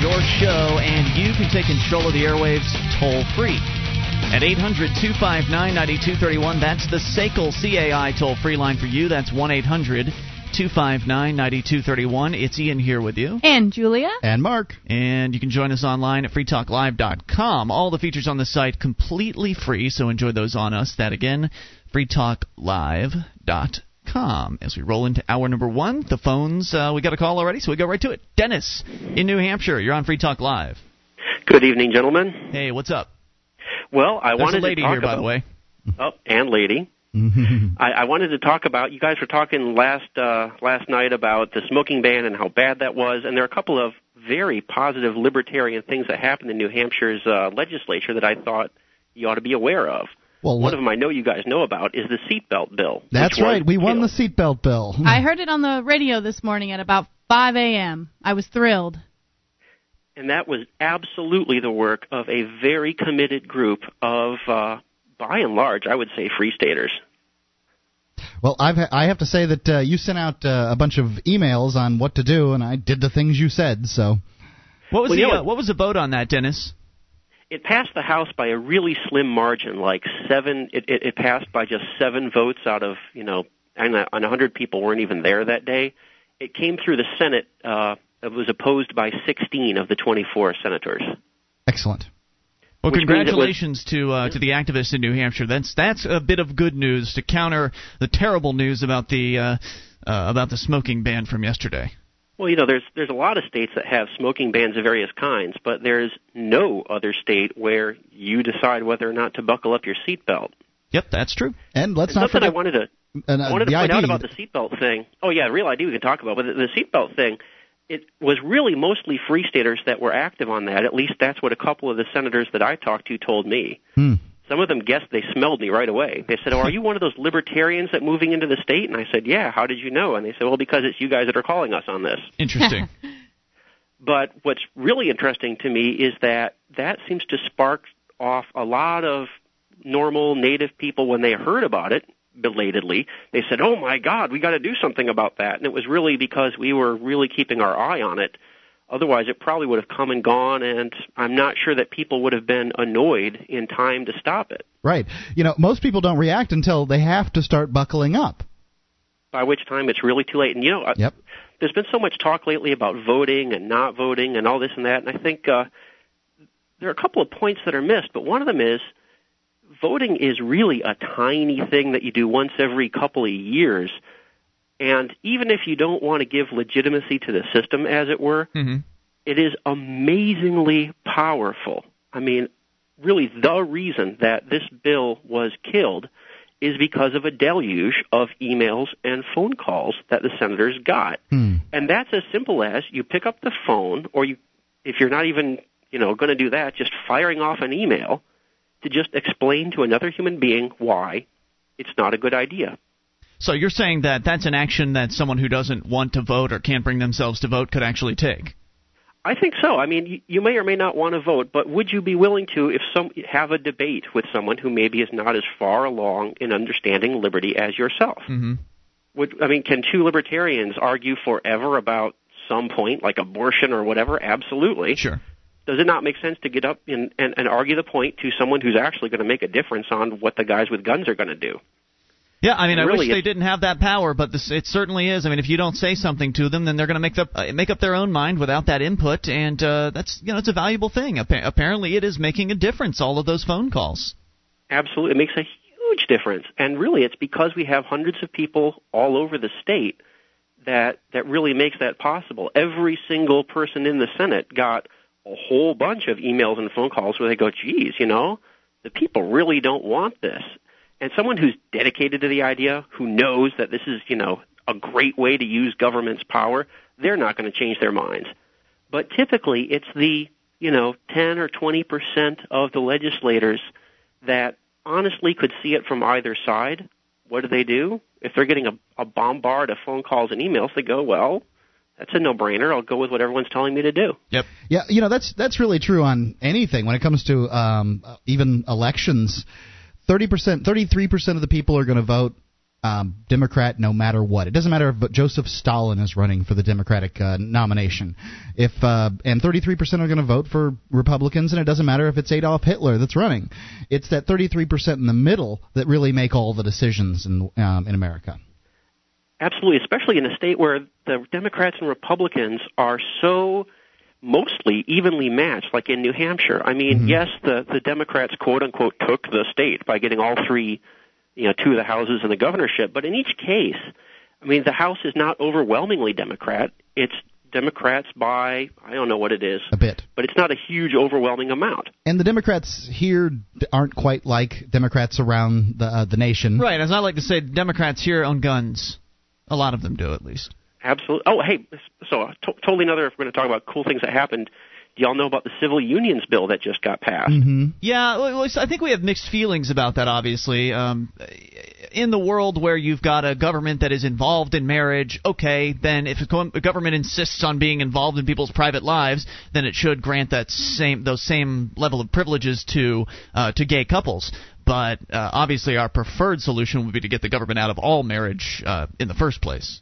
your show, and you can take control of the airwaves toll free. At 800 259 9231, that's the SACL CAI toll free line for you. That's 1 800 259 9231. It's Ian here with you. And Julia. And Mark. And you can join us online at freetalklive.com. All the features on the site completely free, so enjoy those on us. That again, freetalklive.com. As we roll into hour number one, the phones, uh, we got a call already, so we go right to it. Dennis in New Hampshire, you're on Free Talk Live. Good evening, gentlemen. Hey, what's up? Well, I There's wanted a lady to talk here, about, by the way. Oh, and lady. I, I wanted to talk about. You guys were talking last uh, last night about the smoking ban and how bad that was, and there are a couple of very positive libertarian things that happened in New Hampshire's uh, legislature that I thought you ought to be aware of. Well, One of them I know you guys know about is the seatbelt bill. That's right. We won the seatbelt bill. I heard it on the radio this morning at about 5 a.m. I was thrilled. and that was absolutely the work of a very committed group of, uh, by and large, I would say, free staters. Well, I've ha- I have to say that uh, you sent out uh, a bunch of emails on what to do, and I did the things you said. So What was Well, the you know uh, what was the vote on that, Dennis? It passed the House by a really slim margin, like seven. It, it, it passed by just seven votes out of you know, and a hundred people weren't even there that day. It came through the Senate. Uh, it was opposed by 16 of the 24 senators. excellent. Well, Which it was- congratulations to uh, to the activists in New Hampshire. That's that's a bit of good news to counter the terrible news about the uh, uh, about the smoking ban from yesterday. Well, you know, there's there's a lot of states that have smoking bans of various kinds, but there's no other state where you decide whether or not to buckle up your seatbelt. Yep, that's true. And let's And not something I wanted to and, uh, I wanted to the point ID. out about the seatbelt thing. Oh yeah, real ID we can talk about, but the, the seatbelt thing, it was really mostly free staters that were active on that. At least that's what a couple of the senators that I talked to told me. Hmm. Some of them guessed they smelled me right away. They said, "Oh, are you one of those libertarians that moving into the state?" And I said, "Yeah." How did you know? And they said, "Well, because it's you guys that are calling us on this." Interesting. But what's really interesting to me is that that seems to spark off a lot of normal native people when they heard about it belatedly. They said, "Oh my God, we got to do something about that." And it was really because we were really keeping our eye on it. Otherwise, it probably would have come and gone, and I'm not sure that people would have been annoyed in time to stop it. Right. You know, most people don't react until they have to start buckling up. By which time it's really too late. And you know, Yep. there's been so much talk lately about voting and not voting and all this and that, and I think uh, there are a couple of points that are missed. But one of them is voting is really a tiny thing that you do once every couple of years, and even if you don't want to give legitimacy to the system, as it were, hmm it is amazingly powerful. I mean, really, the reason that this bill was killed is because of a deluge of emails and phone calls that the senators got. Hmm. And that's as simple as you pick up the phone, or you, if you're not even, you know, going to do that, just firing off an email to just explain to another human being why it's not a good idea. So you're saying that that's an action that someone who doesn't want to vote or can't bring themselves to vote could actually take. I think so. I mean, you, may or may not want to vote, but would you be willing to, if some have a debate with someone who maybe is not as far along in understanding liberty as yourself? Mm-hmm. Would I mean, can two libertarians argue forever about some point, like abortion or whatever? Absolutely. Sure. Does it not make sense to get up and, and, and argue the point to someone who's actually going to make a difference on what the guys with guns are going to do? Yeah, I mean, I Really, wish they didn't have that power, but this, it certainly is. I mean, if you don't say something to them, then they're going to make the, uh, make up their own mind without that input, and uh, that's you know it's a valuable thing. Appa- apparently, it is making a difference. All of those phone calls. Absolutely. It makes a huge difference. And really, it's because we have hundreds of people all over the state that, that really makes that possible. Every single person in the Senate got a whole bunch of emails and phone calls where they go, geez, you know, the people really don't want this. And someone who's dedicated to the idea, who knows that this is, you know, a great way to use government's power, they're not going to change their minds. But typically, it's the, you know, 10 or 20 percent of the legislators that honestly could see it from either side. What do they do? If they're getting a, a bombard of phone calls and emails, they go, well, that's a no-brainer. I'll go with what everyone's telling me to do. Yep. Yeah, you know that's that's really true on anything when it comes to um, uh, even elections. Thirty percent, thirty-three percent of the people are going to vote um, Democrat no matter what. It doesn't matter if Joseph Stalin is running for the Democratic uh, nomination. If uh, and 33% are going to vote for Republicans, and it doesn't matter if it's Adolf Hitler that's running. It's that 33% in the middle that really make all the decisions in um, in America. Absolutely, especially in a state where the Democrats and Republicans are so mostly evenly matched, like in New Hampshire. I mean, mm-hmm. yes, the the Democrats quote unquote took the state by getting all three you know, two of the houses and the governorship. But in each case, I mean, the House is not overwhelmingly Democrat. It's Democrats by I don't know what it is, a bit, but it's not a huge, overwhelming amount. And the Democrats here aren't quite like Democrats around the uh, the nation, right? As I like to say, Democrats here own guns. A lot of them do, at least. Absolutely. Oh, hey, so uh, to- totally another. If we're going to talk about cool things that happened do y'all know about the civil unions bill that just got passed? Mm-hmm. Yeah, well, I think we have mixed feelings about that. Obviously, um, in the world where you've got a government that is involved in marriage, okay, then if a government insists on being involved in people's private lives, then it should grant that same those same level of privileges to uh, to gay couples. But uh, obviously, our preferred solution would be to get the government out of all marriage uh, in the first place.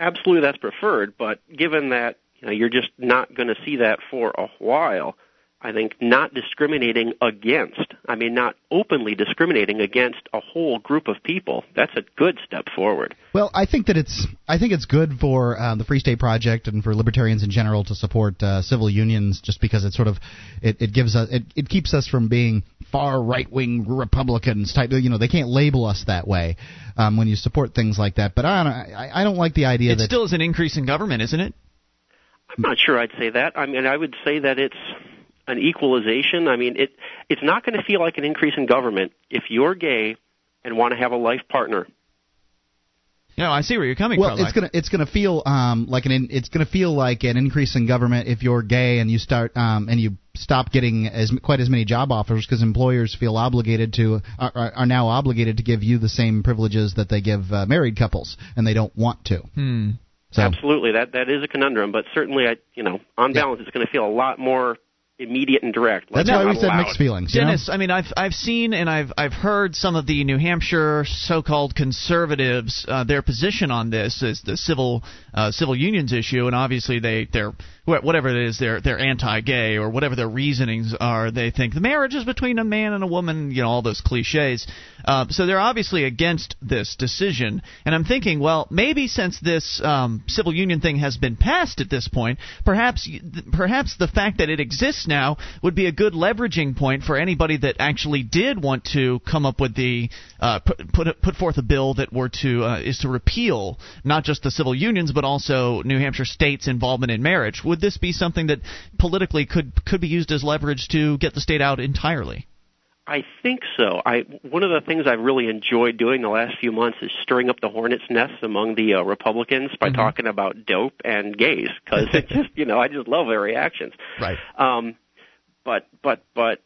Absolutely, that's preferred. But given that you know, you're just not going to see that for a while. I think not discriminating against, I mean, not openly discriminating against a whole group of people. That's a good step forward. Well, I think that it's, I think it's good for uh, the Free State Project and for libertarians in general to support uh, civil unions, just because it sort of, it, it gives us, it, it keeps us from being far right wing Republicans type. You know, they can't label us that way um, when you support things like that. But I don't, I, I don't like the idea it that it still is an increase in government, isn't it? I'm not sure I'd say that. I mean, I would say that it's an equalization. I mean, it it's not going to feel like an increase in government if you're gay and want to have a life partner. No, I see where you're coming well, from. Well, it's gonna it's gonna feel um like an in, it's gonna feel like an increase in government if you're gay and you start um and you stop getting as quite as many job offers because employers feel obligated to are, are now obligated to give you the same privileges that they give uh, married couples and they don't want to. Hmm. So. Absolutely, that that is a conundrum, but certainly, I you know, on balance, yeah. it's going to feel a lot more immediate and direct. Like That's why we said mixed feelings. Dennis, know? I mean, I've I've seen and I've I've heard some of the New Hampshire so-called conservatives uh, their position on this is the civil uh, civil unions issue, and obviously they they're whatever it is they're they're anti-gay or whatever their reasonings are. They think the marriage is between a man and a woman, you know, all those cliches. Uh, so they're obviously against this decision, and I'm thinking, well, maybe since this um, civil union thing has been passed at this point, perhaps perhaps the fact that it exists now would be a good leveraging point for anybody that actually did want to come up with the uh, put, put put forth a bill that were to uh, is to repeal not just the civil unions but also New Hampshire state's involvement in marriage. Would this be something that politically could could be used as leverage to get the state out entirely? I think so. I one of the things I've really enjoyed doing the last few months is stirring up the hornet's nests among the uh, Republicans by mm-hmm. talking about dope and gays because it just you know I just love their reactions. Right. Um, but but but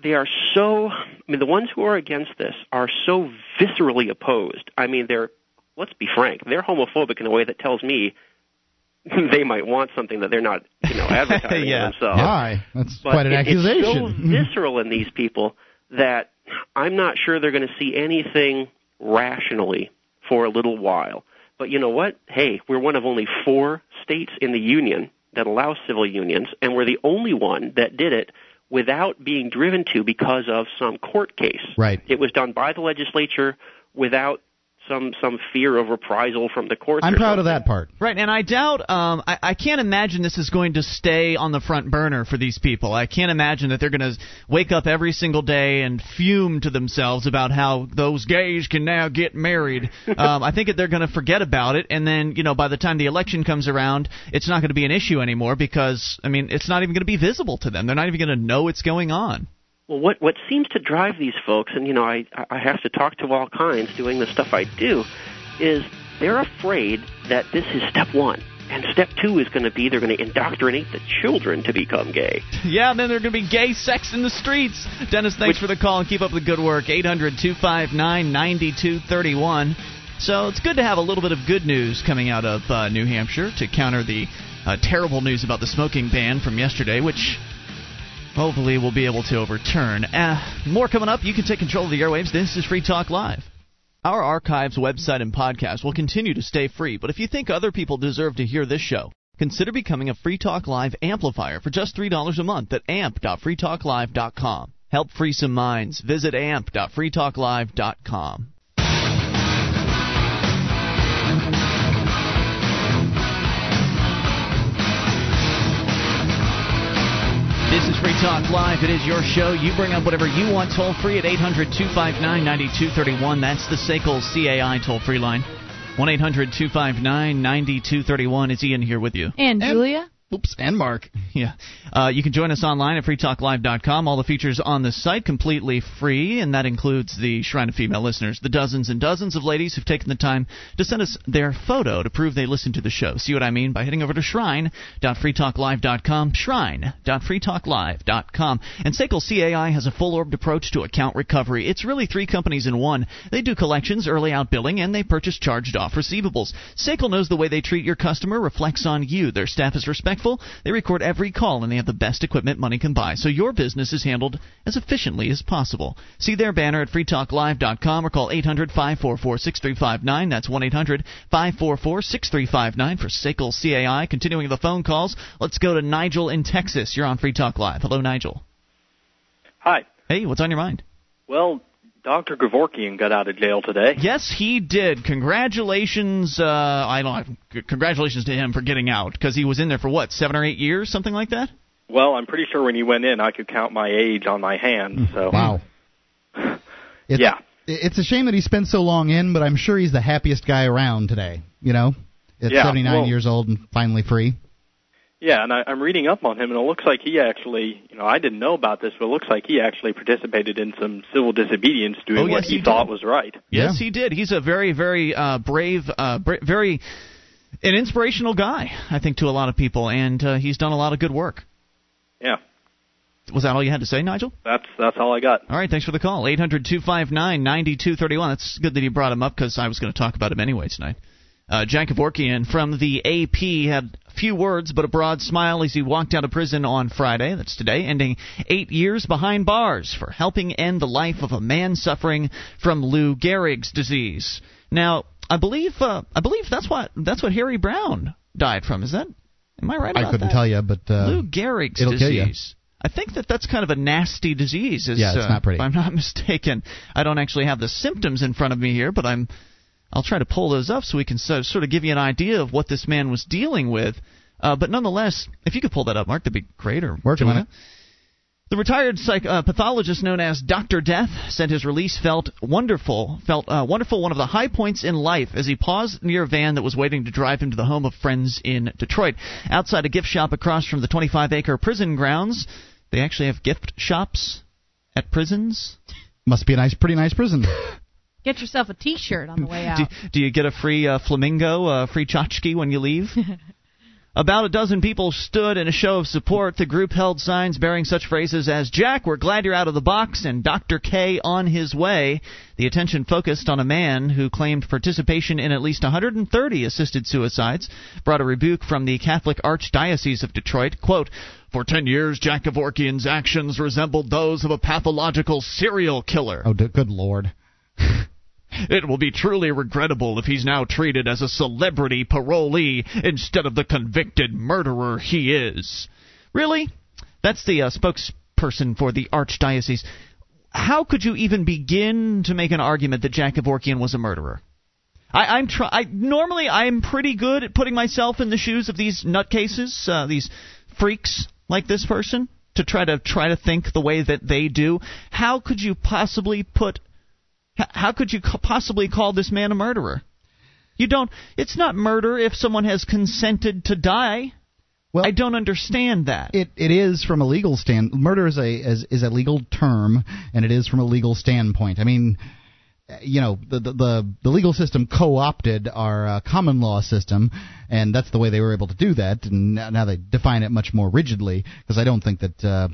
they are so. I mean, the ones who are against this are so viscerally opposed. I mean, they're let's be frank, they're homophobic in a way that tells me they might want something that they're not, you know, advertising yeah. themselves. Why? That's but quite an it, accusation. It's so visceral in these people that I'm not sure they're going to see anything rationally for a little while. But you know what? Hey, we're one of only four states in the union that allows civil unions, and we're the only one that did it without being driven to because of some court case. Right. It was done by the legislature without some some fear of reprisal from the courts. I'm proud something. of that part. Right, and I doubt. Um, I, I can't imagine this is going to stay on the front burner for these people. I can't imagine that they're going to wake up every single day and fume to themselves about how those gays can now get married. um, I think that they're going to forget about it, and then you know by the time the election comes around, it's not going to be an issue anymore because I mean it's not even going to be visible to them. They're not even going to know it's going on. Well, what what seems to drive these folks, and you know, I I have to talk to all kinds doing the stuff I do, is they're afraid that this is step one. And step two is going to be they're going to indoctrinate the children to become gay. Yeah, and then they're going to be gay sex in the streets. Dennis, thanks Which, for the call and keep up the good work. 800 259 9231. So it's good to have a little bit of good news coming out of uh, New Hampshire to counter the uh, terrible news about the smoking ban from yesterday, which hopefully we'll be able to overturn. Uh, more coming up. You can take control of the airwaves. This is Free Talk Live. Our archives, website, and podcast will continue to stay free, but if you think other people deserve to hear this show, consider becoming a Free Talk Live amplifier for just $3 a month at amp.freetalklive.com. Help free some minds. Visit amp.freetalklive.com. This is Free Talk Live. It is your show. You bring up whatever you want toll free at 800 259 9231. That's the SACL CAI toll free line. 1 800 259 9231. It's Ian here with you. And Julia? Oops, and Mark. Yeah. Uh, you can join us online at freetalklive.com. All the features on the site completely free, and that includes the Shrine of Female Listeners, the dozens and dozens of ladies who've taken the time to send us their photo to prove they listen to the show. See what I mean by heading over to shrine.freetalklive.com, shrine.freetalklive.com. And SACL CAI has a full-orbed approach to account recovery. It's really three companies in one. They do collections, early out billing, and they purchase charged-off receivables. SACL knows the way they treat your customer reflects on you. Their staff is respectful they record every call and they have the best equipment money can buy, so your business is handled as efficiently as possible. See their banner at freetalklive.com or call 800 544 6359. That's 1 800 544 6359 for SACL CAI. Continuing the phone calls, let's go to Nigel in Texas. You're on Free Talk Live. Hello, Nigel. Hi. Hey, what's on your mind? Well, Dr. Kevorkian got out of jail today. Yes, he did. Congratulations! Uh, I don't. Congratulations to him for getting out because he was in there for what seven or eight years, something like that. Well, I'm pretty sure when he went in, I could count my age on my hand. So wow. It's, yeah, it's a shame that he spent so long in, but I'm sure he's the happiest guy around today. You know, at Yeah, 79 well- years old and finally free. Yeah, and I, I'm reading up on him, and it looks like he actually, you know, I didn't know about this, but it looks like he actually participated in some civil disobedience, doing Oh, what he he thought was right. Yes, Yeah. he did. He's a very, very uh, brave, uh, bra- very an inspirational guy, I think, to a lot of people, and uh, he's done a lot of good work. Yeah, Was that all you had to say, Nigel? that's that's all I got. All right, thanks for the call. 800 259 9231. That's good that you brought him up because I was going to talk about him anyway tonight. Uh, Jack Kevorkian from the AP had few words but a broad smile as he walked out of prison on Friday, that's today, ending eight years behind bars for helping end the life of a man suffering from Lou Gehrig's disease. Now, I believe uh, I believe that's what that's what Harry Browne died from. Is that? Am I right about I couldn't that? tell you, but uh, Lou Gehrig's it'll kill you. disease. I think that that's kind of a nasty disease. Is, Yeah, it's uh, not pretty. If I'm not mistaken, I don't actually have the symptoms in front of me here, but I'm. I'll try to pull those up so we can so, sort of give you an idea of what this man was dealing with. Uh, but nonetheless, if you could pull that up, Mark, that'd be great. Or Working on it. The retired psych, uh, pathologist known as Doctor Death said his release felt wonderful. Felt uh, wonderful, one of the high points in life, as he paused near a van that was waiting to drive him to the home of friends in Detroit. Outside a gift shop across from the 25-acre prison grounds, they actually have gift shops at prisons. must be a nice, pretty nice prison. Get yourself a T-shirt on the way out. Do, do you get a free uh, flamingo, uh, free tchotchke when you leave? About a dozen people stood in a show of support. The group held signs bearing such phrases as Jack, we're glad you're out of the box, and Dr. K on his way. The attention focused on a man who claimed participation in at least 130 assisted suicides, brought a rebuke from the Catholic Archdiocese of Detroit. Quote, for 10 years, Jack Kevorkian's actions resembled those of a pathological serial killer. Oh, d- good lord. It will be truly regrettable if he's now treated as a celebrity parolee instead of the convicted murderer he is. Really? That's the uh, spokesperson for the Archdiocese. How could you even begin to make an argument that Jack Kevorkian was a murderer? I, I'm try- I, normally I'm pretty good at putting myself in the shoes of these nutcases, uh, these freaks like this person, to try to try to think the way that they do. How could you possibly put How could you possibly call this man a murderer? You don't. It's not murder if someone has consented to die. Well, I don't understand that. It it is from a legal stand. Murder is a is, is a legal term, and it is from a legal standpoint. I mean, you know, the the the, legal system co-opted our uh, common law system, and that's the way they were able to do that. And now now they define it much more rigidly because I don't think that. Uh,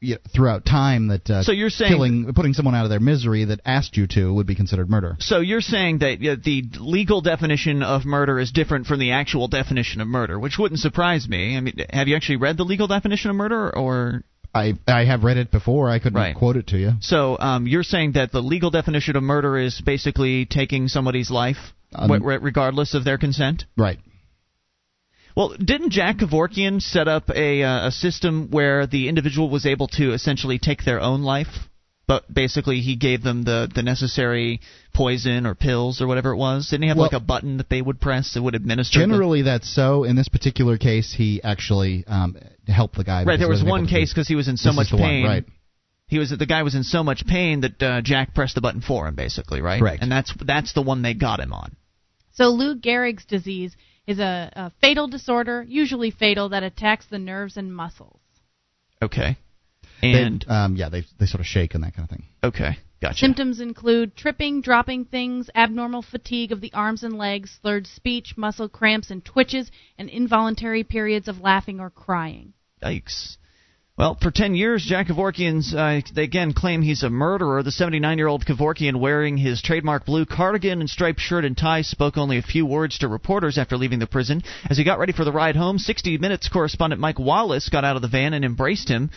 you know, throughout time, that uh, So you're saying- killing, putting someone out of their misery that asked you to would be considered murder. so you're saying that uh, the legal definition of murder is different from the actual definition of murder, which wouldn't surprise me. I mean, have you actually read the legal definition of murder, or I I have read it before. I couldn't Right. quote it to you. So um, you're saying that the legal definition of murder is basically taking somebody's life, Um, re- regardless of their consent. Right. Well, didn't Jack Kevorkian set up a uh, a system where the individual was able to essentially take their own life, but basically he gave them the the necessary poison or pills or whatever it was? Didn't he have Well- like a button that they would press that would administer? the- Generally, that's so. In this particular case, he actually um, helped the guy. right. There was one case because he was in so This is much the one, pain. right. He was the guy was in so much pain that uh, Jack pressed the button for him, basically, right? Correct. And that's that's the one they got him on. So Lou Gehrig's disease is a, a fatal disorder, usually fatal, that attacks the nerves and muscles. Okay. They- And um, yeah, they they sort of shake and that kind of thing. okay, gotcha. Symptoms include tripping, dropping things, abnormal fatigue of the arms and legs, slurred speech, muscle cramps and twitches, and involuntary periods of laughing or crying. Yikes. Well, for 10 years, Jack Kevorkian's, uh, they again claim he's a murderer. The 79 year old Kevorkian, wearing his trademark blue cardigan and striped shirt and tie, spoke only a few words to reporters after leaving the prison. As he got ready for the ride home, 60 Minutes correspondent Mike Wallace got out of the van and embraced him.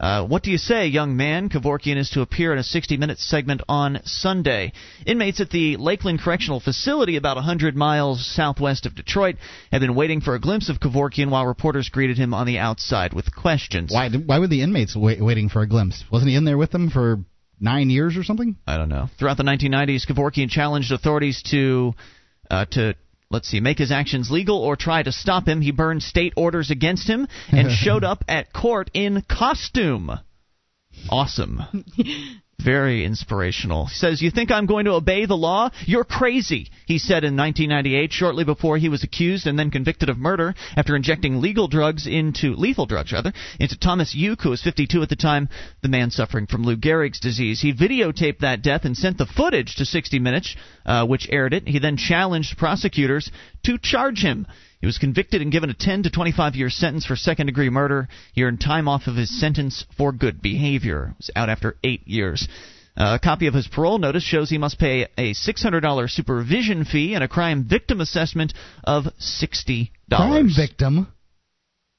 Uh, what do you say, young man? Kevorkian is to appear in a 60 minute segment on Sunday. Inmates at the Lakeland Correctional Facility, about 100 miles southwest of Detroit, have been waiting for a glimpse of Kevorkian while reporters greeted him on the outside with questions. Why? Why were the inmates wait, waiting for a glimpse? Wasn't he in there with them for nine years or something? I don't know. Throughout the 1990s, Kevorkian challenged authorities to uh, to let's see, make his actions legal or try to stop him. He burned state orders against him and showed up at court in costume. Awesome. Very inspirational. He says, You think I'm going to obey the law? You're crazy, he said in 1998, shortly before he was accused and then convicted of murder after injecting legal drugs into, lethal drugs rather, into Thomas Youk, who was 52 at the time, the man suffering from Lou Gehrig's disease. He videotaped that death and sent the footage to 60 Minutes, uh, which aired it. He then challenged prosecutors to charge him. He was convicted and given a 10 to 25 year sentence for second degree murder. He earned time off of his sentence for good behavior. He was out after eight years. Uh, a copy of his parole notice shows he must pay a $600 supervision fee and a crime victim assessment of $60. Crime victim.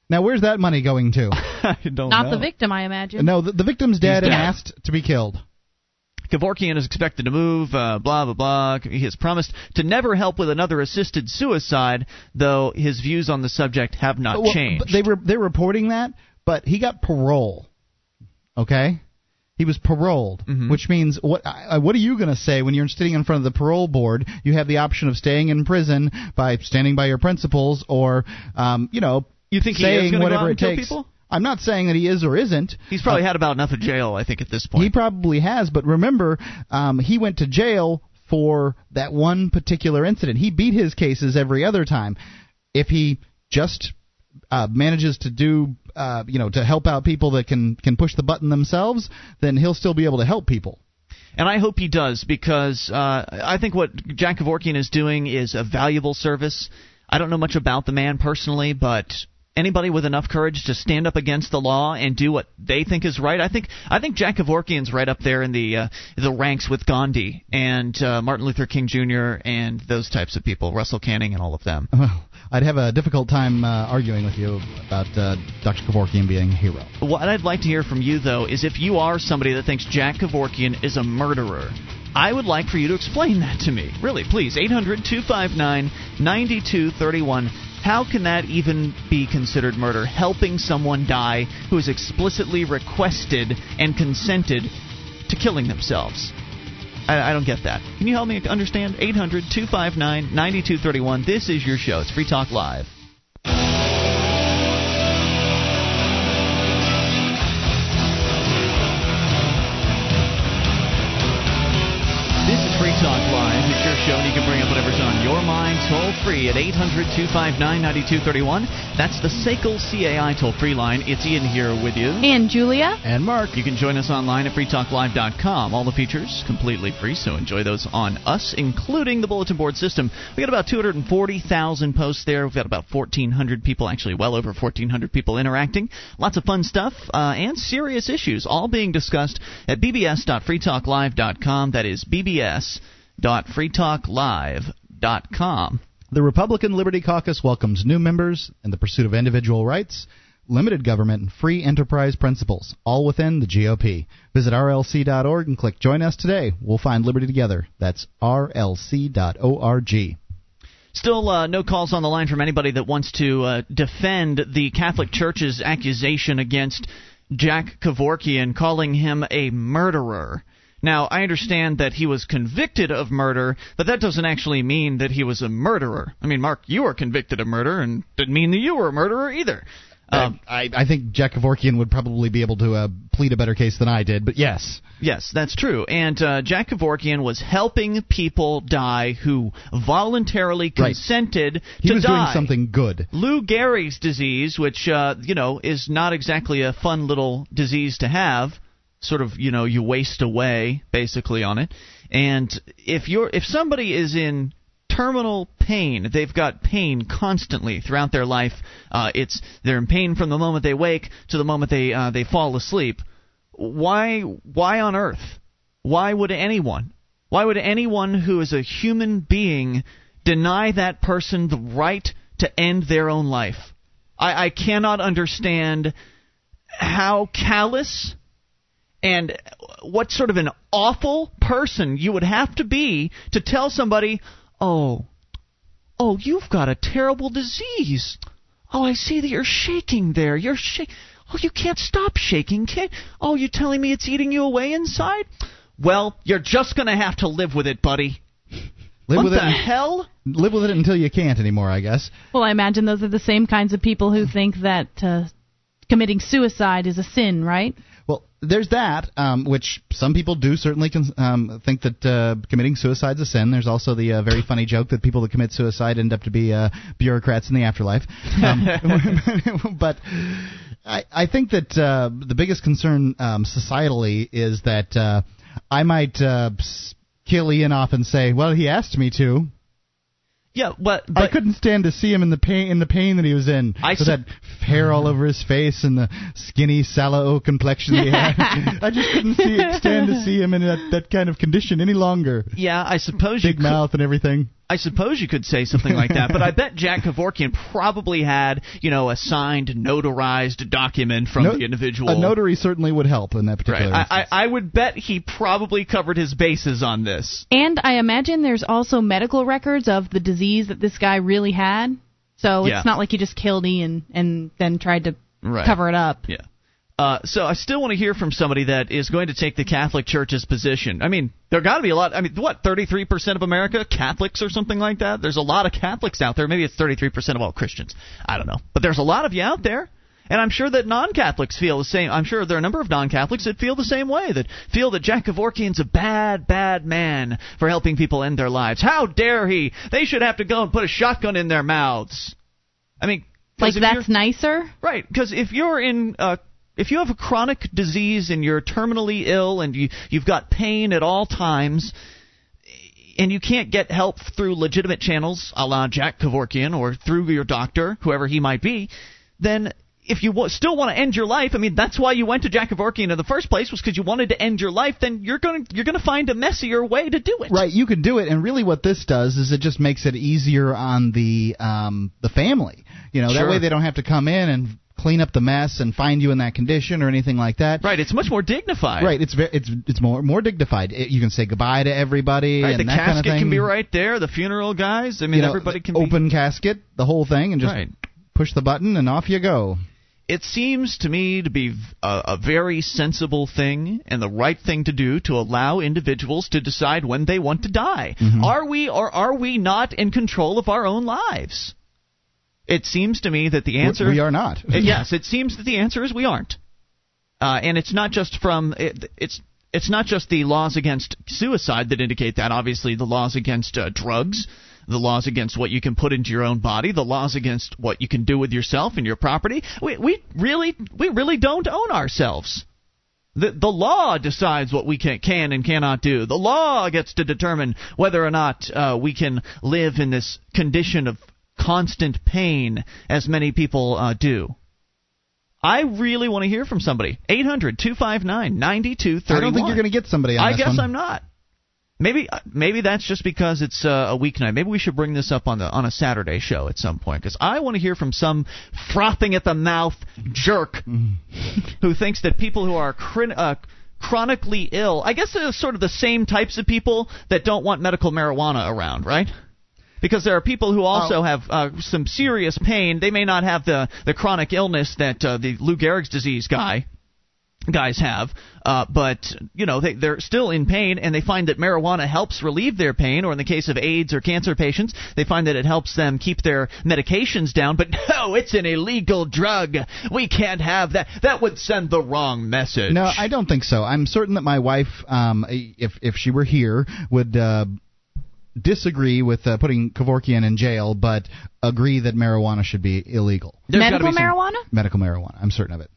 Now, where's that money going to? I don't Not know. the victim, I imagine. no, the, the victim's dead and dead. asked to be killed. Kevorkian is expected to move, uh, blah, blah, blah. He has promised to never help with another assisted suicide, though his views on the subject have not Well, changed. but They were they're reporting that, but he got parole. Okay, he was paroled, Mhm. which means what? I, what are you going to say when you're sitting in front of the parole board? You have the option of staying in prison by standing by your principles, or um, you know, You think he is saying go whatever it kill takes. people? I'm not saying that he is or isn't. He's probably Uh, had about enough of jail, I think, at this point. He probably has, but remember, um, he went to jail for that one particular incident. He beat his cases every other time. If he just uh, manages to do, uh, you know, to help out people that can can push the button themselves, then he'll still be able to help people. And I hope he does because uh, I think what Jack Kevorkian is doing is a valuable service. I don't know much about the man personally, but anybody with enough courage to stand up against the law and do what they think is right, I think I think Jack Kevorkian's right up there in the uh, the ranks with Gandhi and uh, Martin Luther King Jr. and those types of people, Russell Canning and all of them. Well, I'd have a difficult time uh, arguing with you about uh, Dr. Kevorkian being a hero. What I'd like to hear from you, though, is if you are somebody that thinks Jack Kevorkian is a murderer, I would like for you to explain that to me. Really, please. 800 259 9231. How can that even be considered murder? Helping someone die who has explicitly requested and consented to killing themselves. I, I don't get that. Can you help me understand? 800 259 9231. This is your show. It's Free Talk Live. Talk Live. It's your show, and you can bring up whatever's on your mind toll free at 800 259 9231. That's the SACL CAI toll free line. It's Ian here with you. And Julia? And Mark, You can join us online at freetalklive.com. All the features completely free, so enjoy those on us, including the bulletin board system. We got about 240,000 posts there. We've got about 1,400 people, actually well over 1,400 people interacting. Lots of fun stuff uh, and serious issues, all being discussed at bbs.freetalklive.com. That is bbs.freetalklive.com. The Republican Liberty Caucus welcomes new members in the pursuit of individual rights. limited government, and free enterprise principles, all within the GOP. Visit rlc.org and click Join Us today. We'll find liberty together. That's rlc.org. Still, uh, no calls on the line from anybody that wants to uh, defend the Catholic Church's accusation against Jack Kevorkian, calling him a murderer. Now, I understand that he was convicted of murder, but that doesn't actually mean that he was a murderer. I mean, Mark, you were convicted of murder, and didn't mean that you were a murderer either. Um, I, I think Jack Kevorkian would probably be able to uh, plead a better case than I did, but yes. Yes, that's true. And uh, Jack Kevorkian was helping people die who voluntarily consented right. he to was die. doing something good. Lou Gehrig's disease, which uh, you know is not exactly a fun little disease to have, sort of you know you waste away basically on it. And if you're if somebody is in terminal pain. They've got pain constantly throughout their life. Uh, it's they're in pain from the moment they wake to the moment they uh, they fall asleep. Why why on earth? Why would anyone? Why would anyone who is a human being deny that person the right to end their own life? I, I cannot understand how callous and what sort of an awful person you would have to be to tell somebody, Oh. Oh, you've got a terrible disease. Oh, I see that you're shaking there. You're shaking. Oh, you can't stop shaking, can Oh, you're telling me it's eating you away inside? Well, you're just going to have to live with it, buddy. Live what with the it. hell? Live with it until you can't anymore, I guess. Well, I imagine those are the same kinds of people who think that uh, committing suicide is a sin, right? There's that, um, which some people do certainly con- um, think that uh, committing suicide is a sin. There's also the uh, very funny joke that people that commit suicide end up to be uh, bureaucrats in the afterlife. Um, but I, I think that uh, the biggest concern um, societally is that uh, I might uh, kill Ian off and say, "Well, he asked me to." Yeah, but, but, I couldn't stand to see him in the pain in the pain that he was in. I with that hair all over his face and the skinny sallow complexion he had. I just couldn't see stand to see him in that, that kind of condition any longer. Yeah, I suppose Big you could, mouth and everything. I suppose you could say something like that, but I bet Jack Kevorkian probably had, you know, a signed, notarized document from No- the individual. A notary certainly would help in that Right. particular I, I. I would bet he probably covered his bases on this. And I imagine there's also medical records of the disease that this guy really had. So Yeah. it's not like he just killed Ian and then tried to Right. cover it up. Yeah. Uh, so I still want to hear from somebody that is going to take the Catholic Church's position. I mean, there got to be a lot. I mean, what, 33% of America Catholics or something like that? There's a lot of Catholics out there. Maybe it's 33% of all Christians. I don't know. But there's a lot of you out there. And I'm sure that non-Catholics feel the same. I'm sure there are a number of non-Catholics that feel the same way. That feel that Jack Kevorkian's a bad, bad man for helping people end their lives. How dare he? They should have to go and put a shotgun in their mouths. I mean, Like that's nicer. Right, because if you're in uh, if you have a chronic disease and you're terminally ill and you you've got pain at all times and you can't get help through legitimate channels, a la Jack Kevorkian or through your doctor, whoever he might be, then if you w- still want to end your life, I mean that's why you went to Jack Kevorkian in the first place was because you wanted to end your life. Then you're going to you're going to find a messier way to do it. Right, you can do it, and really, what this does is it just makes it easier on the um, the family. You know, Sure. that way they don't have to come in and clean up the mess and find you in that condition or anything like that. Right, it's much more dignified. Right, it's ve- it's it's more more dignified. It, you can say goodbye to everybody Right, and the that casket kind of thing. can be right there. The funeral guys. I mean, You know, everybody can be open casket, the whole thing, and just Right. push the button and off you go. it seems to me to be a, a very sensible thing and the right thing to do to allow individuals to decide when they want to die. Mm-hmm. Are we or are we not in control of our own lives? It seems to me that the answer we are not. Yes, it seems that the answer is we aren't. Uh, and it's not just from it, it's it's not just the laws against suicide that indicate that. Obviously, the laws against uh, drugs, the laws against what you can put into your own body, the laws against what you can do with yourself and your property. We we really we really don't own ourselves. The, the law decides what we can, can and cannot do. The law gets to determine whether or not uh, we can live in this condition of constant pain, as many people uh, do. I really want to hear from somebody. 800 259 9231. I don't think you're going to get somebody on I guess one. I'm not. Maybe maybe that's just because it's uh, a weeknight. Maybe we should bring this up on the on a Saturday show at some point because I want to hear from some frothing at the mouth jerk who thinks that people who are uh, chronically ill, I guess they're sort of the same types of people that don't want medical marijuana around, right? Because there are people who also Oh. have uh, some serious pain. They may not have the the chronic illness that uh, the Lou Gehrig's disease guy guys have, uh, but you know they, they're still in pain, and they find that marijuana helps relieve their pain. Or in the case of AIDS or cancer patients, they find that it helps them keep their medications down. But no, it's an illegal drug. We can't have that. That would send the wrong message. No, I don't think so. I'm certain that my wife, um, if if she were here, would uh, disagree with uh, putting Kevorkian in jail, but agree that marijuana should be illegal. There's Medical be some- marijuana? Medical marijuana. I'm certain of it.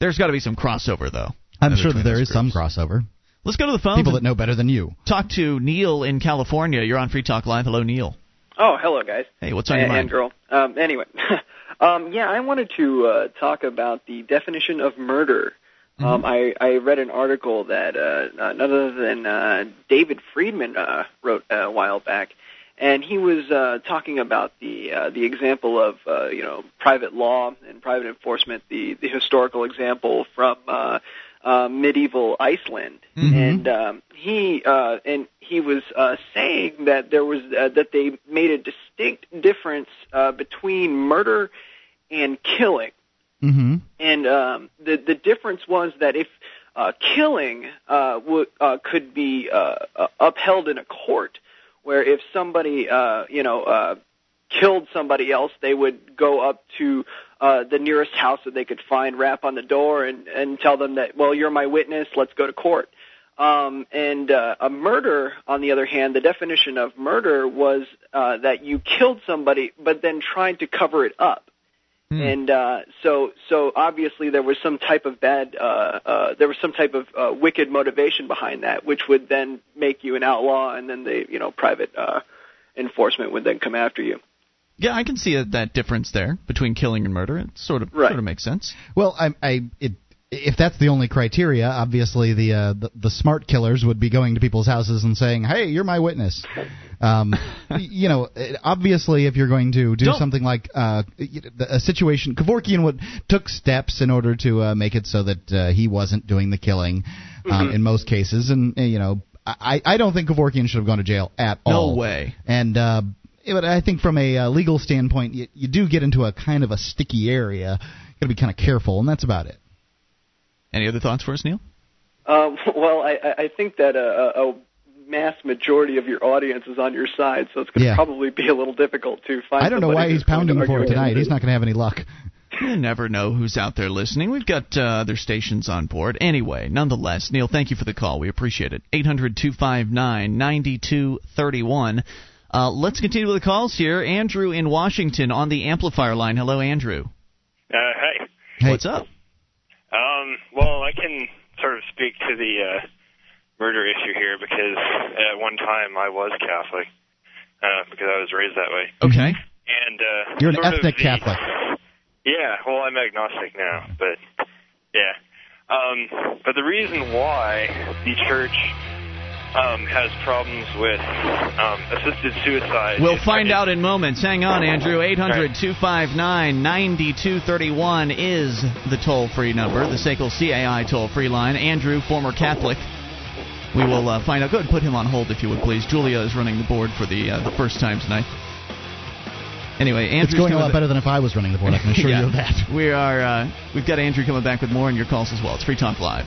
There's got to be some crossover, though. I'm sure that between there those is some crossover. Let's go to the phone. People that know better than you. Talk to Neil in California. You're on Free Talk Live. Hello, Neil. Oh, hello, guys. Hey, what's on your and, mind? and girl. Um, anyway, um, yeah, I wanted to uh, talk about the definition of murder. Mm-hmm. Um, I, I read an article that uh, uh, none other than uh, David Friedman uh, wrote a while back, and he was uh, talking about the uh, the example of uh, you know private law and private enforcement, the the historical example from uh, uh, medieval Iceland, Mhm. and um, he uh, and he was uh, saying that there was uh, that they made a distinct difference uh, between murder and killing. Mm-hmm. And um, the the difference was that if uh, killing uh, w- uh, could be uh, uh, upheld in a court, where if somebody uh, you know uh, killed somebody else, they would go up to uh, the nearest house that they could find, rap on the door, and and tell them that well you're my witness, let's go to court. Um, and uh, a murder, on the other hand, the definition of murder was uh, that you killed somebody, but then tried to cover it up Hmm. and uh, so so obviously there was some type of bad uh, uh, there was some type of uh, wicked motivation behind that, which would then make you an outlaw, and then the you know private uh, enforcement would then come after you. Yeah, I can see that- that difference there between killing and murder. It sort of Right. sort of makes sense. Well, I, I, it, if that's the only criteria, obviously the, uh, the the smart killers would be going to people's houses and saying, "Hey, you're my witness." Um, you know, obviously, if you're going to do Don't- something like uh, a situation, Kevorkian would took steps in order to uh, make it so that uh, he wasn't doing the killing um, in most cases, and uh, you know, I I don't think Kevorkian should have gone to jail at No all. way. And uh, but I think from a uh, legal standpoint, you, you do get into a kind of a sticky area. You got to be kind of careful, and that's about it. Any other thoughts for us, Neil? Um, well, I, I I think that a, a a mass majority of your audience is on your side, so it's going to Yeah. probably be a little difficult to find. I don't know why he's pounding for it tonight. He's not going to have any luck. You never know who's out there listening. We've got uh, other stations on board. Anyway, nonetheless, Neil, thank you for the call. We appreciate it. 800 259 9231. Uh, let's continue with the calls here. Andrew in Washington on the amplifier line. Hello, Andrew. Uh, hey. Hey. What's up? Um, well, I can sort of speak to the uh, murder issue here because at one time I was Catholic uh, because I was raised that way. Okay. And uh, You're an ethnic the- Catholic. Yeah, well, I'm agnostic now, but yeah. Um, but the reason why the church um, has problems with um, assisted suicide. We'll is- find is- out in moments. Hang on, Andrew. 800 259 9231 is the toll free number, the SACL CAI toll free line. Andrew, former Catholic. We will uh, find out. Go ahead and put him on hold if you would, please. Julia is running the board for the uh, the first time tonight. Anyway, Andrew's It's going a lot better than if I was running the board. I can assure yeah. you of that. We are. Uh, we've got Andrew coming back with more on your calls as well. It's Free Talk Live.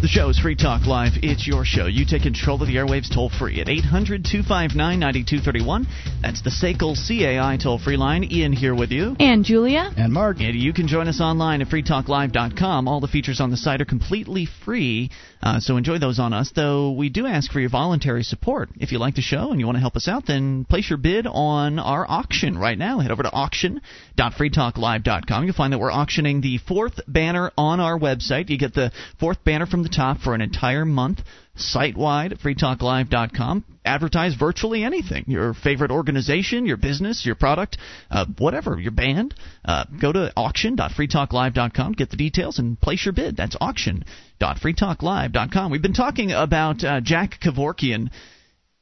The show is Free Talk Live. It's your show. You take control of the airwaves toll free at 800 259 9231. That's the SACL CAI toll free line. Ian here with you. And Julia. And Mark. And you can join us online at freetalklive.com. All the features on the site are completely free, uh, so enjoy those on us. Though we do ask for your voluntary support. If you like the show and you want to help us out, then place your bid on our auction right now. Head over to auction.freetalklive.com. You'll find that we're auctioning the fourth banner on our website. You get the fourth banner from the top for an entire month site wide at freetalklive.com. Advertise virtually anything your favorite organization, your business, your product, uh, whatever, your band. Uh, go to auction.freetalklive.com, get the details, and place your bid. That's auction.freetalklive.com. We've been talking about uh, Jack Kevorkian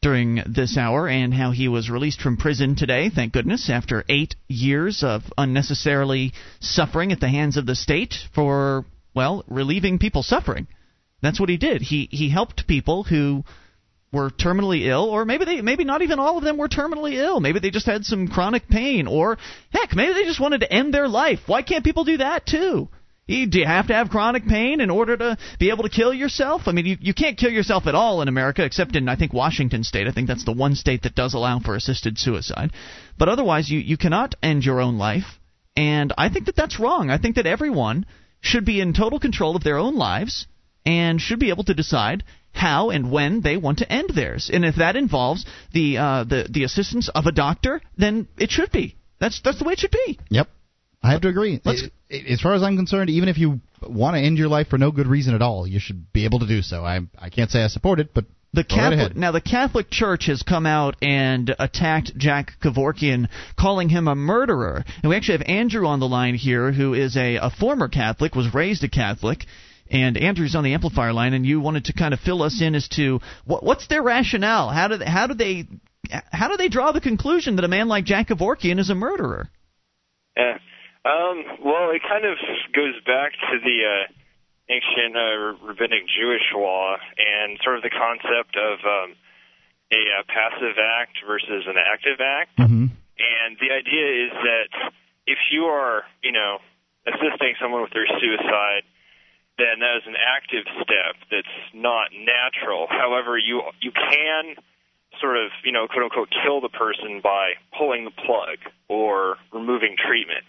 during this hour and how he was released from prison today, thank goodness, after eight years of unnecessarily suffering at the hands of the state for, well, relieving people's suffering. That's what he did. He he helped people who were terminally ill, or maybe they maybe not even all of them were terminally ill. Maybe they just had some chronic pain, or heck, maybe they just wanted to end their life. Why can't people do that too? Do you have to have chronic pain in order to be able to kill yourself? I mean, you, you can't kill yourself at all in America, except in, I think, Washington state. I think that's the one state that does allow for assisted suicide. But otherwise, you, you cannot end your own life. And I think that that's wrong. I think that everyone should be in total control of their own lives and should be able to decide how and when they want to end theirs. And if that involves the uh, the the assistance of a doctor, then it should be. That's that's the way it should be. Yep. I have to agree. As far as I'm concerned, even if you want to end your life for no good reason at all, you should be able to do so. I I can't say I support it, but The Catholic now the Catholic Church has come out and attacked Jack Kevorkian, calling him a murderer. And we actually have Andrew on the line here, who is a, a former Catholic, was raised a Catholic. And Andrew's on the amplifier line, and you wanted to kind of fill us in as to what, what's their rationale? How do they, how do they how do they draw the conclusion that a man like Jack Kevorkian is a murderer? Yeah. Um, well, it kind of goes back to the uh, ancient uh, rabbinic Jewish law and sort of the concept of um, a uh, passive act versus an active act. hmm And the idea is that if you are, you know, assisting someone with their suicide, then that is an active step that's not natural. However, you you can sort of, you know, quote unquote, kill the person by pulling the plug or removing treatment,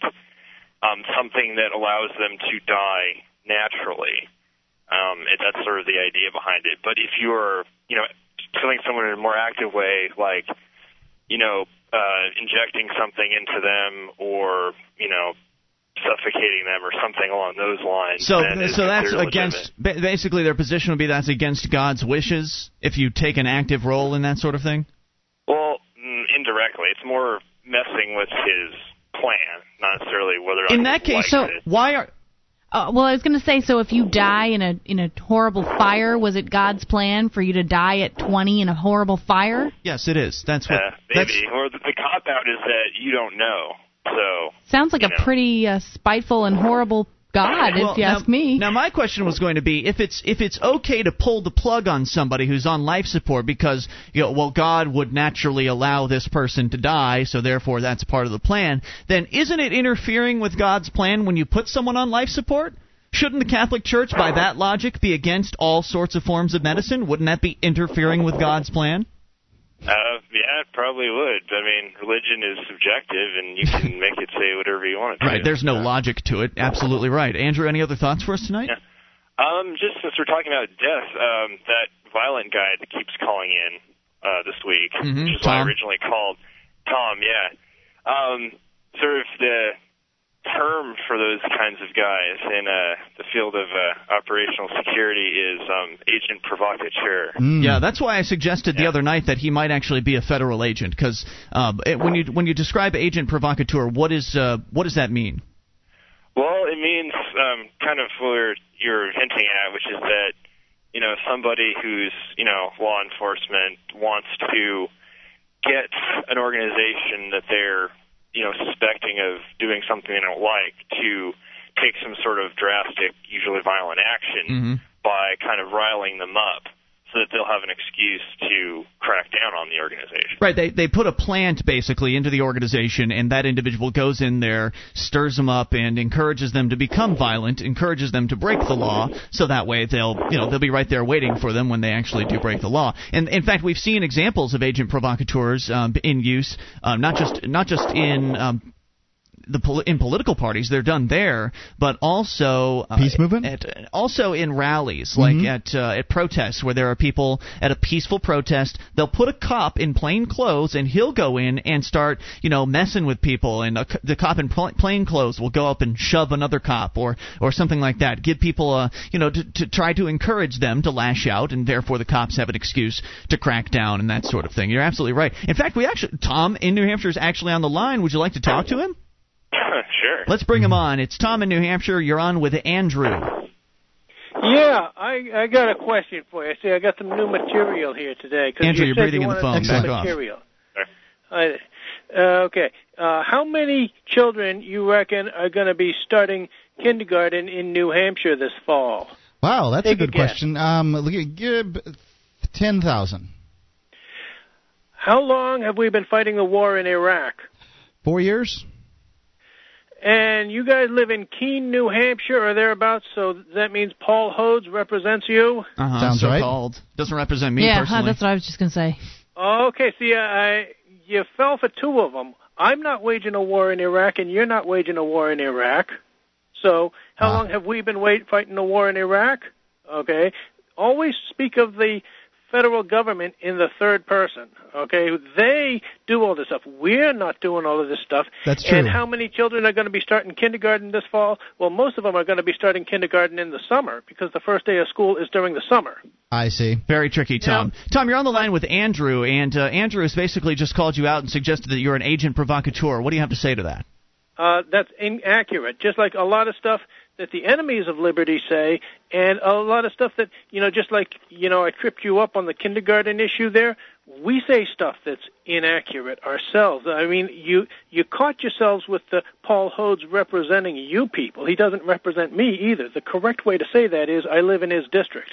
um, something that allows them to die naturally. Um, and that's sort of the idea behind it. But if you're, you know, killing someone in a more active way, like, you know, uh, injecting something into them or, you know, suffocating them or something along those lines. So, so that's against legitimate. basically their position would be that's against God's wishes if you take an active role in that sort of thing. Well, mm, indirectly, it's more messing with his plan, not necessarily whether or not In he that case, likes so- it. why are Uh, well, I was going to say, so if you die in a in a horrible fire, was it God's plan for you to die at 20 in a horrible fire? yes, it is. That's what. Uh, that's, maybe. Or the, the cop out is that you don't know. So Sounds like You a know. pretty uh, spiteful and horrible God, well, if you now, ask me. Now, my question was going to be if it's if it's okay to pull the plug on somebody who's on life support because you know, well, God would naturally allow this person to die, so therefore that's part of the plan. Then isn't it interfering with God's plan when you put someone on life support? Shouldn't the Catholic Church, by that logic, be against all sorts of forms of medicine? Wouldn't that be interfering with God's plan? Uh, yeah, it probably would. I mean, religion is subjective, and you can make it say whatever you want it to. Right. There's no Uh, logic to it. Absolutely right. Andrew, any other thoughts for us tonight? Yeah. Um, just since we're talking about death, um, that violent guy that keeps calling in uh, this week, Mhm, which is what I Tom. originally called Tom. Yeah. Um, sort of the term for those kinds of guys in uh, the field of uh, operational security is um, agent provocateur. Mm. Yeah, that's why I suggested the other night that he might actually be a federal agent. Because um, it- when you when you describe agent provocateur, what is uh, what does that mean? Well, it means um, kind of where you're hinting at, which is that you know somebody who's you know law enforcement wants to get an organization that they're you know suspecting of doing something they don't like to take some sort of drastic, usually violent action Mhm. by kind of riling them up. So that they'll have an excuse to crack down on the organization. Right. They they put a plant basically into the organization, and that individual goes in there, stirs them up, and encourages them to become violent, encourages them to break the law, so that way they'll you know they'll be right there waiting for them when they actually do break the law. And in fact, we've seen examples of agent provocateurs um, in use, um, not just not just in um, the in political parties they're done there, but also uh, peace movement. At, also in rallies, like mm-hmm. at uh, at protests where there are people at a peaceful protest. They'll put a cop in plain clothes, and he'll go in and start you know messing with people, and a, the cop in plain clothes will go up and shove another cop or or something like that. Give people a you know to, to try to encourage them to lash out, and therefore the cops have an excuse to crack down and that sort of thing. You're absolutely right. In fact, we actually Tom in New Hampshire is actually on the line. Would you like to talk to him? sure. Let's bring him on. It's Tom in New Hampshire. You're on with Andrew. Yeah, I I got a question for you. See, I got some new material here today. Cause Andrew, you are breathing you in the phone. Back material. off. I, uh, okay. Uh, how many children you reckon are going to be starting kindergarten in New Hampshire this fall? Wow, that's Take a good a question. Um, ten thousand. How long have we been fighting the war in Iraq? Four years and you guys live in Keene, New Hampshire, or thereabouts. So that means Paul Hodes represents you. Uh-huh, Sounds so right. Called. Doesn't represent me yeah, personally. that's what I was just gonna say. Okay, see, I you fell for two of them. I'm not waging a war in Iraq, and you're not waging a war in Iraq. So how Ah. long have we been wait, fighting a war in Iraq? Okay, always speak of the federal government in the third person. Okay, they do all this stuff. We're not doing all of this stuff. That's true. And how many children are going to be starting kindergarten this fall? Well, most of them are going to be starting kindergarten in the summer because the first day of school is during the summer. I see. Very tricky, Tom. Tom, you're on the line with Andrew, and uh, Andrew has basically just called you out and suggested that you're an agent provocateur. What do you have to say to that? Uh, that's inaccurate. Just like a lot of stuff that the enemies of liberty say, and a lot of stuff that you know, just like you know, I tripped you up on the kindergarten issue there. We say stuff that's inaccurate ourselves. I mean, you you caught yourselves with the Paul Hodes representing you people. He doesn't represent me either. The correct way to say that is, I live in his district.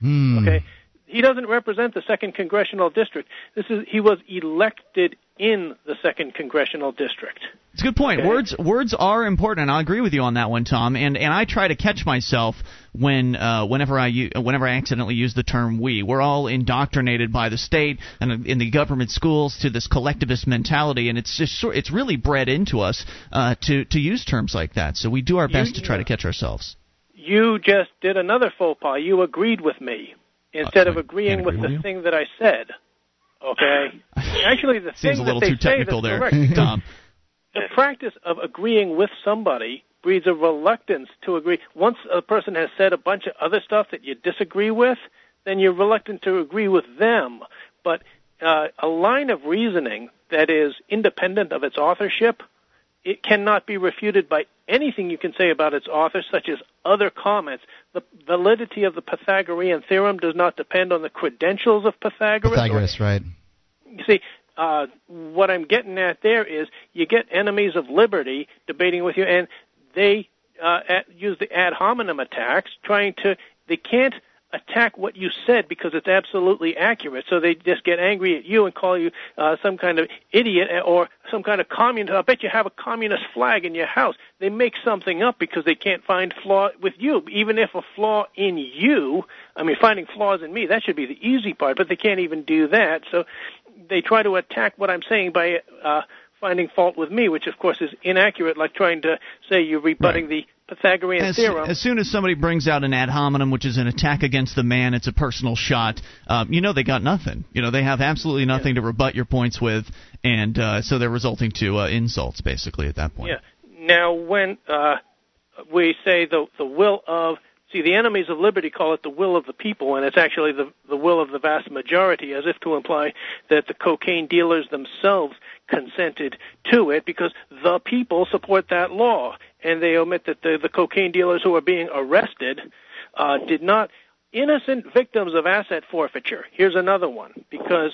Hmm. Okay. He doesn't represent the second congressional district. This is he was elected in the second congressional district. It's a good point. Okay. Words words are important, and I agree with you on that one, Tom. And and I try to catch myself when uh, whenever I u- whenever I accidentally use the term "we." We're all indoctrinated by the state and in the government schools to this collectivist mentality, and it's just it's really bred into us uh, to to use terms like that. So we do our best to try to catch ourselves. You just did another faux pas. You agreed with me instead of agreeing can't with the you. thing that I said. Okay. Actually, the Seems a little too technical there, correct. Tom. The practice of agreeing with somebody breeds a reluctance to agree. Once a person has said a bunch of other stuff that you disagree with, then you're reluctant to agree with them. But uh, a line of reasoning that is independent of its authorship, it cannot be refuted by anything you can say about its author, such as other comments. The validity of the Pythagorean theorem does not depend on the credentials of Pythagoras. or Pythagoras, right? you see, uh, what I'm getting at there is you get enemies of liberty debating with you, and they uh, at, use the ad hominem attacks, trying to they can't attack what you said because it's absolutely accurate. So they just get angry at you and call you uh, some kind of idiot or some kind of communist. I bet you have a communist flag in your house. They make something up because they can't find flaw with you. Even if a flaw in you, I mean, finding flaws in me, that should be the easy part, but they can't even do that. So they try to attack what I'm saying by uh, finding fault with me, which of course is inaccurate, like trying to say you're rebutting the Pythagorean As, theorem. as soon as somebody brings out an ad hominem, which is an attack against the man, it's a personal shot. Um, you know they got nothing. You know they have absolutely nothing to rebut your points with, and uh, so they're resulting to uh, insults basically at that point. Yeah. Now, when uh, we say the the will of see the enemies of liberty call it the will of the people, and it's actually the the will of the vast majority, as if to imply that the cocaine dealers themselves consented to it because the people support that law, and they omit that the the cocaine dealers who are being arrested uh, did not innocent victims of asset forfeiture. Here's another one because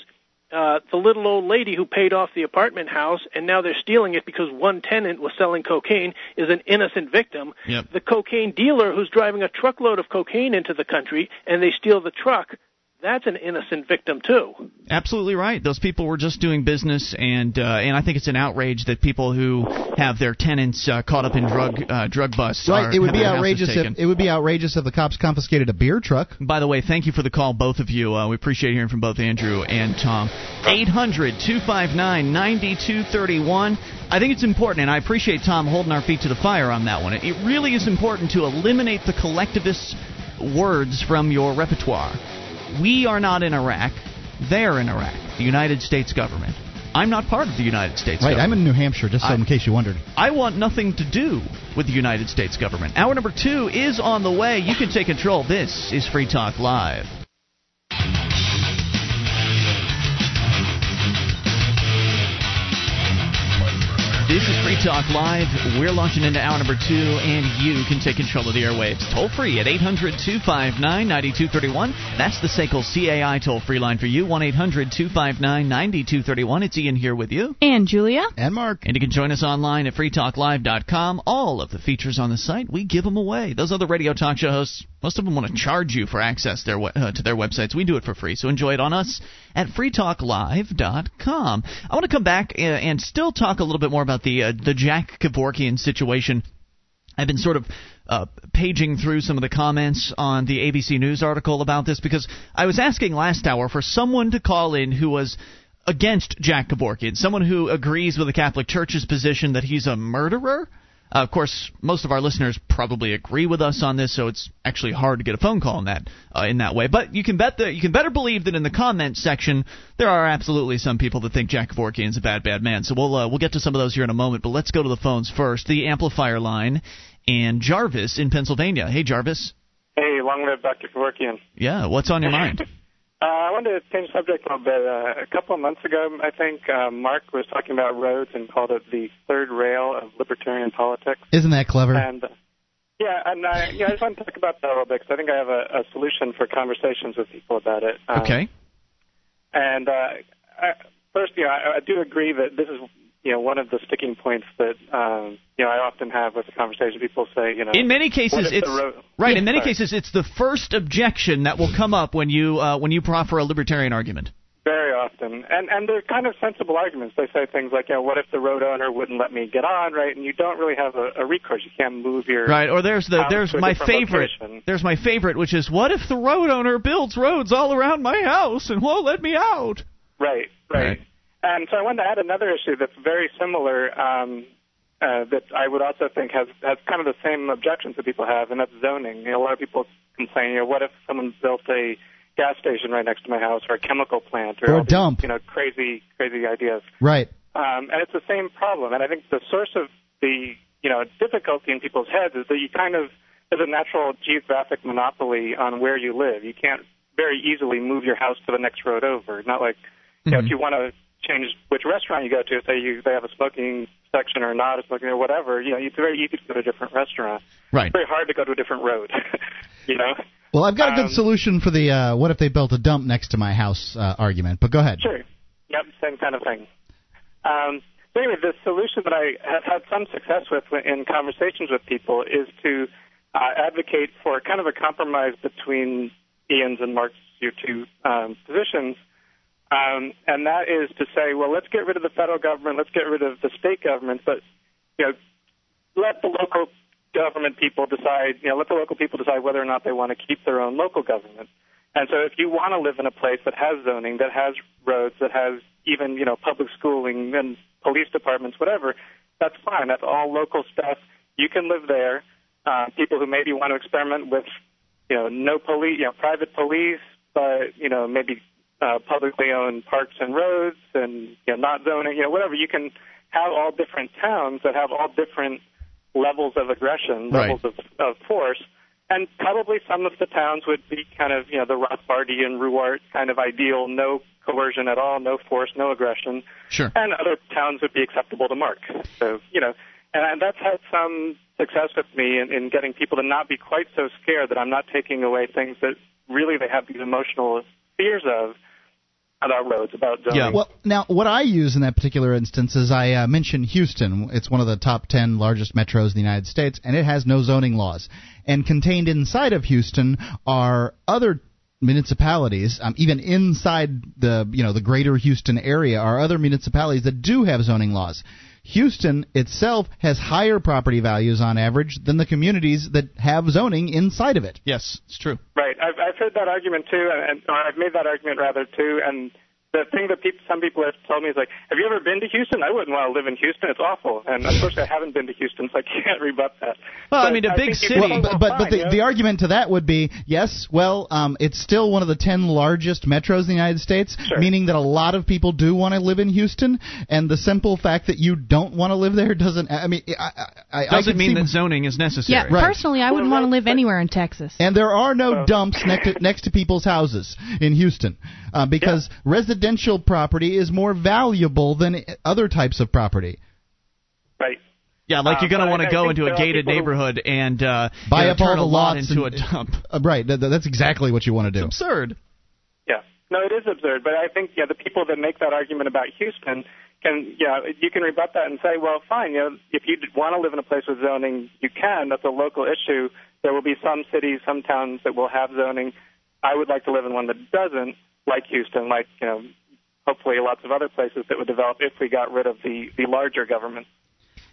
uh, the little old lady who paid off the apartment house and now they're stealing it because one tenant was selling cocaine is an innocent victim. Yep. The cocaine dealer who's driving a truckload of cocaine into the country and they steal the truck, that's an innocent victim too. Absolutely right. Those people were just doing business, and uh, and I think it's an outrage that people who have their tenants uh, caught up in drug uh, drug busts. Right. Are, it would be outrageous if it would be outrageous if the cops confiscated a beer truck. By the way, thank you for the call, both of you. Uh, we appreciate hearing from both Andrew and Tom. 800 259 9231. I think it's important, and I appreciate Tom holding our feet to the fire on that one. It, it really is important to eliminate the collectivist words from your repertoire. We are not in Iraq. They're in Iraq. The United States government. I'm not part of the United States Right. government. I'm in New Hampshire, just so I- in case you wondered. I want nothing to do with the United States government. Hour number two is on the way. You can take control. This is Free Talk Live. This is Free Talk Live. We're launching into hour number two, and you can take control of the airwaves toll free at 800 259 9231. That's the SACL CAI toll free line for you, 1 800 259 9231. It's Ian here with you. And Julia? And Mark. And you can join us online at freetalklive.com. All of the features on the site, we give them away. Those other radio talk show hosts, most of them want to charge you for access their uh, to their websites. We do it for free, so enjoy it on us at freetalklive.com. I want to come back uh, and still talk a little bit more about the uh, the Jack Kevorkian situation. I've been sort of uh, paging through some of the comments on the ABC News article about this because I was asking last hour for someone to call in who was against Jack Kevorkian, someone who agrees with the Catholic Church's position that he's a murderer. Uh, of course, most of our listeners probably agree with us on this, so it's actually hard to get a phone call in that uh, in that way. But you can bet that you can better believe that in the comments section there are absolutely some people that think Jack Kevorkian's a bad, bad man. So we'll uh, we'll get to some of those here in a moment. But let's go to the phones first. The amplifier line and Jarvis in Pennsylvania. Hey, Jarvis. Hey, long live Dr. Kevorkian. Yeah, what's on your mind? Uh, I wanted to change subject a little bit. Uh, a couple of months ago, I think uh, Mark was talking about roads and called it the third rail of libertarian politics. Isn't that clever? And uh, yeah, and I, yeah, I just want to talk about that a little bit because I think I have a, a solution for conversations with people about it. Um, Okay. And uh, I, first, you know, I, I do agree that this is you know one of the sticking points that um, you know I often have with the conversation. People say, you know, In many cases, it's road- right. In many sorry. cases, it's the first objection that will come up when you uh, when you proffer a libertarian argument. Very often, and and they're kind of sensible arguments. They say things like, you know, what if the road owner wouldn't let me get on, right? And you don't really have a, a recourse. You can't move your Right, or there's the there's my favorite. location. There's my favorite, which is what if the road owner builds roads all around my house and won't let me out? Right, right. Right. And so I wanted to add another issue that's very similar. Um, uh, that I would also think has has kind of the same objections that people have, and that's zoning. You know, a lot of people complain, you know, what if someone built a gas station right next to my house, or a chemical plant, or, Or a all these, dump. you know, crazy, crazy ideas. Right. Um, and it's the same problem. And I think the source of the you know difficulty in people's heads is that you kind of there's a natural geographic monopoly on where you live. You can't very easily move your house to the next road over. Not like you know if you want to change which restaurant you go to, say you they have a smoking section or not a smoking or whatever. You know, it's very easy to go to a different restaurant. Right. It's very hard to go to a different road. you know. Well, I've got a good Um, solution for the uh, what if they built a dump next to my house uh, argument, but go ahead. Sure. Yep, same kind of thing. Um, so anyway, the solution that I have had some success with in conversations with people is to uh, advocate for kind of a compromise between Ian's and Mark's your two um, positions, um, and that is to say, well, let's get rid of the federal government, let's get rid of the state government, but you know, let the local government people decide, you know, let the local people decide whether or not they want to keep their own local government. And so if you want to live in a place that has zoning, that has roads, that has even, you know, public schooling and police departments, whatever, that's fine. That's all local stuff. You can live there. Uh, people who maybe want to experiment with, you know, no police, you know, private police, but, you know, maybe uh, publicly owned parks and roads and, you know, not zoning, you know, whatever. You can have all different towns that have all different levels of aggression, Right. levels of, of force. And probably some of the towns would be kind of, you know, the Rothbardian Ruart kind of ideal, no coercion at all, no force, no aggression. Sure. And other towns would be acceptable to Mark. So, you know, and, and that's had some success with me in, in getting people to not be quite so scared that I'm not taking away things that really they have these emotional fears of about roads, about zoning. Yeah. Well, now what I use in that particular instance is I uh, mentioned Houston. It's one of the top ten largest metros in the United States, and it has no zoning laws. And contained inside of Houston are other municipalities, um, even inside the you know the greater Houston area, are other municipalities that do have zoning laws. Houston itself has higher property values on average than the communities that have zoning inside of it. Yes, it's true. Right. I've, I've heard that argument too, and, and or I've made that argument rather too, and the thing that people, some people have told me is like, "Have you ever been to Houston? I wouldn't want to live in Houston. It's awful." And unfortunately, I haven't been to Houston, so I can't rebut that. Well, but I mean, a big city. Well, well, but but, fine, but the, you know? the argument to that would be yes. Well, um, it's still one of the ten largest metros in the United States, Sure. meaning that a lot of people do want to live in Houston, and the simple fact that you don't want to live there doesn't. I mean, I, I, I I Doesn't can mean see- that zoning is necessary. Yeah, Right. personally, I wouldn't Well, want to that's- live anywhere in Texas. And there are no Well- dumps next to, next to people's houses in Houston uh, because residential property is more valuable than other types of property. right. Yeah, like Uh, you're going to but want to go into a gated people who- neighborhood and uh, Buy you know, up all the lots into and- a dump. Uh, right, th- th- that's exactly what you want to do. It's absurd. Yeah. No, it is absurd, but I think yeah, the people that make that argument about Houston can yeah, you can rebut that and say, well, fine, you know, if you want to live in a place with zoning, you can. That's a local issue. There will be some cities, some towns that will have zoning. I would like to live in one that doesn't, like Houston, like you know, hopefully lots of other places that would develop if we got rid of the the larger government.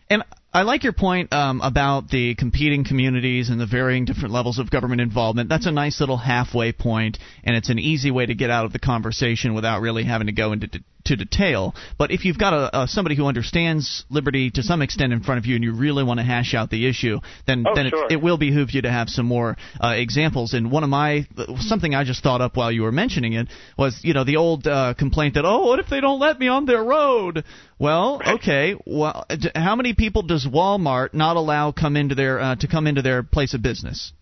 And I like your point um, about the competing communities and the varying different levels of government involvement. That's a nice little halfway point, and it's an easy way to get out of the conversation without really having to go into de- to detail. But if you've got a, a somebody who understands liberty to some extent in front of you, and you really want to hash out the issue, then Oh, then sure. it, it will behoove you to have some more uh, examples. And one of my something I just thought up while you were mentioning it was you know the old uh, complaint that oh what if they don't let me on their road? Well, okay. Well, d- how many people does Walmart not allow come into their uh, to come into their place of business?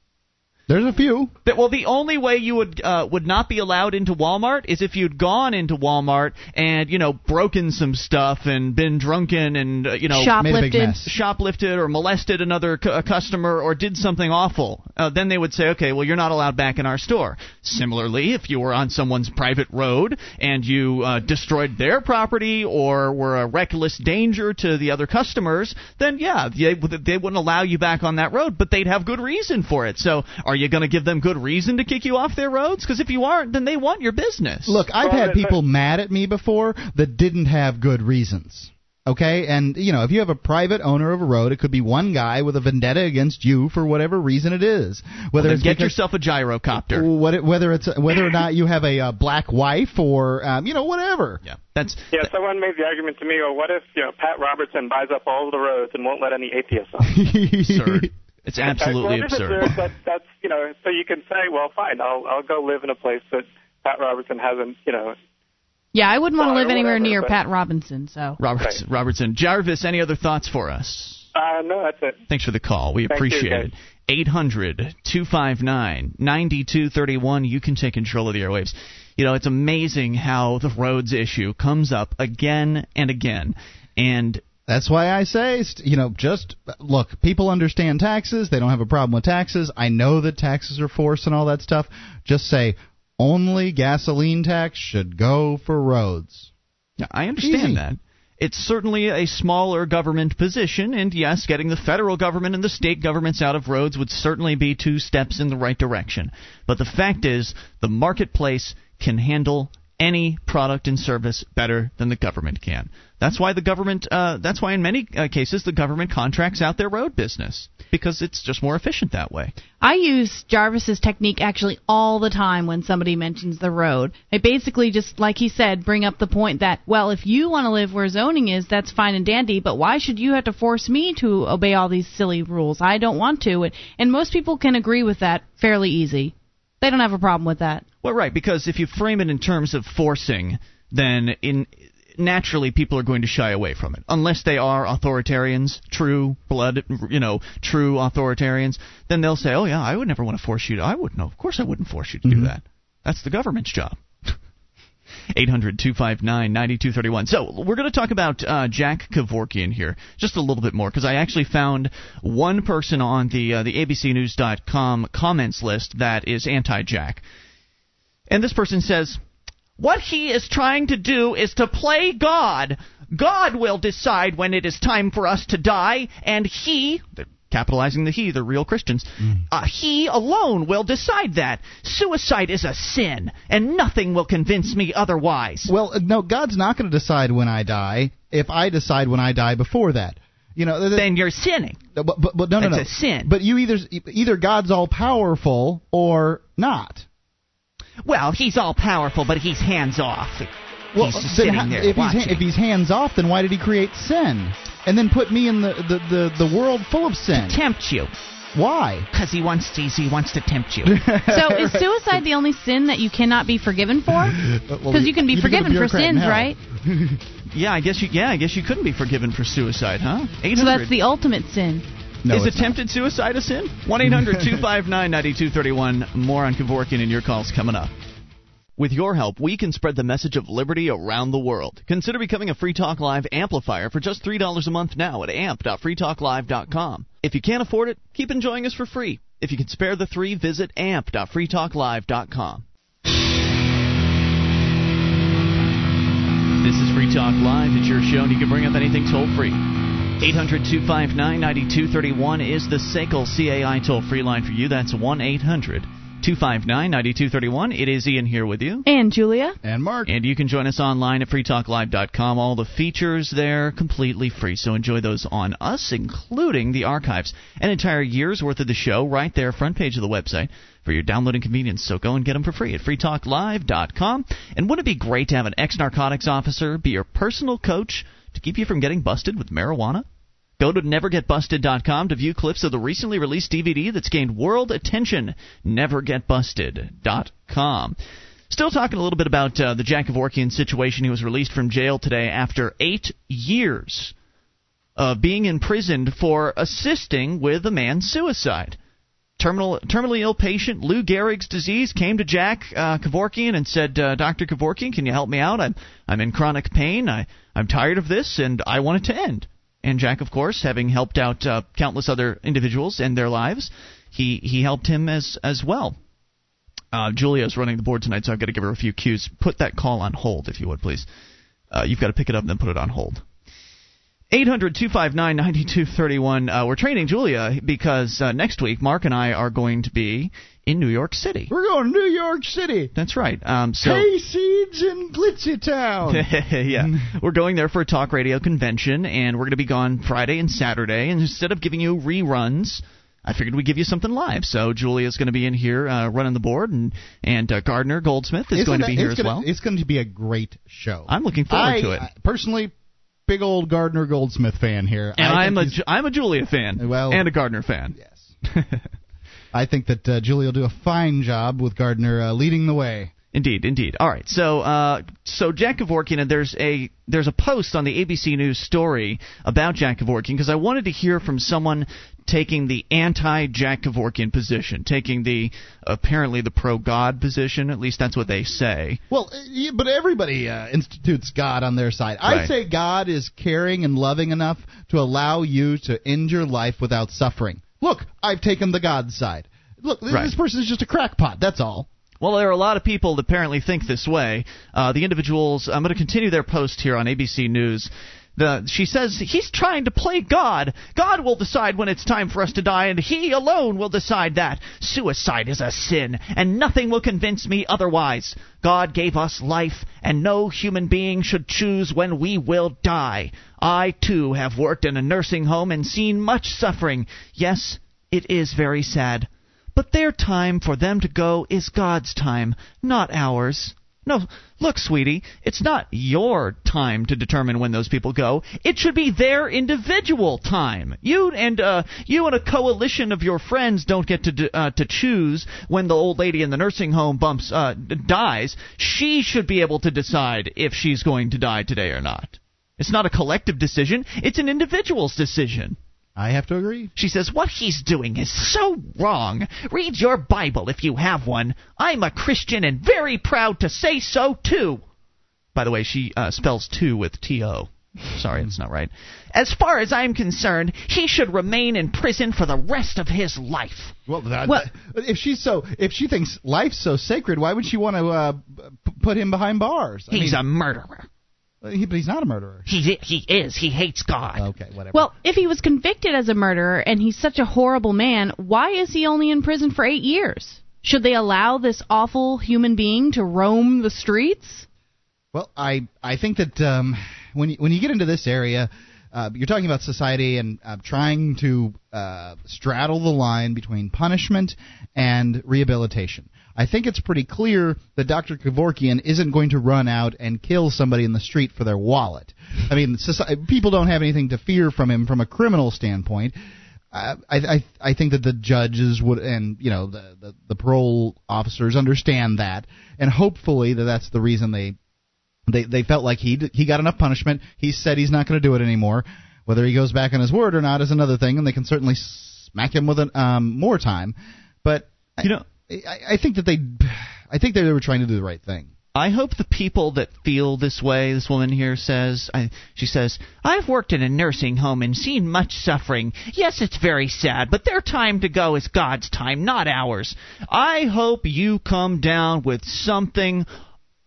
There's a few. That, well, the only way you would uh, would not be allowed into Walmart is if you'd gone into Walmart and you know broken some stuff and been drunken and uh, you know Made a big Shoplifted. shoplifted or molested another cu- customer or did something awful, uh, then they would say, okay, well, you're not allowed back in our store. Similarly, if you were on someone's private road and you uh, destroyed their property or were a reckless danger to the other customers, then yeah, they, they wouldn't allow you back on that road, but they'd have good reason for it. So, are you going to give them good reason to kick you off their roads? Because if you aren't, then they want your business. Look, I've Well, had people mad at me before that didn't have good reasons. Okay, and you know, if you have a private owner of a road, it could be one guy with a vendetta against you for whatever reason it is. Whether then it's get because- yourself a gyrocopter. what it- whether it's whether or not you have a uh, black wife or um, you know whatever. Yeah, that's Yeah, someone made the argument to me, well, what if you know Pat Robertson buys up all the roads and won't let any atheists on? absurd. It's absolutely well, it is absurd. But that's you know, so you can say, well, fine, I'll I'll go live in a place that Pat Robertson hasn't, you know. Yeah, I wouldn't want to live anywhere whatever, near but- Pat Robinson. So Robertson, Robertson, Jarvis. Any other thoughts for us? Uh, no, that's it. Thanks for the call. We Thank appreciate guys. it. 800 259 9231. You can take control of the airwaves. You know, it's amazing how the roads issue comes up again and again. And That's why I say, you know, just look. People understand taxes; they don't have a problem with taxes. I know that taxes are forced and all that stuff. Just say only gasoline tax should go for roads. Yeah, I understand Easy. that. It's certainly a smaller government position, and yes, getting the federal government and the state governments out of roads would certainly be two steps in the right direction. But the fact is, the marketplace can handle any product and service better than the government can. That's why the government. Uh, that's why in many uh, cases the government contracts out their road business because it's just more efficient that way. I use Jarvis's technique actually all the time when somebody mentions the road. I basically just, like he said, bring up the point that, well, if you want to live where zoning is, that's fine and dandy, but why should you have to force me to obey all these silly rules? I don't want to. And most people can agree with that fairly easy. They don't have a problem with that. Well, right, because if you frame it in terms of forcing, then in naturally people are going to shy away from it unless they are authoritarians, true blood, you know, true authoritarians. Then they'll say, "Oh yeah, I would never want to force you to. I wouldn't. No, of course I wouldn't force you to do mm-hmm. that. That's the government's job." 800 259 9231. So, we're going to talk about uh, Jack Kevorkian here just a little bit more because I actually found one person on the, uh, the ABCNews.com comments list that is anti Jack. And this person says, What he is trying to do is to play God. God will decide when it is time for us to die, and he, capitalizing the he, the real Christians. Uh, he alone will decide that. Suicide is a sin, and nothing will convince me otherwise. Well, uh, no, God's not going to decide when I die. If I decide when I die before that, you know, th- then you're sinning. but, but, but no, no, no. a sin. But you either either God's all powerful or not. Well, he's all powerful, but he's hands off. Well, he's uh, sitting ha- there if he's watching. ha- if he's hands off, then why did he create sin and then put me in the the, the, the world full of sin? To tempt you. Why? Because he wants to, he wants to tempt you. So is suicide the only sin that you cannot be forgiven for? Because you can be you become a forgiven for sins, right? yeah, I guess you. Yeah, I guess you couldn't be forgiven for suicide, huh? Eight So that's the ultimate sin. No, Is it's not. attempted suicide a sin? 1 800 259 9231. More on Kevorkian and your calls coming up. With your help, we can spread the message of liberty around the world. Consider becoming a Free Talk Live amplifier for just $3 a month now at amp.freetalklive.com. If you can't afford it, keep enjoying us for free. If you can spare the three, visit amp.freetalklive.com. This is Free Talk Live. It's your show, and you can bring up anything toll free. 800 259 9231 is the SACL CAI toll free line for you. That's 1 800 259 9231. It is Ian here with you. And Julia? And Mark. And you can join us online at freetalklive.com. All the features there completely free, so enjoy those on us, including the archives. An entire year's worth of the show right there, front page of the website, for your downloading convenience. So go and get them for free at freetalklive.com. And wouldn't it be great to have an ex narcotics officer be your personal coach to keep you from getting busted with marijuana? Go to nevergetbusted.com to view clips of the recently released DVD that's gained world attention. Nevergetbusted.com. Still talking a little bit about uh, the Jack Kevorkian situation. He was released from jail today after eight years of being imprisoned for assisting with a man's suicide. Terminal, terminally ill patient Lou Gehrig's disease came to Jack uh, Kevorkian and said, uh, "Dr. Kevorkian, can you help me out? I'm I'm in chronic pain. I I'm tired of this, and I want it to end." And Jack, of course, having helped out uh, countless other individuals and their lives, he he helped him as as well. Uh, Julia's running the board tonight, so I've got to give her a few cues. Put that call on hold, if you would, please. Uh, you've got to pick it up and then put it on hold. 800 259 9231. Uh, We're training Julia because uh, next week, Mark and I are going to be in New York City. We're going to New York City. That's right. Um, so Hayseeds in Glitzy Town. yeah, we're going there for a talk radio convention, and we're going to be gone Friday and Saturday. And instead of giving you reruns, I figured we'd give you something live. So Julia's going to be in here uh, running the board, and and uh, Gardner Goldsmith is Isn't going to that- be here as gonna, well. It's going to be a great show. I'm looking forward I, to it. I- personally, big old Gardner Goldsmith fan here. And I I'm think a I'm a Julia fan Well- and a Gardner fan. Yes. I think that uh, Julie will do a fine job with Gardner uh, leading the way. Indeed, indeed. All right, so uh, so Jack Kevorkian, and there's a there's a post on the ABC News story about Jack Kevorkian because I wanted to hear from someone taking the anti-Jack Kevorkian position, taking the apparently the pro-God position. At least that's what they say. Well, uh, but everybody uh, institutes God on their side. I say God is caring and loving enough to allow you to end your life without suffering. Look, I've taken the God side. Look, this, Right. this person is just a crackpot. That's all. Well, there are a lot of people that apparently think this way. Uh, the individuals, I'm going to continue their post here on ABC News. The, she says he's trying to play God. God will decide when it's time for us to die, and He alone will decide that. Suicide is a sin, and nothing will convince me otherwise. God gave us life, and no human being should choose when we will die. I, too, have worked in a nursing home and seen much suffering. Yes, it is very sad. But their time for them to go is God's time, not ours. No, look, sweetie, it's not your time to determine when those people go. It should be their individual time. You and uh, you and a coalition of your friends don't get to d- uh, to choose when the old lady in the nursing home bumps uh, dies. She should be able to decide if she's going to die today or not. It's not a collective decision; it's an individual's decision. I have to agree. She says, What he's doing is so wrong. Read your Bible if you have one. I'm a Christian and very proud to say so, too. By the way, she uh, spells two with T O. Sorry, that's not right. As far as I'm concerned, he should remain in prison for the rest of his life. Well, that, Well- if she's so, if she thinks life's so sacred, why would she want to uh, p- put him behind bars? I He's mean, a murderer. Uh, he, but he's not a murderer. He he is. He hates God. Okay, whatever. Well, if he was convicted as a murderer and he's such a horrible man, why is he only in prison for eight years? Should they allow this awful human being to roam the streets? Well, I I think that um, when you, when you get into this area, uh, you're talking about society and uh, trying to uh, straddle the line between punishment and rehabilitation. I think it's pretty clear that Dr. Kevorkian isn't going to run out and kill somebody in the street for their wallet. I mean, society, people don't have anything to fear from him from a criminal standpoint. I, I I think that the judges would and you know the, the the parole officers understand that and hopefully that that's the reason they they they felt like he he got enough punishment. He said he's not going to do it anymore. Whether he goes back on his word or not is another thing, and they can certainly smack him with an, um, more time. But you know, I, I think that they, I think they were trying to do the right thing. I hope the people that feel this way, this woman here says, I, she says, I've worked in a nursing home and seen much suffering. Yes, it's very sad, but their time to go is God's time, not ours. I hope you come down with something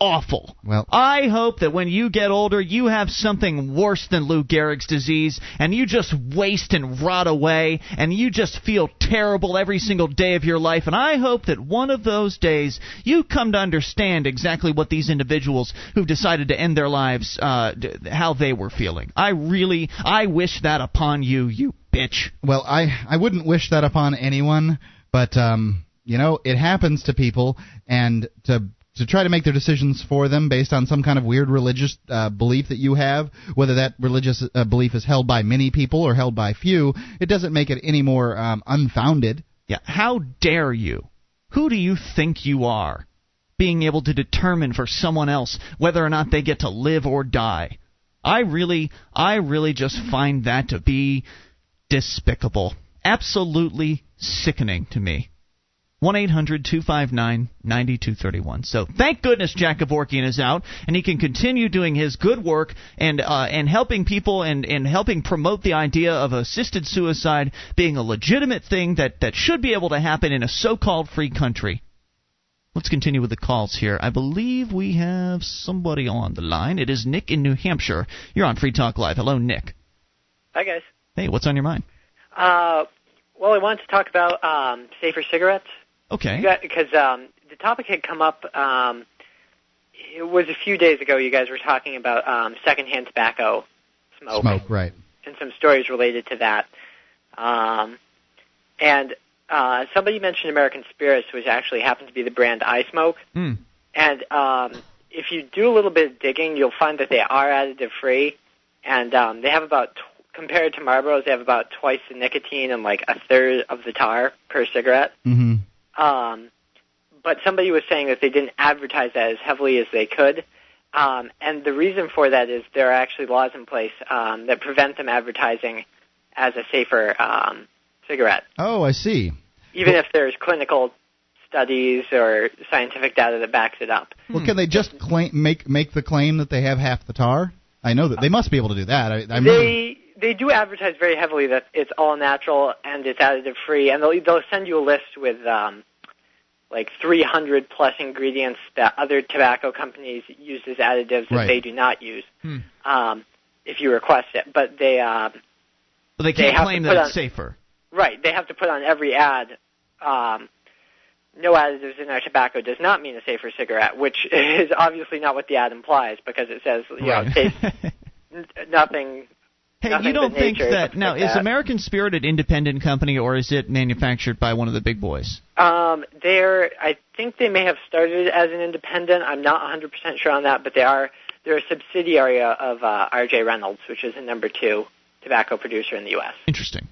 awful. Well, I hope that when you get older, you have something worse than Lou Gehrig's disease, and you just waste and rot away, and you just feel terrible every single day of your life. And I hope that one of those days you come to understand exactly what these individuals who've decided to end their lives, uh, how they were feeling. I really, I wish that upon you, you bitch. Well, I I wouldn't wish that upon anyone, but um, you know, it happens to people, and to to try to make their decisions for them based on some kind of weird religious uh, belief that you have, whether that religious uh, belief is held by many people or held by few, it doesn't make it any more um, unfounded. Yeah, how dare you? Who do you think you are? Being able to determine for someone else whether or not they get to live or die. I really, I really just find that to be despicable. Absolutely sickening to me. 1 800 259 9231. So thank goodness Jack Kevorkian is out and he can continue doing his good work and uh, and helping people and, and helping promote the idea of assisted suicide being a legitimate thing that, that should be able to happen in a so called free country. Let's continue with the calls here. I believe we have somebody on the line. It is Nick in New Hampshire. You're on Free Talk Live. Hello, Nick. Hi, guys. Hey, what's on your mind? Uh, well, I wanted to talk about um, safer cigarettes. Okay. Because um, the topic had come up. Um, it was a few days ago. You guys were talking about um, secondhand tobacco smoke. Smoke, right? And some stories related to that. Um, and uh, somebody mentioned American Spirits, which actually happens to be the brand I smoke. Mm. And um, if you do a little bit of digging, you'll find that they are additive free, and um, they have about tw- compared to Marlboros, they have about twice the nicotine and like a third of the tar per cigarette. Mm-hmm. Um, but somebody was saying that they didn't advertise that as heavily as they could. Um, and the reason for that is there are actually laws in place um, that prevent them advertising as a safer um, cigarette, Oh, I see. even if there's clinical studies or scientific data that backs it up. Well, can they just claim make make the claim that they have half the tar? I know that they must be able to do that. I, I They they do advertise very heavily that it's all natural and it's additive free, and they'll they'll send you a list with um, like 300 plus ingredients that other tobacco companies use as additives that they do not use. Hmm. Um, if you request it, but they um, But they They can't have claim that it's on- safer. right they have to put on every ad. Um, no additives in our tobacco does not mean a safer cigarette, which is obviously not what the ad implies because it says you know Right. taste nothing Hey, Nothing you don't think that now like is that. American Spirit an independent company or is it manufactured by one of the big boys? Um, they're, I think they may have started as an independent. I'm not 100% sure on that, but they are, they're a subsidiary of uh, R.J. Reynolds, which is the number two tobacco producer in the U.S. Interesting.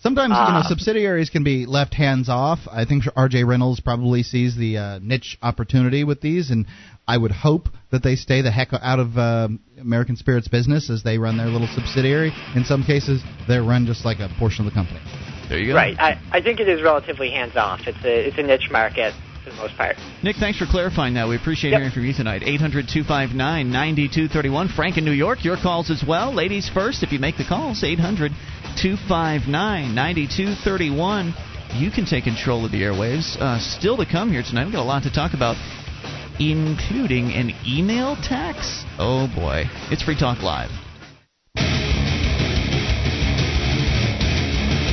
Sometimes you know Uh, subsidiaries can be left hands off. I think R.J. Reynolds probably sees the uh, niche opportunity with these, and I would hope that they stay the heck out of uh, American Spirits business as they run their little subsidiary. In some cases, they're run just like a portion of the company. There you go. Right. I, I think it is relatively hands off. It's a, it's a niche market for the most part. Nick, thanks for clarifying that. We appreciate Yep. hearing from you tonight. 800 259 9231. Frank in New York, your calls as well. Ladies first, if you make the calls, 800 259 9231. You can take control of the airwaves. Uh, still to come here tonight. We've got a lot to talk about. Including an email tax. Oh boy. It's Free Talk Live.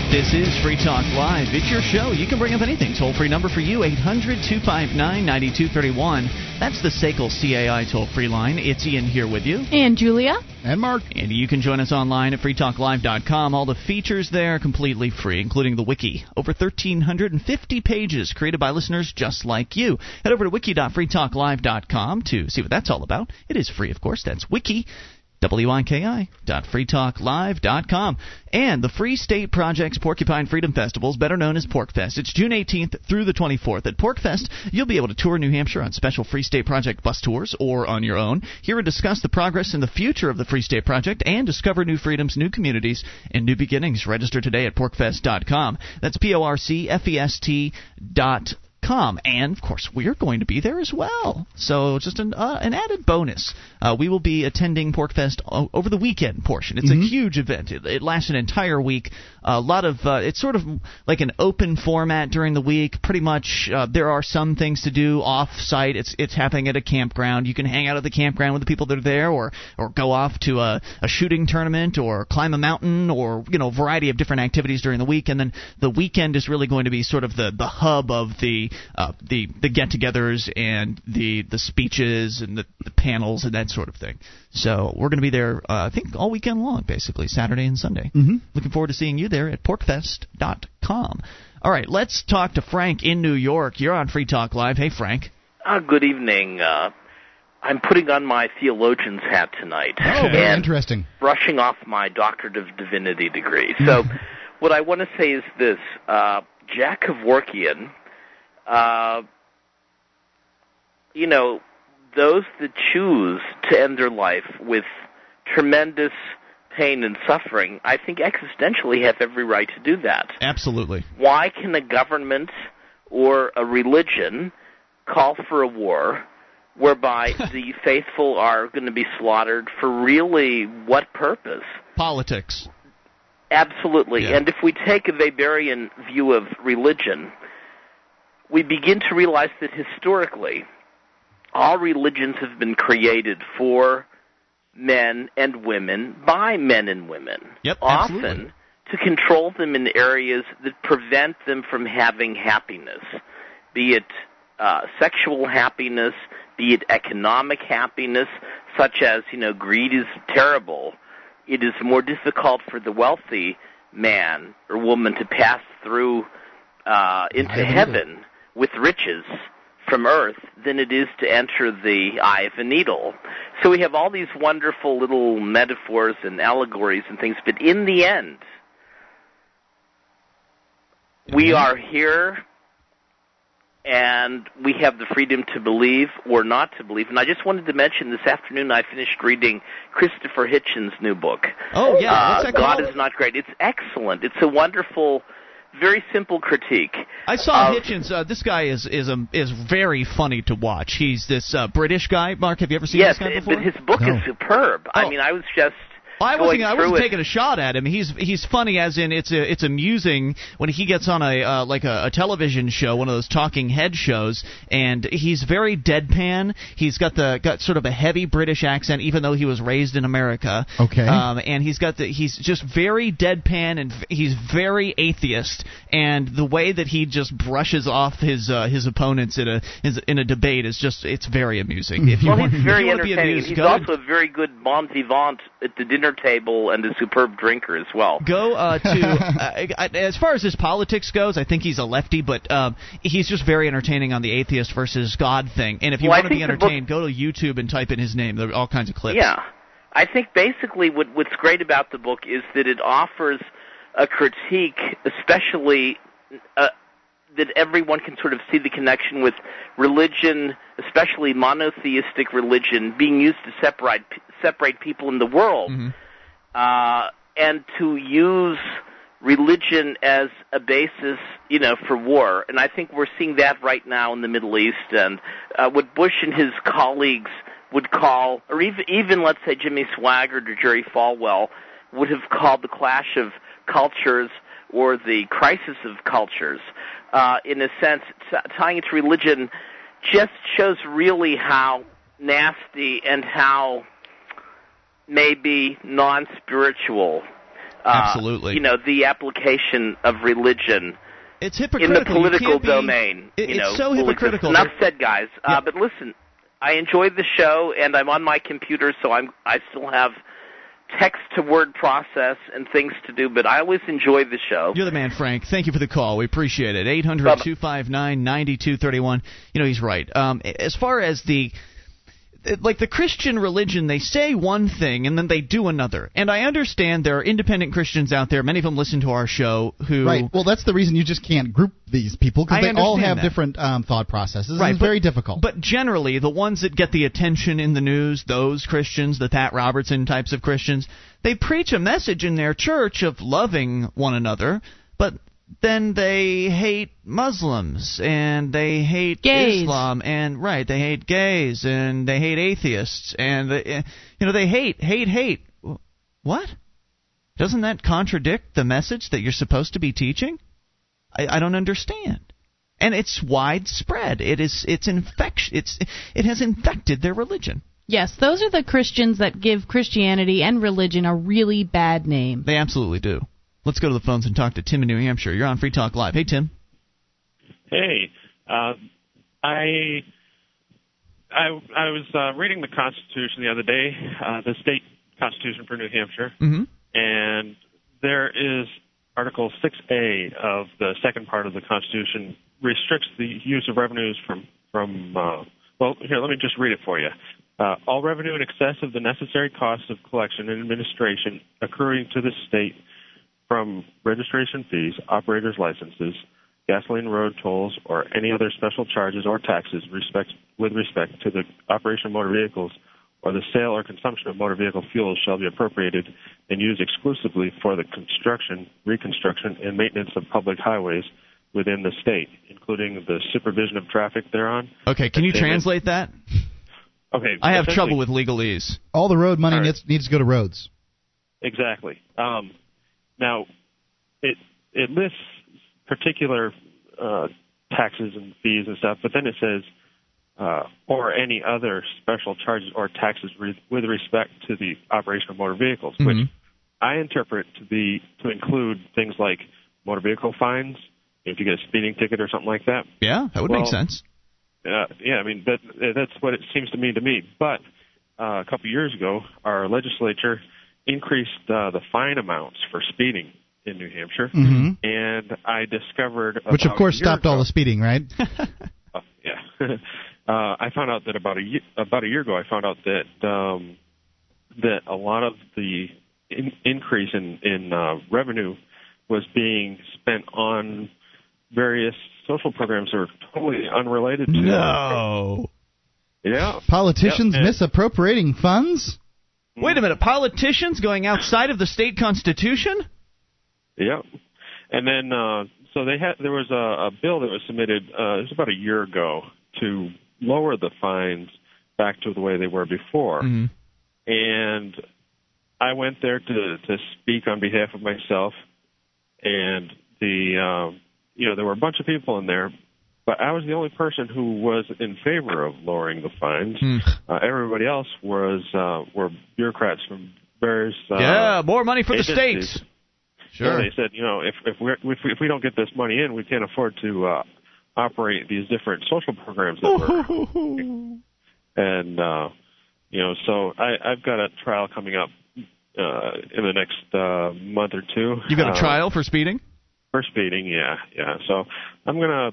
This is Free Talk Live. It's your show. You can bring up anything. Toll free number for you, 800 259 9231. That's the SACL CAI toll free line. It's Ian here with you. And Julia. And Mark. And you can join us online at freetalklive.com. All the features there are completely free, including the wiki. Over 1,350 pages created by listeners just like you. Head over to wiki.freetalklive.com to see what that's all about. It is free, of course. That's wiki wiki.freetalklive.com. And the Free State Project's Porcupine Freedom Festival is better known as PorcFest. It's June 18th through the 24th. At PorcFest, you'll be able to tour New Hampshire on special Free State Project bus tours or on your own, hear and discuss the progress and the future of the Free State Project, and discover new freedoms, new communities, and new beginnings. Register today at porcfest.com. That's P O R C F E S T dot com. And of course, we're going to be there as well. So just an uh, an added bonus. Uh, we will be attending PorcFest o- over the weekend portion. It's Mm-hmm. a huge event. It, it lasts an entire week. A lot of uh, it's sort of like an open format during the week. Pretty much, uh, there are some things to do off site. It's it's happening at a campground. You can hang out at the campground with the people that are there, or or go off to a, a shooting tournament, or climb a mountain, or you know, a variety of different activities during the week. And then the weekend is really going to be sort of the the hub of the uh, the the get-togethers and the the speeches and the, the panels and that sort of thing. So we're going to be there, uh, I think, all weekend long, basically Saturday and Sunday. Mm-hmm. Looking forward to seeing you there at porcfest.com. All right, let's talk to Frank in New York. You're on Free Talk Live. Hey, Frank. Uh, good evening. Uh, I'm putting on my theologian's hat tonight Oh, very and interesting. brushing off my doctorate of divinity degree. So, what I want to say is this: uh, Jack Kevorkian, uh, you know, those that choose to end their life with tremendous pain and suffering, I think existentially have every right to do that Absolutely. why can a government or a religion call for a war whereby the faithful are going to be slaughtered for really what purpose? Politics. Absolutely. Yeah. And if we take a Weberian view of religion, we begin to realize that historically, all religions have been created for men and women by men and women. Yep, Often absolutely. to control them in areas that prevent them from having happiness, be it uh, sexual happiness, be it economic happiness, such as, you know, greed is terrible. It is more difficult for the wealthy man or woman to pass through uh, into heaven with riches from earth than it is to enter the eye of a needle. So we have all these wonderful little metaphors and allegories and things, but in the end, we are here and we have the freedom to believe or not to believe. And I just wanted to mention this afternoon I finished reading Christopher Hitchens' new book. Oh, yeah. Uh, God is not great. It's excellent. It's a wonderful, very simple critique. I saw of- Hitchens. Uh, this guy is is um, is very funny to watch. He's this uh, British guy. Mark, have you ever seen Yes, this guy before? but his book No. is superb. I Oh. mean, I was just I wasn't. I wasn't it. taking a shot at him. He's he's funny as in it's a, it's amusing when he gets on a uh, like a, a television show, one of those talking head shows, and he's very deadpan. He's got the got sort of a heavy British accent, even though he was raised in America. Okay. Um, and he's got the he's just very deadpan and he's very atheist. And the way that he just brushes off his uh, his opponents in a his, in a debate is just it's very amusing. If you Well, want, he's if very you want be entertaining. amused, he's go also a very good bon vivant at the dinner table and a superb drinker as well. Go uh, to uh, as far as his politics goes. I think he's a lefty, but um, he's just very entertaining on the atheist versus God thing. And if you Well, want to be the book- entertained, go to YouTube and type in his name. There are all kinds of clips. Yeah. I think basically what, what's great about the book is that it offers a critique, especially uh, that everyone can sort of see the connection with religion, especially monotheistic religion, being used to separate separate people in the world, Mm-hmm. uh, and to use religion as a basis, you know, for war. And I think we're seeing that right now in the Middle East. And uh, what Bush and his colleagues would call, or even, even let's say Jimmy Swaggart or Jerry Falwell would have called the clash of cultures or the crisis of cultures, uh, in a sense, t- tying it to religion just shows really how nasty and how maybe non-spiritual. Uh, Absolutely. You know, the application of religion It's in hypocritical. the political be- domain. it- you it's know, so will exist. hypocritical. Enough said, guys. Uh, but listen, I enjoyed the show, and I'm on my computer, so I'm I still have text to word process and things to do. But I always enjoy the show. You're the man, Frank. Thank you for the call. We appreciate it. 800 259 9231. You know, he's right. Um, as far as the. Like the Christian religion, they say one thing and then they do another. And I understand there are independent Christians out there. Many of them listen to our show who. Right. Well, that's the reason you just can't group these people because they all have that. different um, thought processes. Right, it's but- very difficult. But generally, the ones that get the attention in the news, those Christians, the Pat Robertson types of Christians, they preach a message in their church of loving one another, but then they hate Muslims and they hate Gays. Islam and right, they hate gays and they hate atheists and they, eh, you know they hate hate hate. What? Doesn't that contradict the message that you're supposed to be teaching? I, I don't understand and it's widespread. It is it's infection. It's it has infected their religion. Yes, those are the Christians that give Christianity and religion a really bad name. They absolutely do. Let's go to the phones and talk to Tim in New Hampshire. You're on Free Talk Live. Hey Tim. Hey, uh, I I I was uh, reading the Constitution the other day, uh, the state Constitution for New Hampshire, Mm-hmm. and there is Article 6A of the second part of the Constitution restricts the use of revenues from from. Uh, well, here, let me just read it for you. Uh, all revenue in excess of the necessary costs of collection and administration accruing to the state from registration fees, operators' licenses, gasoline road tolls, or any other special charges or taxes respect, with respect to the operation of motor vehicles or the sale or consumption of motor vehicle fuels shall be appropriated and used exclusively for the construction, reconstruction, and maintenance of public highways within the state, including the supervision of traffic thereon. Okay, can you Attainment- translate that? Okay. I have trouble with legalese. all the road money All right. needs, needs to go to roads. Exactly. Um, now, it it lists particular uh, taxes and fees and stuff, but then it says uh, or any other special charges or taxes re- with respect to the operation of motor vehicles, which Mhm. I interpret to be to include things like motor vehicle fines if you get a speeding ticket or something like that. Yeah, that would Well, make sense. Uh, yeah, I mean that that's what it seems to mean to me. But uh, a couple years ago, our legislature increased uh, the fine amounts for speeding in New Hampshire, Mhm. and I discovered Which, of course, stopped all the speeding, right? uh, yeah. uh, I found out that about a year, about a year ago, I found out that um, that a lot of the in, increase in in uh, revenue was being spent on various social programs that are totally unrelated to. No. Yeah. Politicians misappropriating funds? Wait a minute, politicians going outside of the state constitution? Yeah, and then uh, so they had there was a, a bill that was submitted. Uh, it was about a year ago to lower the fines back to the way they were before, Mm-hmm. and I went there to to speak on behalf of myself, and the um, you know there were a bunch of people in there. But I was the only person who was in favor of lowering the fines. Hmm. Uh, everybody else was uh, were bureaucrats from various. Uh, yeah, more money for the states. Sure. they said, you know, if if we if we, if we don't get this money in, we can't afford to uh, operate these different social programs that we're and uh, you know, so I I've got a trial coming up uh, in the next uh, month or two. You got a Uh, trial for speeding? for speeding, yeah, yeah. So I'm gonna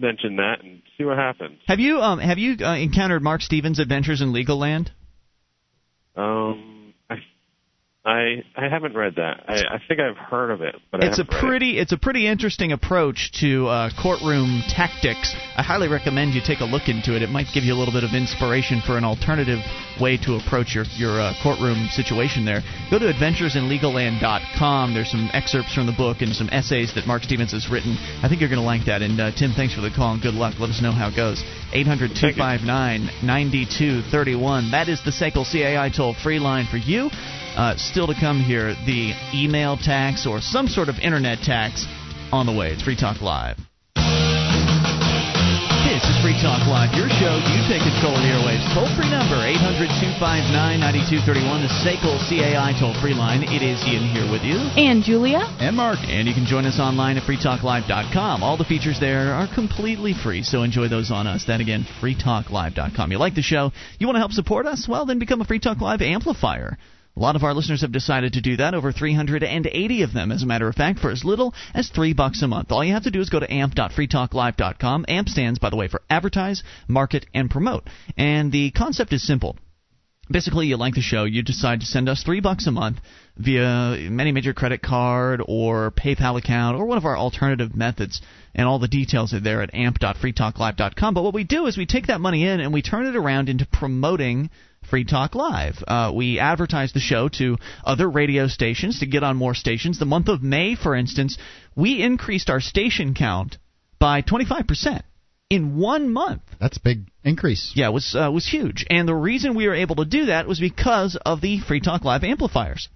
mention that and see what happens. Have you um have you uh, encountered Marc Stevens' adventures in legal land? Um, I I haven't read that. I I think I've heard of it, but it's a haven't it. pretty it's a pretty interesting approach to uh, courtroom tactics. I highly recommend you take a look into it. It might give you a little bit of inspiration for an alternative way to approach your your uh, courtroom situation. There, go to adventuresinlegalland.com. There's some excerpts from the book and some essays that Marc Stevens has written. I think you're going to like that. And uh, Tim, thanks for the call and good luck. Let us know how it goes. 800 259 9231. That is the SACL CAI toll free line for you. Uh, still to come here, the email tax or some sort of internet tax on the way. It's Free Talk Live. This is Free Talk Live, your show. You take control of the airwaves. Toll free number 800 259 9231, the SACL CAI toll free line. It is Ian here with you. And Julia. And Mark. And you can join us online at freetalklive.com. All the features there are completely free, so enjoy those on us. That again, freetalklive.com. You like the show? You want to help support us? Well, then become a Free Talk Live amplifier. A lot of our listeners have decided to do that, over 380 of them, as a matter of fact, for as little as three bucks a month. All you have to do is go to amp.freetalklive.com. AMP stands, by the way, for advertise, market, and promote. And the concept is simple. Basically, you like the show, you decide to send us three bucks a month via many major credit card or PayPal account or one of our alternative methods. And all the details are there at amp.freetalklive.com. But what we do is we take that money in and we turn it around into promoting Free Talk Live. Uh, we advertise the show to other radio stations to get on more stations. The month of May, for instance, we increased our station count by 25% in one month. That's a big increase. Yeah, it was uh, was huge. And the reason we were able to do that was because of the Free Talk Live amplifiers.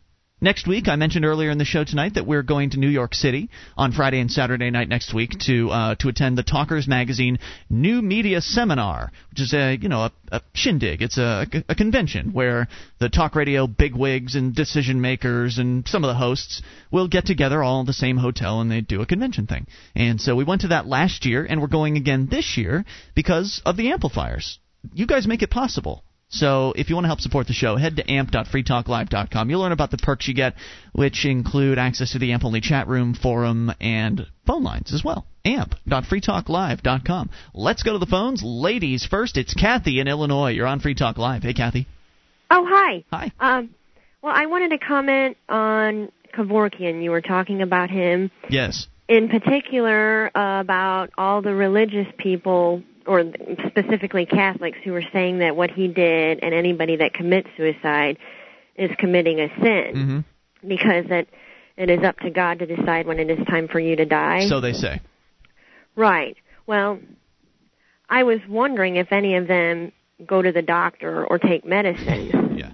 Next week, I mentioned earlier in the show tonight that we're going to New York City on Friday and Saturday night next week to uh, to attend the Talkers Magazine New Media Seminar, which is a you know a, a shindig. It's a, a convention where the talk radio bigwigs and decision makers and some of the hosts will get together all in the same hotel and they do a convention thing. And so we went to that last year, and we're going again this year because of the amplifiers. You guys make it possible. So if you want to help support the show, head to amp.freetalklive.com. You'll learn about the perks you get, which include access to the AMP only chat room, forum, and phone lines as well. amp.freetalklive.com. Let's go to the phones. Ladies first, it's Kathy in Illinois. You're on Free Talk Live. Hey, Kathy. Oh, hi. Hi. Um, well, I wanted to comment on Kevorkian. You were talking about him. Yes. In particular, uh, about all the religious people or specifically Catholics who are saying that what he did and anybody that commits suicide is committing a sin mm-hmm. because it it is up to God to decide when it is time for you to die. So they say. Right. Well, I was wondering if any of them go to the doctor or take medicine. Yeah.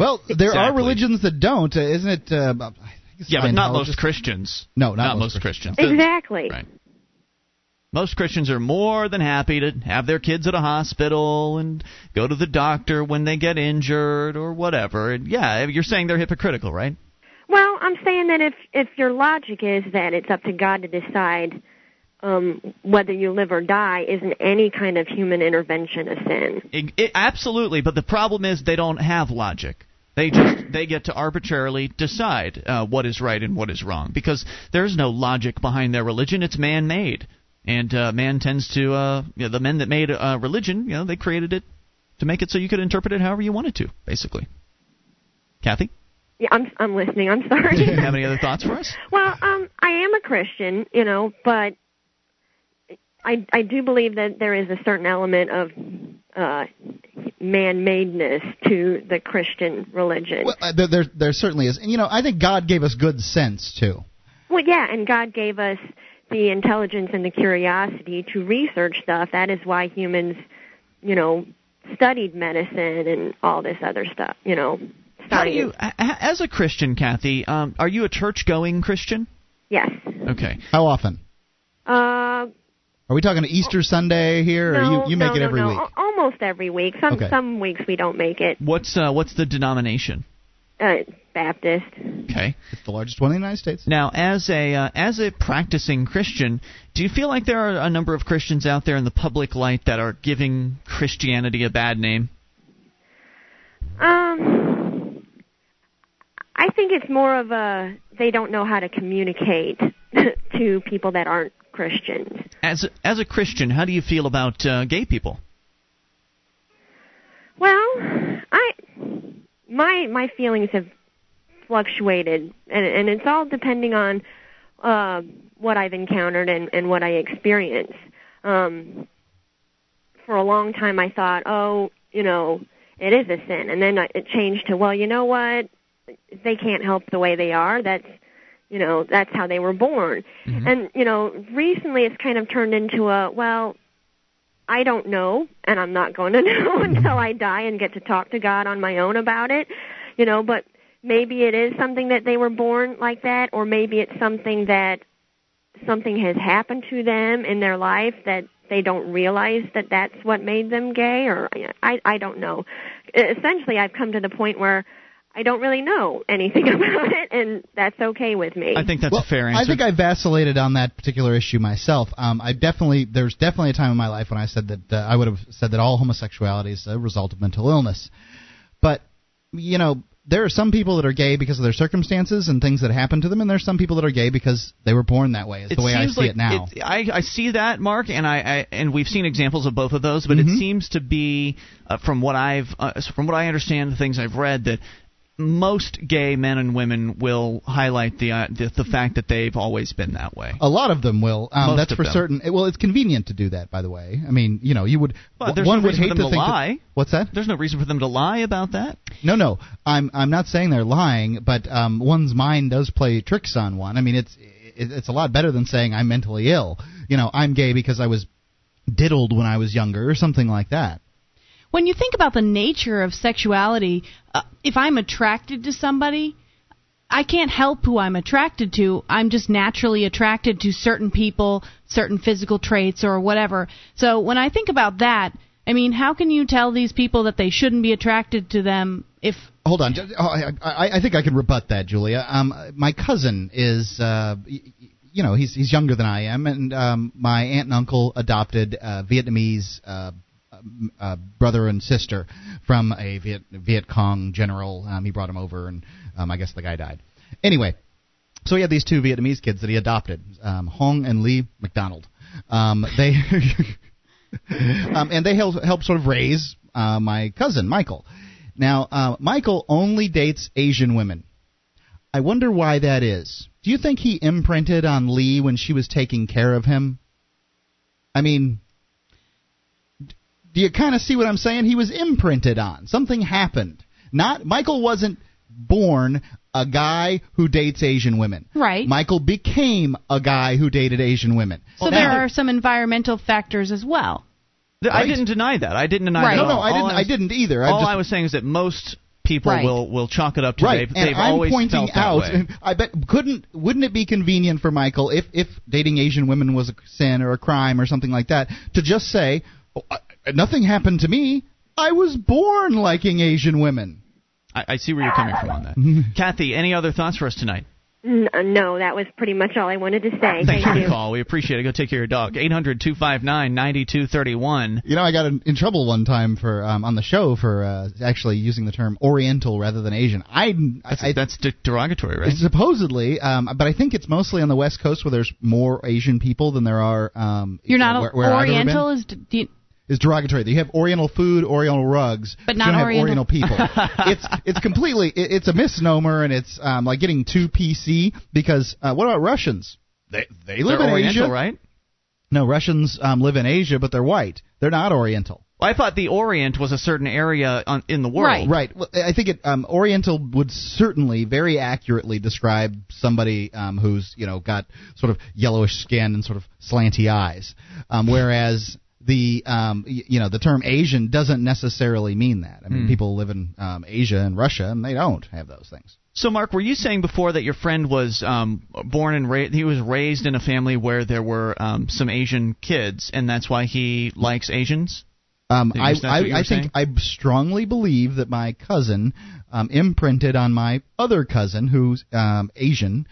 Well, there Exactly. are religions that don't, uh, isn't it? Uh, I think Yeah, but not most Christians. No, not, most Christians. Christians. Exactly. Right. Most Christians are more than happy to have their kids at a hospital and go to the doctor when they get injured or whatever. And yeah, you're saying they're hypocritical, right? Well, I'm saying that if if your logic is that it's up to God to decide um, whether you live or die, isn't any kind of human intervention a sin? It, it, absolutely, but the problem is they don't have logic. They just they get to arbitrarily decide uh, what is right and what is wrong because there's no logic behind their religion. It's man-made, and uh, man tends to uh, you know, the men that made uh, religion, you know, they created it to make it so you could interpret it however you wanted to, basically. Kathy, Yeah, I'm I'm listening. I'm sorry. do you have any other thoughts for us? well, um, I am a Christian, you know, but I I do believe that there is a certain element of uh, man-madeness to the Christian religion. Well, uh, there, there, there certainly is, and you know, I think God gave us good sense too. Well, yeah, and God gave us the intelligence and the curiosity to research stuff. That is why humans, you know, studied medicine and all this other stuff. You know, How do you, a- a- as a Christian, Kathy, um, are you a church-going Christian? Yes. Okay. How often? Uh, Are we talking Easter Sunday here, or you you make no, it no, every no. week? Al- Almost every week. Some Okay. some weeks we don't make it. What's uh, what's the denomination? Uh, Baptist. Okay. It's the largest one in the United States. Now, as a uh, as a practicing Christian, do you feel like there are a number of Christians out there in the public light that are giving Christianity a bad name? Um, I think it's more of a they don't know how to communicate to people that aren't Christians. As a, as a Christian, how do you feel about uh, gay people? Well, I my my feelings have fluctuated, and and it's all depending on uh, what I've encountered and and what I experience. Um, for a long time, I thought, oh, you know, it is a sin, and then it changed to, well, you know what, they can't help the way they are. That's you know that's how they were born, and you know recently it's kind of turned into a well I don't know, and I'm not going to know until I die and get to talk to God on my own about it, you know, but maybe it is something that they were born like that, or maybe it's something that something has happened to them in their life that they don't realize that that's what made them gay, or I I don't know. Essentially, I've come to the point where I don't really know anything about it, and that's okay with me. I think that's well, a fair answer. I think I vacillated on that particular issue myself. Um, I definitely there's definitely a time in my life when I said that uh, I would have said that all homosexuality is a result of mental illness, but you know there are some people that are gay because of their circumstances and things that happen to them, and there's some people that are gay because they were born that way. Is it the way I see like it now. It, I, I see that, Mark, and I, I and we've seen examples of both of those, but Mm-hmm. it seems to be, uh, from what I've, uh, from what I understand, the things I've read, that most gay men and women will highlight the uh, the, the fact that they've always been that way. A lot of them will. Um, that's for them. certain. Well, it's convenient to do that, by the way. I mean, you know, you would. But there's one no would reason hate for them to, think that- lie. what's that? There's no reason for them to lie about that. No, no. I'm I'm not saying they're lying, but um, one's mind does play tricks on one. I mean, it's it, it's a lot better than saying I'm mentally ill. You know, I'm gay because I was diddled when I was younger, or something like that. When you think about the nature of sexuality, uh, if I'm attracted to somebody, I can't help who I'm attracted to. I'm just naturally attracted to certain people, certain physical traits, or whatever. So when I think about that, I mean, how can you tell these people that they shouldn't be attracted to them if Hold on, oh, I, I, I think I can rebut that, Julia. Um, my cousin is, uh, you know, he's he's younger than I am, and um, my aunt and uncle adopted uh, Vietnamese uh, uh, brother and sister from a Viet Viet Cong general. Um, he brought him over, and um, I guess the guy died. Anyway, so he had these two Vietnamese kids that he adopted, um, Hong and Lee McDonald. Um, they um, and they helped help sort of raise uh, my cousin Michael. Now, uh, Michael only dates Asian women. I wonder why that is. Do you think he imprinted on Lee when she was taking care of him? I mean, do you kind of see what I'm saying? He was imprinted on. Something happened. Not Michael wasn't born a guy who dates Asian women. Right. Michael became a guy who dated Asian women. so there are some environmental factors as well. Th- I didn't deny that. I didn't deny Right. that. No, no, all. I didn't. I, was- didn't either. I all just, I was saying is that most people Right. will will chalk it up to right, they've, and they've I'm always pointing felt that out. way. I bet couldn't wouldn't it be convenient for Michael if if dating Asian women was a sin or a crime or something like that to just say, oh, I, nothing happened to me. I was born liking Asian women. I, I see where you're coming from on that. Kathy, any other thoughts for us tonight? N- uh, no, that was pretty much all I wanted to say. Thanks Thank for the you. call. We appreciate it. Go take care of your dog. 800 259 9231. You know, I got in, in trouble one time for um, on the show for uh, actually using the term Oriental rather than Asian. I, That's, I that's de- derogatory, right? supposedly, um, but I think it's mostly on the West Coast where there's more Asian people than there are. Um, You're not where, where I've ever been. Oriental, is do you, is derogatory. You have Oriental food, Oriental rugs, But you not don't have Oriental- people. it's it's completely it, it's a misnomer, and it's um, like getting too PC. Because uh, what about Russians? They they live They're in Oriental, Asia, right? No, Russians um, live in Asia, but they're white. They're not Oriental. Well, I thought the Orient was a certain area on, in the world. Right. Well, I think it um, Oriental would certainly very accurately describe somebody um, who's you know got sort of yellowish skin and sort of slanty eyes, um, whereas the um, you know the term Asian doesn't necessarily mean that. I mean, Hmm. people live in um, Asia and Russia, and they don't have those things. So, Mark, were you saying before that your friend was um, born and raised? He was raised in a family where there were um, some Asian kids, and that's why he likes Asians. Um, I, I, I think? I strongly believe that my cousin um, imprinted on my other cousin, who's um, Asian,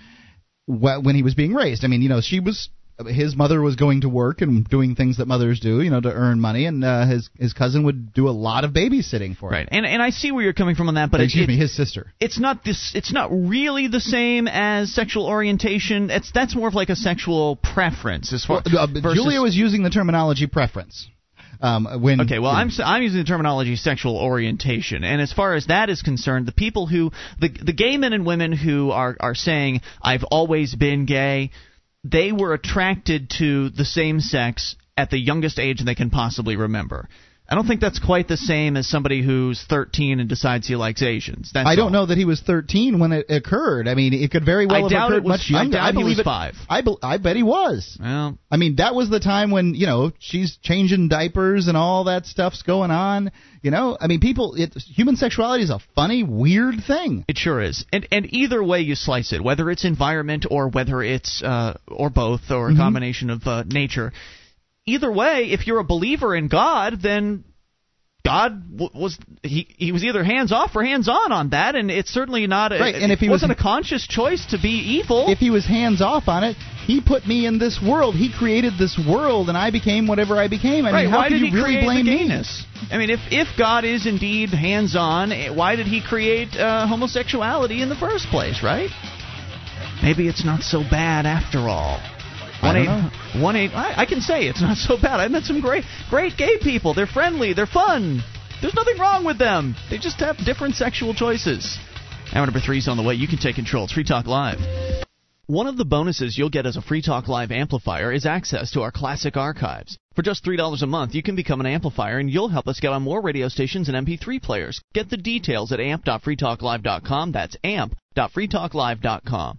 wh- when he was being raised. I mean, you know, she was his mother was going to work and doing things that mothers do, you know, to earn money, and uh, his his cousin would do a lot of babysitting for him. Right, and and I see where you're coming from on that, but excuse it, me, his sister. it's not this. It's not really the same as sexual orientation. It's that's more of like a sexual preference as far. Well, uh, versus- Julia was using the terminology preference. Um, when Okay, well, I'm I'm using the terminology sexual orientation, and as far as that is concerned, the people who the the gay men and women who are are saying I've always been gay, they were attracted to the same sex at the youngest age they can possibly remember. I don't think that's quite the same as somebody who's 13 and decides he likes Asians. That's I don't all. know that he was 13 when it occurred. I mean, it could very well I have doubt occurred it was- much younger. I doubt he believe was it, five. I, be, I bet he was. Well, I mean, that was the time when you know she's changing diapers and all that stuff's going on. You know, I mean, people. It, human sexuality is a funny, weird thing. It sure is, and and either way you slice it, whether it's environment or whether it's uh, or both or a Mhm. combination of uh, nature, either way, if you're a believer in God, then God w- was he he was either hands off or hands on on that, and it's certainly not. A, Right, and if he wasn't was- a conscious choice to be evil. If he was hands off on it, he put me in this world. He created this world, and I became whatever I became. I right? mean, how why could did you he really blame me? I mean, if if God is indeed hands on, why did he create uh, homosexuality in the first place? Right? Maybe it's not so bad after all. One eight one eight. I, I can say it's not so bad. I met some great great gay people. They're friendly. They're fun. There's nothing wrong with them. They just have different sexual choices. Hour number three is on the way. You can take control. It's Free Talk Live. One of the bonuses you'll get as a Free Talk Live amplifier is access to our classic archives. For just $3 a month, you can become an amplifier and you'll help us get on more radio stations and MP3 players. Get the details at amp.freetalklive.com. That's amp.freetalklive.com.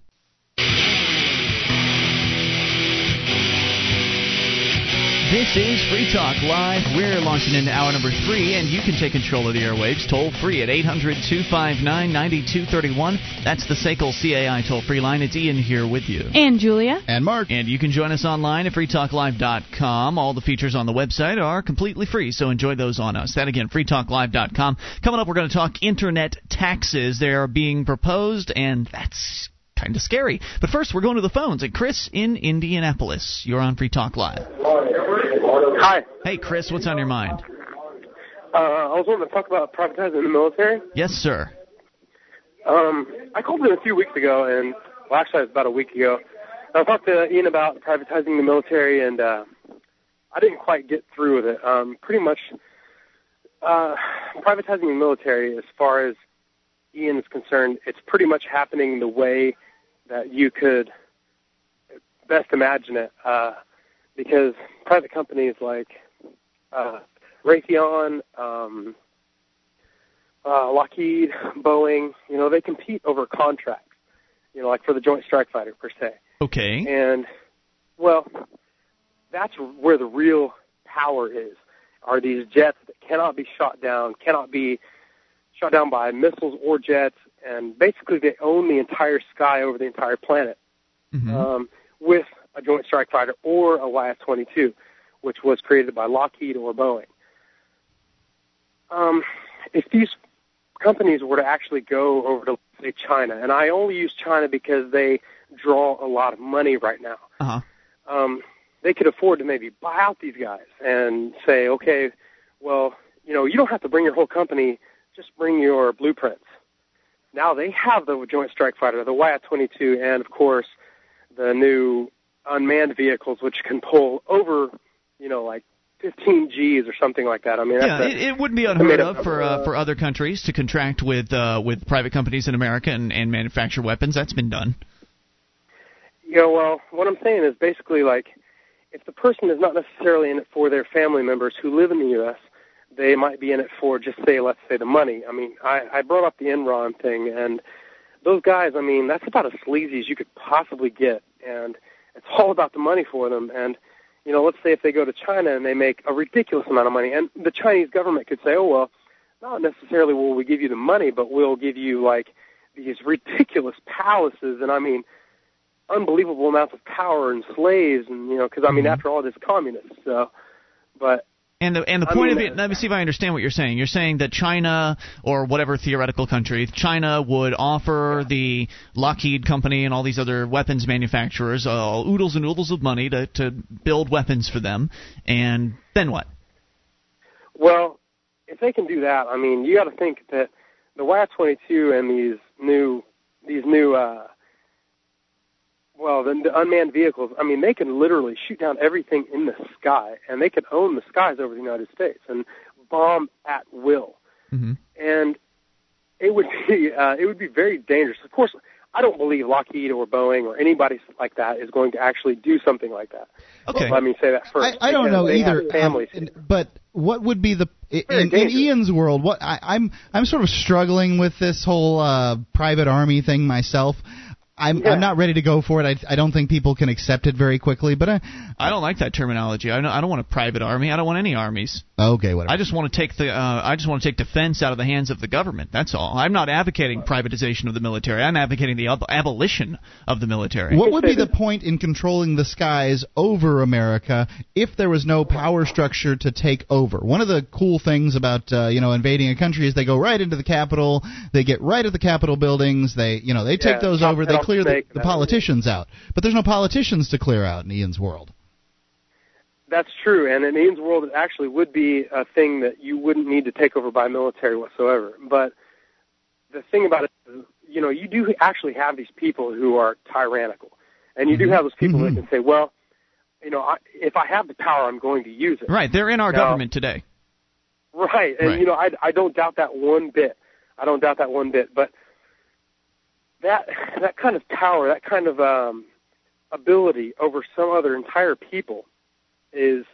This is Free Talk Live. We're launching into hour number three, and you can take control of the airwaves toll free at 800 259 9231. That's the SACL CAI toll free line. It's Ian here with you. And Julia. And Mark. And you can join us online at freetalklive.com. All the features on the website are completely free, so enjoy those on us. That again, freetalklive.com. Coming up, we're going to talk internet taxes. They are being proposed, and that's kind of scary. But first, we're going to the phones. And Chris in Indianapolis, you're on Free Talk Live. Hi. Hey, Chris, what's on your mind? Uh, I was wanting to talk about privatizing the military. Yes, sir. Um, I called in a few weeks ago, and well, actually, it was about a week ago. I talked to Ian about privatizing the military, and uh, I didn't quite get through with it. Um, pretty much, uh, privatizing the military, as far as Ian is concerned, it's pretty much happening the way that you could best imagine it. Uh, because private companies like uh, Raytheon, um, uh, Lockheed, Boeing, you know, they compete over contracts. You know, like for the Joint Strike Fighter per se. Okay. And well, that's where the real power is. Are these jets that cannot be shot down, cannot be shot down by missiles or jets, and basically they own the entire sky over the entire planet um, with a Joint Strike Fighter or a YF-22, which was created by Lockheed or Boeing. Um, if these companies were to actually go over to say China, and I only use China because they draw a lot of money right now. Uh-huh. Um, they could afford to maybe buy out these guys and say, okay, well, you know, you don't have to bring your whole company, just bring your blueprints. Now they have the Joint Strike Fighter, the YF-22, and of course the new unmanned vehicles, which can pull over, you know, like 15 Gs or something like that. I mean, Yeah, that's it, it wouldn't be unheard of for uh, for other countries to contract with uh, with private companies in America and, and manufacture weapons. That's been done. Yeah, well, what I'm saying is basically like if the person is not necessarily in it for their family members who live in the U.S., they might be in it for just say, let's say, the money. I mean, I, I brought up the Enron thing, and those guys, I mean, that's about as sleazy as you could possibly get, and it's all about the money for them. And you know, let's say if they go to China and they make a ridiculous amount of money, and the Chinese government could say, oh well, not necessarily will we give you the money, but we'll give you like these ridiculous palaces, and I mean, unbelievable amounts of power and slaves, and you know, because I mean, mm-hmm. after all, it's communist. So, but And the and the I point mean, of it. Let me see if I understand what you're saying. You're saying that China or whatever theoretical country, China would offer the Lockheed Company and all these other weapons manufacturers uh, oodles and oodles of money to to build weapons for them, and then what? Well, if they can do that, I mean, you got to think that the YF-22 and these new these new uh well, the, the unmanned vehicles, I mean, they can literally shoot down everything in the sky and they can own the skies over the United States and bomb at will. Mm-hmm. And it would be uh it would be very dangerous. Of course, I don't believe Lockheed or Boeing or anybody like that is going to actually do something like that. Okay. Let me say that first. I, I don't know either. Families. um, but what would be the in, in. Ian's world? What I, I'm I'm sort of struggling with this whole uh, private army thing myself. I'm Yeah. I'm not ready to go for it. I I don't think people can accept it very quickly. But I I don't like that terminology. I don't, I don't want a private army. I don't want any armies. Okay, whatever. I just want to take the uh, I just want to take defense out of the hands of the government. That's all. I'm not advocating privatization of the military. I'm advocating the ab- abolition of the military. What would be the point in controlling the skies over America if there was no power structure to take over? One of the cool things about uh, you know invading a country is they go right into the capital, they get right at the Capitol buildings, they you know they take Yeah, those over, they clear the, the politicians out. But there's no politicians to clear out in Ian's world. That's true, and in Ian's world, it actually would be a thing that you wouldn't need to take over by military whatsoever. But the thing about it is, you know, you do actually have these people who are tyrannical, and you do have those people that can say, well, you know, I, if I have the power, I'm going to use it. Right, they're in our Now- government today. Right, and Right. you know, I I don't doubt that one bit. I don't doubt that one bit. But that that kind of power, that kind of um, ability over some other entire people, is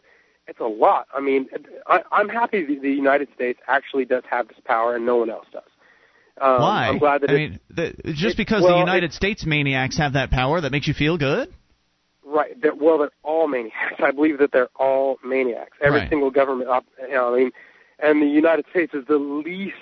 it's a lot. I mean, I, I'm happy the, the United States actually does have this power, and no one else does. Um, Why? I'm glad that I it, mean, the, just it- because well, the it- United States maniacs have that power, that makes you feel good? Right. That, well, they're all maniacs. I believe that they're all maniacs. Every Right. single government, you know, I mean, and the United States is the least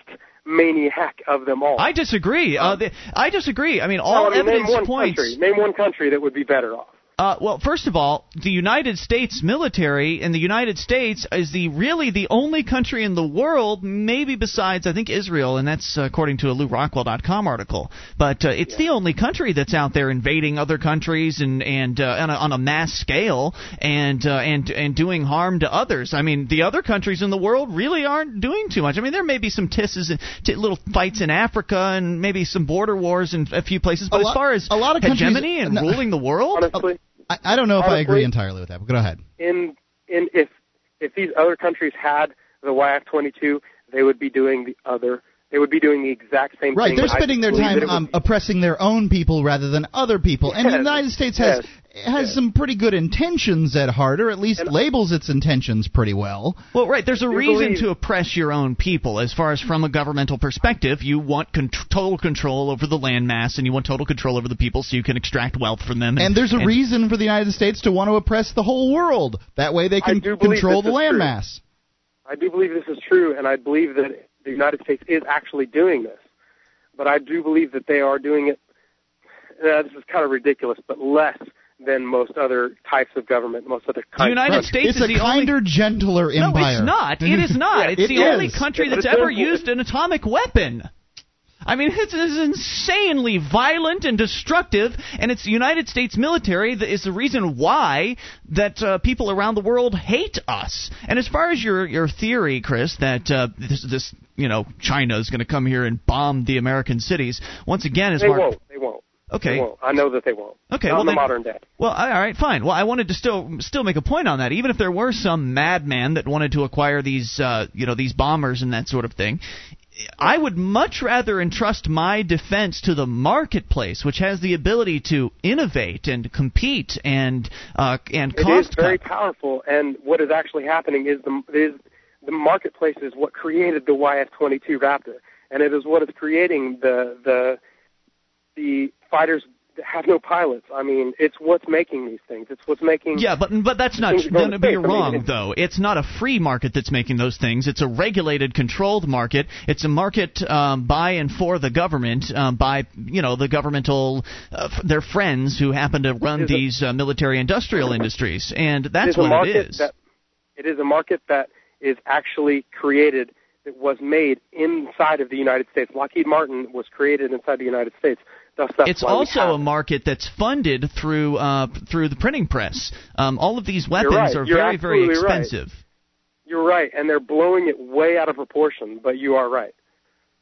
maniac of them all. I disagree. Uh, the, I disagree. I mean, all No, I mean, evidence name one points. Country. Name one country that would be better off. Uh, well, first of all, the United States military and the United States is the really the only country in the world, maybe besides I think Israel, and that's according to a LewRockwell.com article. But uh, it's the only country that's out there invading other countries and and uh, on, a, on a mass scale and uh, and and doing harm to others. I mean, the other countries in the world really aren't doing too much. I mean, there may be some tisses, t- little fights in Africa, and maybe some border wars in a few places. But A as lot- far as a lot of hegemony and no. ruling the world, Honestly, I, I don't know if I agree entirely with that, but go ahead. in in if if these other countries had the YF-22, they would be doing the other. They would be doing the exact same Right, thing. Right, they're but I spending their time that it um, oppressing their own people rather than other people. and the United States has has some pretty good intentions at heart, or at least labels its intentions pretty well. Well, right. There's a You reason believe- to oppress your own people. As far as from a governmental perspective, you want con- total control over the landmass, and you want total control over the people, so you can extract wealth from them. And there's a reason for the United States to want to oppress the whole world. That way they can control the is true. landmass. I do believe this is true, and I believe that the United States is actually doing this. But I do believe that they are doing it. Uh, this is kind of ridiculous, but less than most other types of government, most other countries. The United States it's is a the only. kinder, gentler No, it's not. It is not. Yeah, it's it the only country Yeah, that's ever used an atomic weapon. I mean, it's, it's insanely violent and destructive, and it's the United States military that is the reason why that uh, people around the world hate us. And as far as your your theory, Chris, that uh, this this you know China is going to come here and bomb the American cities once again, as They far won't. They won't. Okay. I know that they won't. Okay, Not well in the then- modern day. Well, all right, fine. Well, I wanted to still still make a point on that. Even if there were some madman that wanted to acquire these, uh, you know, these bombers and that sort of thing, I would much rather entrust my defense to the marketplace, which has the ability to innovate and compete and uh, and It is very cut. powerful, and what is actually happening is the is the marketplace is what created the YF-22 Raptor, and it is what is creating the the the fighters that have no pilots. I mean, it's what's making these things. It's what's making. Yeah, but but that's not. things go No, to no, but you're I mean, wrong, though. It's not a free market that's making those things. It's a regulated, controlled market. It's a market um, by and for the government, um, by you know the governmental, uh, their friends who happen to run It is a- these uh, military-industrial industries, and that's what it is. That, it is a market that is actually created. That was made inside of the United States. Lockheed Martin was created inside the United States. Thus, it's also a market that's funded through uh, through the printing press. Um, all of these weapons right. are You're very very absolutely right. expensive. You're right, and they're blowing it way out of proportion. But you are right.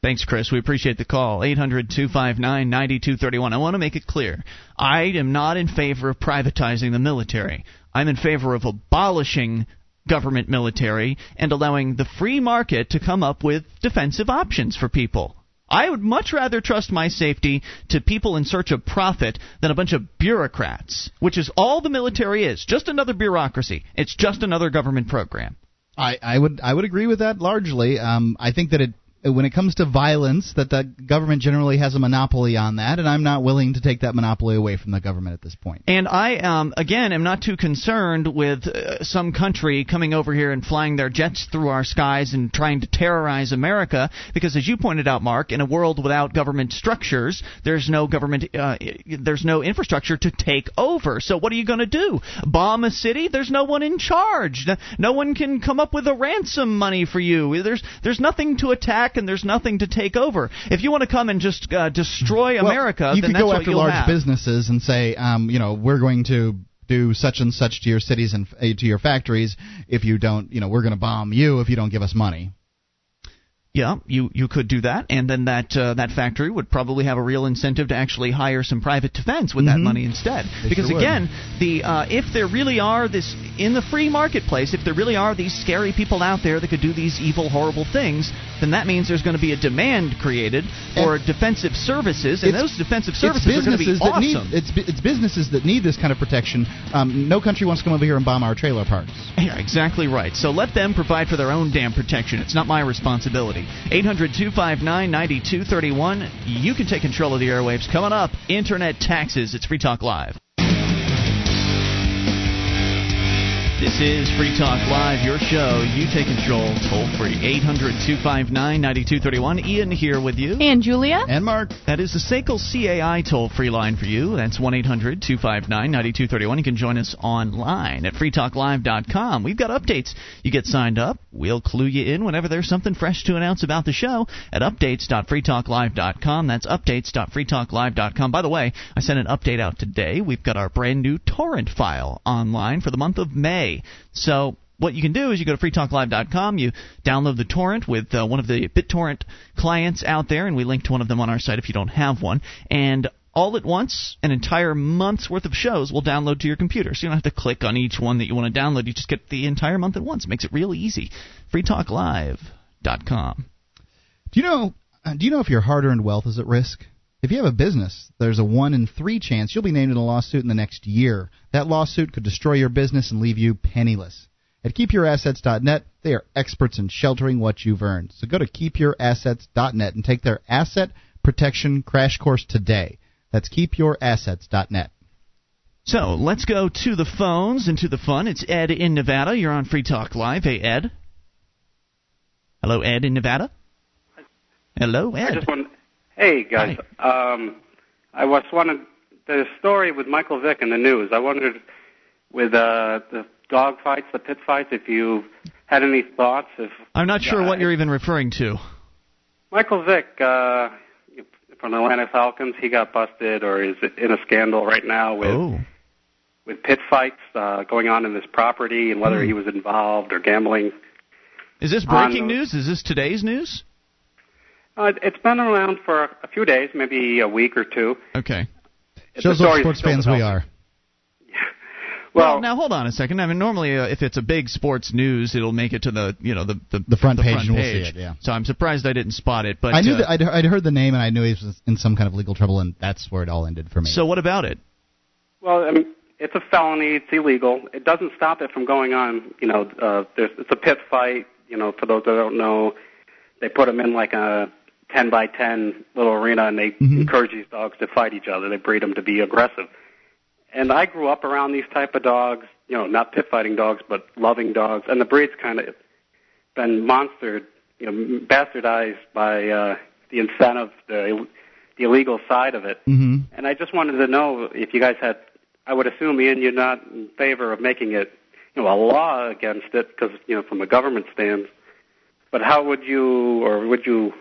Thanks, Chris. We appreciate the call. 800 259 9231. I want to make it clear I am not in favor of privatizing the military. I'm in favor of abolishing government military and allowing the free market to come up with defensive options for people. I would much rather trust my safety to people in search of profit than a bunch of bureaucrats, which is all the military is. Just another bureaucracy. It's just another government program. I, I would I would agree with that largely. Um, I think that it when it comes to violence, that the government generally has a monopoly on that, and I'm not willing to take that monopoly away from the government at this point. And I, um, again, am not too concerned with uh, some country coming over here and flying their jets through our skies and trying to terrorize America, because as you pointed out, Mark, in a world without government structures, there's no government, uh, there's no infrastructure to take over. So what are you going to do? Bomb a city? There's no one in charge. No one can come up with a ransom money for you. There's there's nothing to attack and there's nothing to take over. If you want to come and just uh, destroy Well, America, you then could go after large have. businesses and say, um, you know, we're going to do such and such to your cities and uh, to your factories if you don't, you know, we're going to bomb you if you don't give us money. Yeah, you you could do that, and then that uh, that factory would probably have a real incentive to actually hire some private defense with that Mhm. money instead. They because sure would. again, the uh, if there really are this in the free marketplace, if there really are these scary people out there that could do these evil, horrible things, then that means there's going to be a demand created for defensive services, and those defensive services are going to be businesses that awesome. need it's it's businesses that need this kind of protection. Um, no country wants to come over here and bomb our trailer parks. Yeah, exactly right. So let them provide for their own damn protection. It's not my responsibility. 800 259 9231. You can take control of the airwaves. Coming up, Internet taxes. It's Free Talk Live. This is Free Talk Live, your show. You take control toll free. 800 259 9231. Ian here with you. And Julia? And Mark. That is the SACL CAI toll free line for you. That's 1 800 259 9231. You can join us online at freetalklive.com. We've got updates. You get signed up. We'll clue you in whenever there's something fresh to announce about the show at updates.freetalklive.com. That's updates.freetalklive.com. By the way, I sent an update out today. We've got our brand new torrent file online for the month of May. So what you can do is you go to freetalklive.com, you download the torrent with uh, one of the BitTorrent clients out there, and we link to one of them on our site if you don't have one. And all at once, an entire month's worth of shows will download to your computer. So you don't have to click on each one that you want to download. You just get the entire month at once. It makes it real easy. freetalklive.com. Do you know? Uh, do you know if your hard-earned wealth is at risk? If you have a business, there's a one in three chance you'll be named in a lawsuit in the next year. That lawsuit could destroy your business and leave you penniless. At KeepYourAssets.net, they are experts in sheltering what you've earned. So go to KeepYourAssets.net and take their asset protection crash course today. That's KeepYourAssets.net. So let's go to the phones and to the fun. It's Ed in Nevada. You're on Free Talk Live. Hey, Ed. Hello, Ed in Nevada. Hello, Ed. I just want. Hey guys, um, I was wanted the story with Michael Vick in the news. I wondered with uh, the dog fights, the pit fights, if you had any thoughts. If I'm not sure what you're even referring to. Michael Vick uh, from the Atlanta Falcons, he got busted or is it in a scandal right now with Oh. with pit fights uh, going on in this property and whether Hmm. he was involved or gambling. Is this breaking the- news? Is this today's news? Uh, it's been around for a few days, maybe a week or two. Okay. Shows what sports fans we are. Well, now hold on a second. I mean, normally uh, if it's a big sports news, it'll make it to the you know the the, The front page front and we'll see it, yeah. So I'm surprised I didn't spot it. But I knew uh, that I'd, I'd heard the name and I knew he was in some kind of legal trouble, and that's where it all ended for me. So what about it? Well, I mean, it's a felony. It's illegal. It doesn't stop it from going on. You know, uh, there's, it's a pit fight. You know, for those that don't know, they put them in like a 10 by 10 little arena, and they Mm-hmm. encourage these dogs to fight each other. They breed them to be aggressive. And I grew up around these type of dogs. You know, not pit fighting dogs, but loving dogs. And the breed's kind of been monstered, you know, bastardized by uh, the incentive, the the illegal side of it. hmm And I just wanted to know if you guys had. I would assume, Ian, you're not in favor of making it, you know, a law against it because, you know, from a government stance. But how would you, or would you,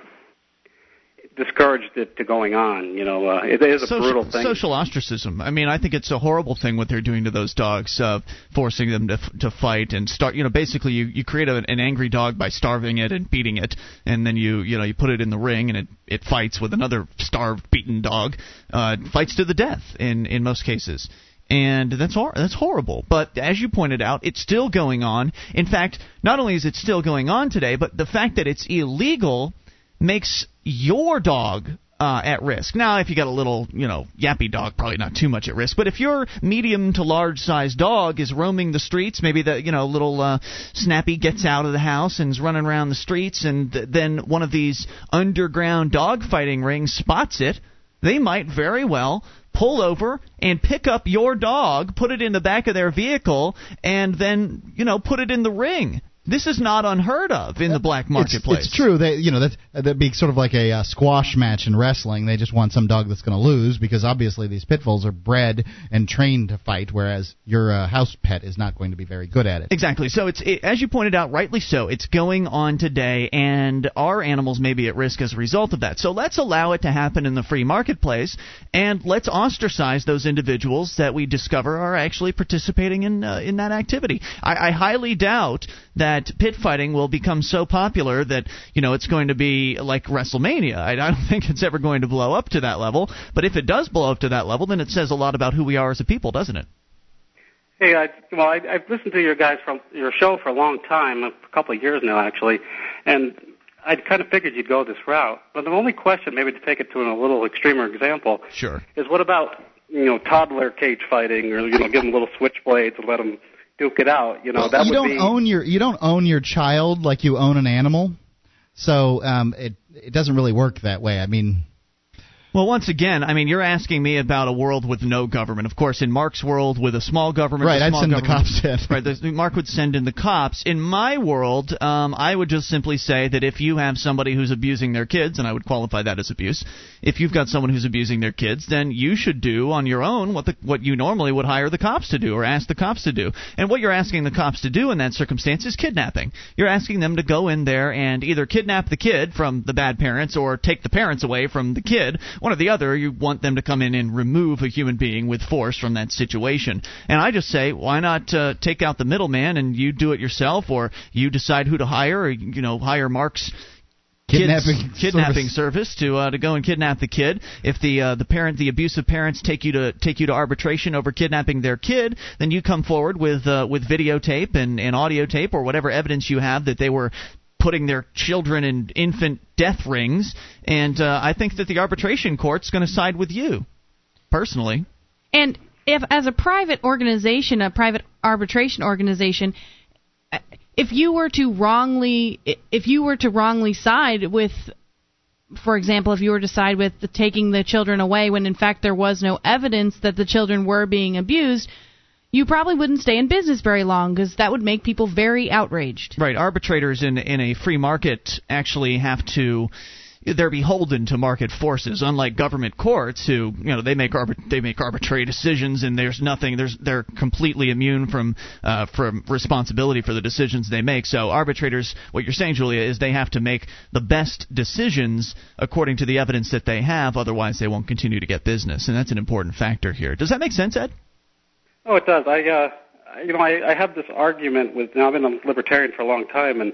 discourage it to going on? You know, uh, it is a social, brutal thing. social ostracism. I mean, I think it's a horrible thing what they're doing to those dogs, uh, forcing them to to fight and start. You know, basically you you create a, an angry dog by starving it and beating it, and then you you know you put it in the ring and it it fights with another starved, beaten dog, uh, fights to the death in in most cases. And that's hor- that's horrible. But as you pointed out, it's still going on. In fact, not only is it still going on today, but the fact that it's illegal makes your dog uh, at risk. Now, if you got a little, you know, yappy dog, probably not too much at risk. But if your medium to large sized dog is roaming the streets, maybe the, you know, little uh, Snappy gets out of the house and is running around the streets, and th- then one of these underground dog fighting rings spots it, they might very well pull over and pick up your dog, put it in the back of their vehicle, and then, you know, put it in the ring. This is not unheard of in the black marketplace. It's, it's true. They, you know, that that'd be sort of like a uh, squash match in wrestling. They just want some dog that's going to lose because obviously these pit bulls are bred and trained to fight, whereas your uh, house pet is not going to be very good at it. Exactly. So it's it, as you pointed out, rightly so. It's going on today, and our animals may be at risk as a result of that. So let's allow it to happen in the free marketplace, and let's ostracize those individuals that we discover are actually participating in uh, in that activity. I, I highly doubt that pit fighting will become so popular that you know it's going to be like WrestleMania. I, I don't think it's ever going to blow up to that level. But if it does blow up to that level, then it says a lot about who we are as a people, doesn't it? Hey, I, well, I, I've listened to your guys from your show for a long time, a couple of years now, actually, and I kind of figured you'd go this route. But the only question, maybe to take it to a little extremer example, sure, is what about you know toddler cage fighting, or you know give them little switchblades and let them duke it out. You know well, that you don't be. own your you don't own your child like you own an animal, so um, it it doesn't really work that way. I mean. Well, once again, I mean, you're asking me about a world with no government. Of course, in Mark's world, with a small government, right? a I'd small send the cops in. Right, Mark would send in the cops. In my world, um, I would just simply say that if you have somebody who's abusing their kids, and I would qualify that as abuse, if you've got someone who's abusing their kids, then you should do on your own what the what you normally would hire the cops to do or ask the cops to do. And what you're asking the cops to do in that circumstance is kidnapping. You're asking them to go in there and either kidnap the kid from the bad parents or take the parents away from the kid. One or the other. You want them to come in and remove a human being with force from that situation. And I just say, why not uh, take out the middleman and you do it yourself, or you decide who to hire, or you know, hire Mark's Kidnapping kids, kidnapping service. service, to uh, to go and kidnap the kid. If the uh, the parent the abusive parents take you to take you to arbitration over kidnapping their kid, then you come forward with uh, with videotape and, and audio tape or whatever evidence you have that they were putting their children in infant death rings, and uh, I think that the arbitration court's going to side with you, personally. And if, as a private organization, a private arbitration organization, uh, if you were to wrongly, if you were to wrongly side with, for example, if you were to side with the taking the children away when in fact there was no evidence that the children were being abused, you probably wouldn't stay in business very long because that would make people very outraged. Right, arbitrators in in a free market actually have to they're beholden to market forces unlike government courts who you know they make arbit- they make arbitrary decisions and there's nothing there's they're completely immune from uh, from responsibility for the decisions they make. So arbitrators what you're saying Julia is they have to make the best decisions according to the evidence that they have otherwise they won't continue to get business. And that's an important factor here. Does that make sense Ed Oh, it does. I, uh, you know, I, I have this argument with. Now, I've been a libertarian for a long time, and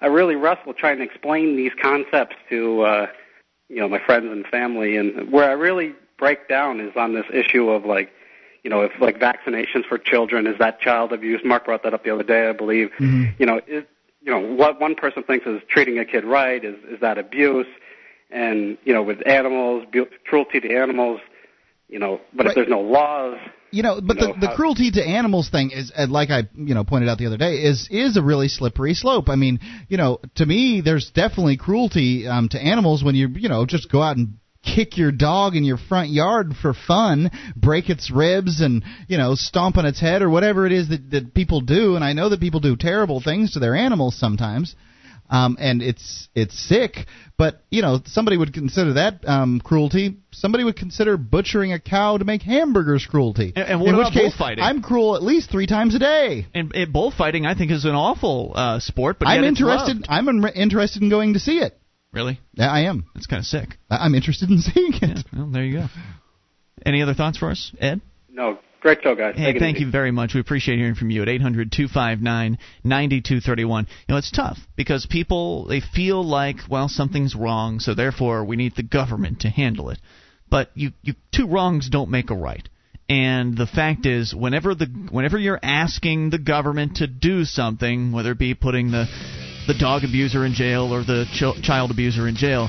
I really wrestle trying to explain these concepts to, uh, you know, my friends and family. And where I really break down is on this issue of like, you know, if like vaccinations for children is that child abuse. Mark brought that up the other day, I believe. Mm-hmm. You know, is, you know what one person thinks is treating a kid right is is that abuse, and you know, with animals, bu- cruelty to animals. You know, but Right. if there's no laws, You know, but you know, the, the cruelty to animals thing is, uh, like I, you know, pointed out the other day, is is a really slippery slope. I mean, you know, to me, there's definitely cruelty um, to animals when you, you know, just go out and kick your dog in your front yard for fun, break its ribs, and you know, stomp on its head or whatever it is that that people do. And I know that people do terrible things to their animals sometimes. Um, and it's it's sick, but you know somebody would consider that um, cruelty. Somebody would consider butchering a cow to make hamburgers cruelty. And- and what in about which case, bullfighting? I'm cruel at least three times a day. and, and bullfighting I think is an awful uh, sport but I'm yet it's interested. loved. I'm in- interested in going to see it. really Yeah, I am. that's kind of sick I- I'm interested in seeing it. well there you go any other thoughts for us Ed no, great show, guys. Hey, Take thank you very much. We appreciate hearing from you at 800 259 9231. You know, it's tough because people, they feel like, well, something's wrong, so therefore we need the government to handle it. But you, you two wrongs don't make a right. And the fact is, whenever the whenever you're asking the government to do something, whether it be putting the the dog abuser in jail or the ch- child abuser in jail,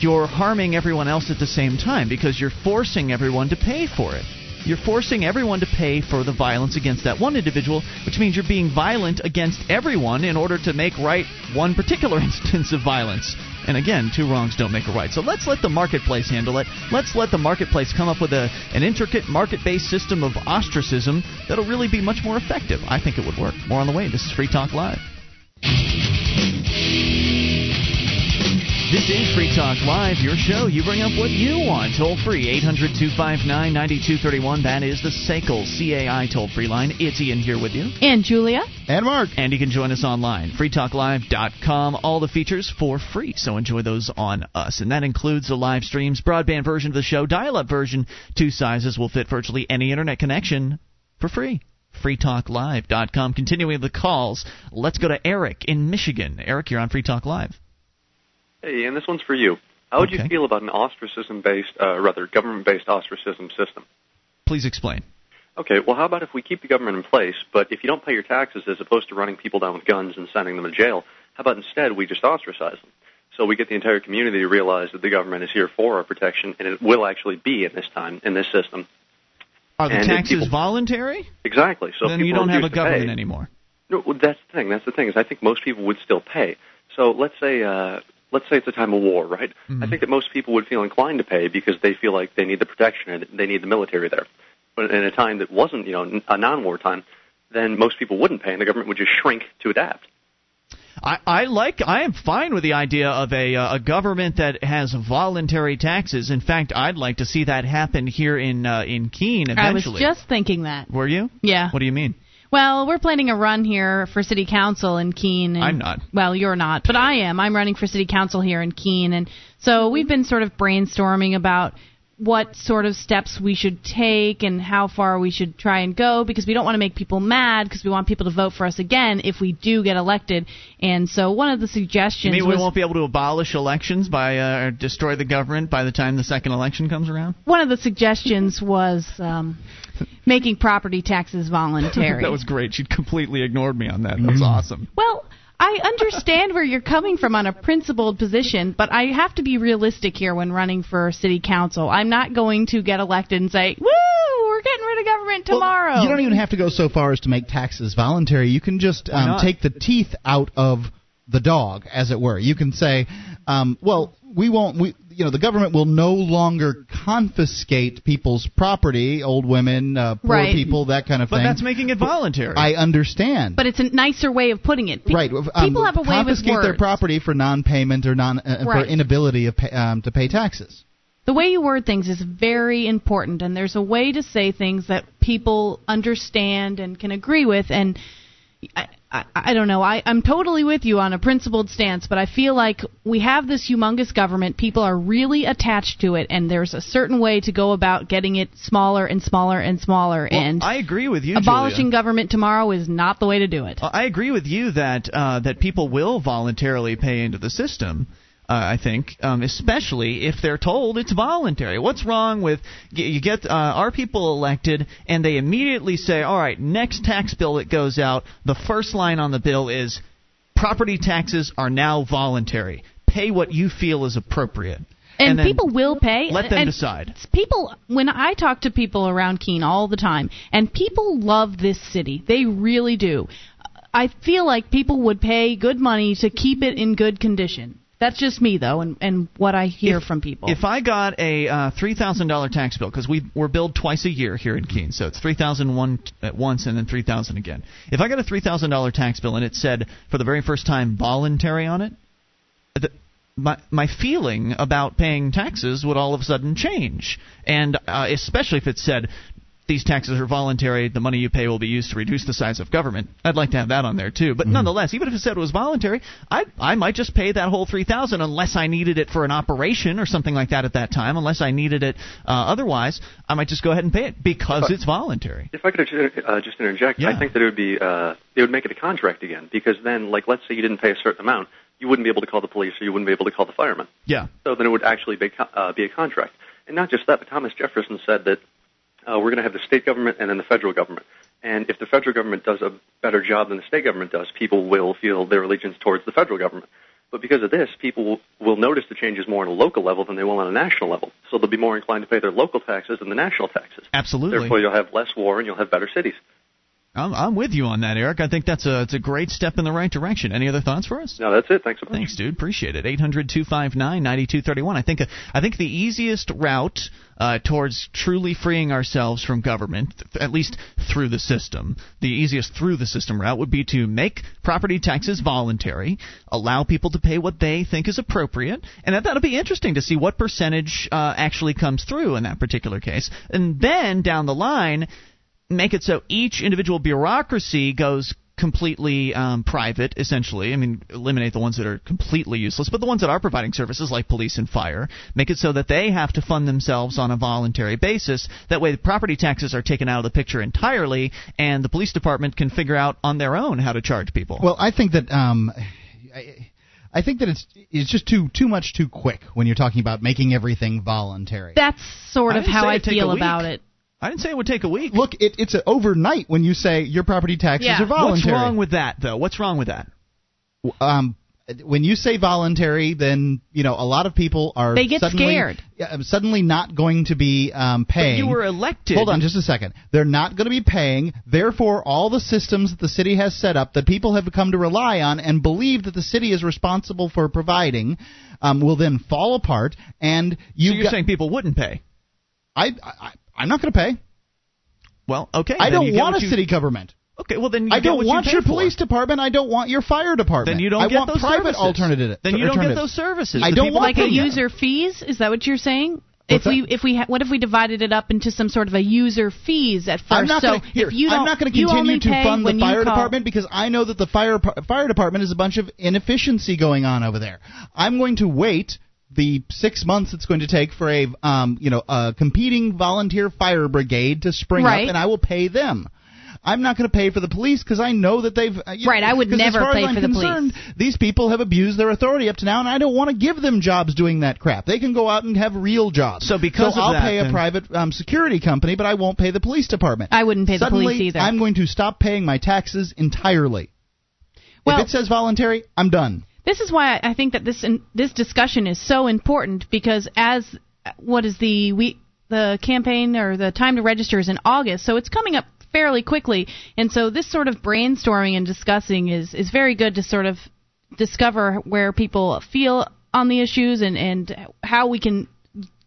you're harming everyone else at the same time because you're forcing everyone to pay for it. You're forcing everyone to pay for the violence against that one individual, which means you're being violent against everyone in order to make right one particular instance of violence. And again, two wrongs don't make a right. So let's let the marketplace handle it. Let's let the marketplace come up with a, an intricate market based system of ostracism that'll really be much more effective. I think it would work. More on the way. This is Free Talk Live. This is Free Talk Live, your show. You bring up what you want. Toll free, 800 259 9231. That is the SACL CAI toll free line. It's Ian here with you. And Julia. And Mark. And you can join us online, freetalklive.com. All the features for free, so enjoy those on us. And that includes the live streams, broadband version of the show, dial up version. Two sizes will fit virtually any internet connection for free freetalklive.com. Continuing the calls, let's go to Eric in Michigan. Eric, you're on Free Talk Live. Hey, and this one's for you. How would Okay. you feel about an ostracism-based, uh, rather government-based ostracism system? Please explain. Okay, well, how about if we keep the government in place, but if you don't pay your taxes, as opposed to running people down with guns and sending them to jail, how about instead we just ostracize them? So we get the entire community to realize that the government is here for our protection, and it will actually be in this time in this system. Are the And taxes people- voluntary? Exactly. So then you don't have a government pay- anymore. No, well, that's the thing. That's the thing is I think most people would still pay. So let's say uh, let's say it's a time of war, right? I think that most people would feel inclined to pay because they feel like they need the protection and they need the military there. But in a time that wasn't, you know, a non-war time, then most people wouldn't pay, and the government would just shrink to adapt. I, I like. I am fine with the idea of a uh, a government that has voluntary taxes. In fact, I'd like to see that happen here in uh, in Keene I was just thinking that. Were you? Yeah. What do you mean? Well, we're planning a run here for city council in Keene. And, I'm not. Well, you're not, but I am. I'm running for city council here in Keene, and so we've been sort of brainstorming about what sort of steps we should take and how far we should try and go because we don't want to make people mad because we want people to vote for us again if we do get elected. And so one of the You suggestions mean we was won't be able to abolish elections by uh, or destroy the government by the time the second election comes around? one of the suggestions was um, making property taxes voluntary. that was great. She completely ignored me on that. That That's awesome. Well, I understand where you're coming from on a principled position, but I have to be realistic here when running for city council. I'm not going to get elected and say, "Woo, we're getting rid of government tomorrow." You don't even have to go so far as to make taxes voluntary. You can just um, take the teeth out of the dog, as it were. You can say, um, "Well, we won't. We, you know, the government will no longer confiscate people's property, old women, uh, poor Right. people, that kind of But thing." that's making it voluntary. I understand. But it's a nicer way of putting it. Pe- right. um, People have a way with confiscate their property for non-payment or non uh, for inability of pay, um, to pay taxes. The way you word things is very important, and there's a way to say things that people understand and can agree with. And I, I, I don't know. I, I'm totally with you on a principled stance, but I feel like we have this humongous government. People are really attached to it, and there's a certain way to go about getting it smaller and smaller and smaller. Well, and I agree with you, abolishing Julia. government tomorrow is not the way to do it. I agree with you that uh, that people will voluntarily pay into the system. Uh, I think, um, especially if they're told it's voluntary. What's wrong with you get uh, our people elected and they immediately say, "All right, next tax bill that goes out, the first line on the bill is property taxes are now voluntary. Pay what you feel is appropriate." And, then people will pay. Let them and decide. People, when I talk to people around Keene all the time, and people love this city, they really do. I feel like people would pay good money to keep it in good condition. That's just me, though, and, and what I hear from people. If I got a uh, three thousand dollar tax bill, because we we're billed twice a year here in Keene, so it's three thousand one at once and then three thousand again. If I got a three thousand dollar tax bill and it said for the very first time voluntary on it, the, my my feeling about paying taxes would all of a sudden change, and uh, especially if it said. These taxes are voluntary. The money you pay will be used to reduce the size of government. I'd like to have that on there too. But nonetheless, even if it said it was voluntary, I I might just pay that whole three thousand unless I needed it for an operation or something like that at that time. Unless I needed it uh, otherwise, I might just go ahead and pay it because But- it's voluntary. If I could uh, just interject, Yeah. I think that it would be uh, it would make it a contract again because then, like, let's say you didn't pay a certain amount, you wouldn't be able to call the police or you wouldn't be able to call the firemen. Yeah. So then it would actually be, co- uh, be a contract. And not just that, but Thomas Jefferson said that uh, we're going to have the state government and then the federal government. And if the federal government does a better job than the state government does, people will feel their allegiance towards the federal government. But because of this, people will, will notice the changes more on a local level than they will on a national level. So they'll be more inclined to pay their local taxes than the national taxes. Absolutely. Therefore, you'll have less war and you'll have better cities. I'm, I'm with you on that, Eric. I think that's a it's a great step in the right direction. Any other thoughts for us? No, that's it. Thanks so much. Thanks, dude. Appreciate it. Eight hundred two five nine ninety two thirty one. I think I think the easiest route uh, towards truly freeing ourselves from government, at least through the system, the easiest through the system route would be to make property taxes voluntary, allow people to pay what they think is appropriate, and that, that'll be interesting to see what percentage uh, actually comes through in that particular case, and then down the line make it so each individual bureaucracy goes completely um, private, essentially. I mean, eliminate the ones that are completely useless, but the ones that are providing services like police and fire, make it so that they have to fund themselves on a voluntary basis. That way, the property taxes are taken out of the picture entirely, and the police department can figure out on their own how to charge people. Well, I think that. Um, I, I think that it's it's just too too much too quick when you're talking about making everything voluntary. That's sort of didn't how I it'd take a feel about it. I didn't say it would take a week. Look, it, it's a overnight when you say your property taxes Yeah. are voluntary. What's wrong with that, though? What's wrong with that? um, when you say voluntary, then you know a lot of people are They get suddenly, scared. Yeah, suddenly not going to be um, paying. you were elected. Hold on, just a second. They're not going to be paying. Therefore, all the systems that the city has set up that people have come to rely on and believe that the city is responsible for providing um, will then fall apart. And you so you're got, saying people wouldn't pay? I, I I'm not going to pay. Well, okay. I don't want a you- city government. Okay, well then you I don't what want you pay your for. police department. I don't want your fire department. Then you don't I get want those private services. alternative. Then you don't get those services. I The don't want like a them. user fees. Is that what you're saying? What's if we if we ha- what if we divided it up into some sort of a user fees at 1st I'm not so gonna, here, if you don't, I'm not going to continue to fund the fire department because I know that the fire fire department is a bunch of inefficiency going on over there. I'm going to wait the six months it's going to take for a um, you know a competing volunteer fire brigade to spring Right. up, and I will pay them. I'm not going to pay for the police because I know that they've uh, you Right, know, I would 'cause never as far pay as I'm for the concerned, These people have abused their authority up to now, and I don't want to give them jobs doing that crap. They can go out and have real jobs. So because so of I'll that, pay a private um, security company, but I won't pay the police department. I wouldn't pay the Suddenly, police either. I'm going to stop paying my taxes entirely. Well- if it says voluntary, I'm done. This is why I think that this in, this discussion is so important because as what is the we the campaign or the time to register is in August, so it's coming up fairly quickly, and so this sort of brainstorming and discussing is is very good to sort of discover where people feel on the issues and and how we can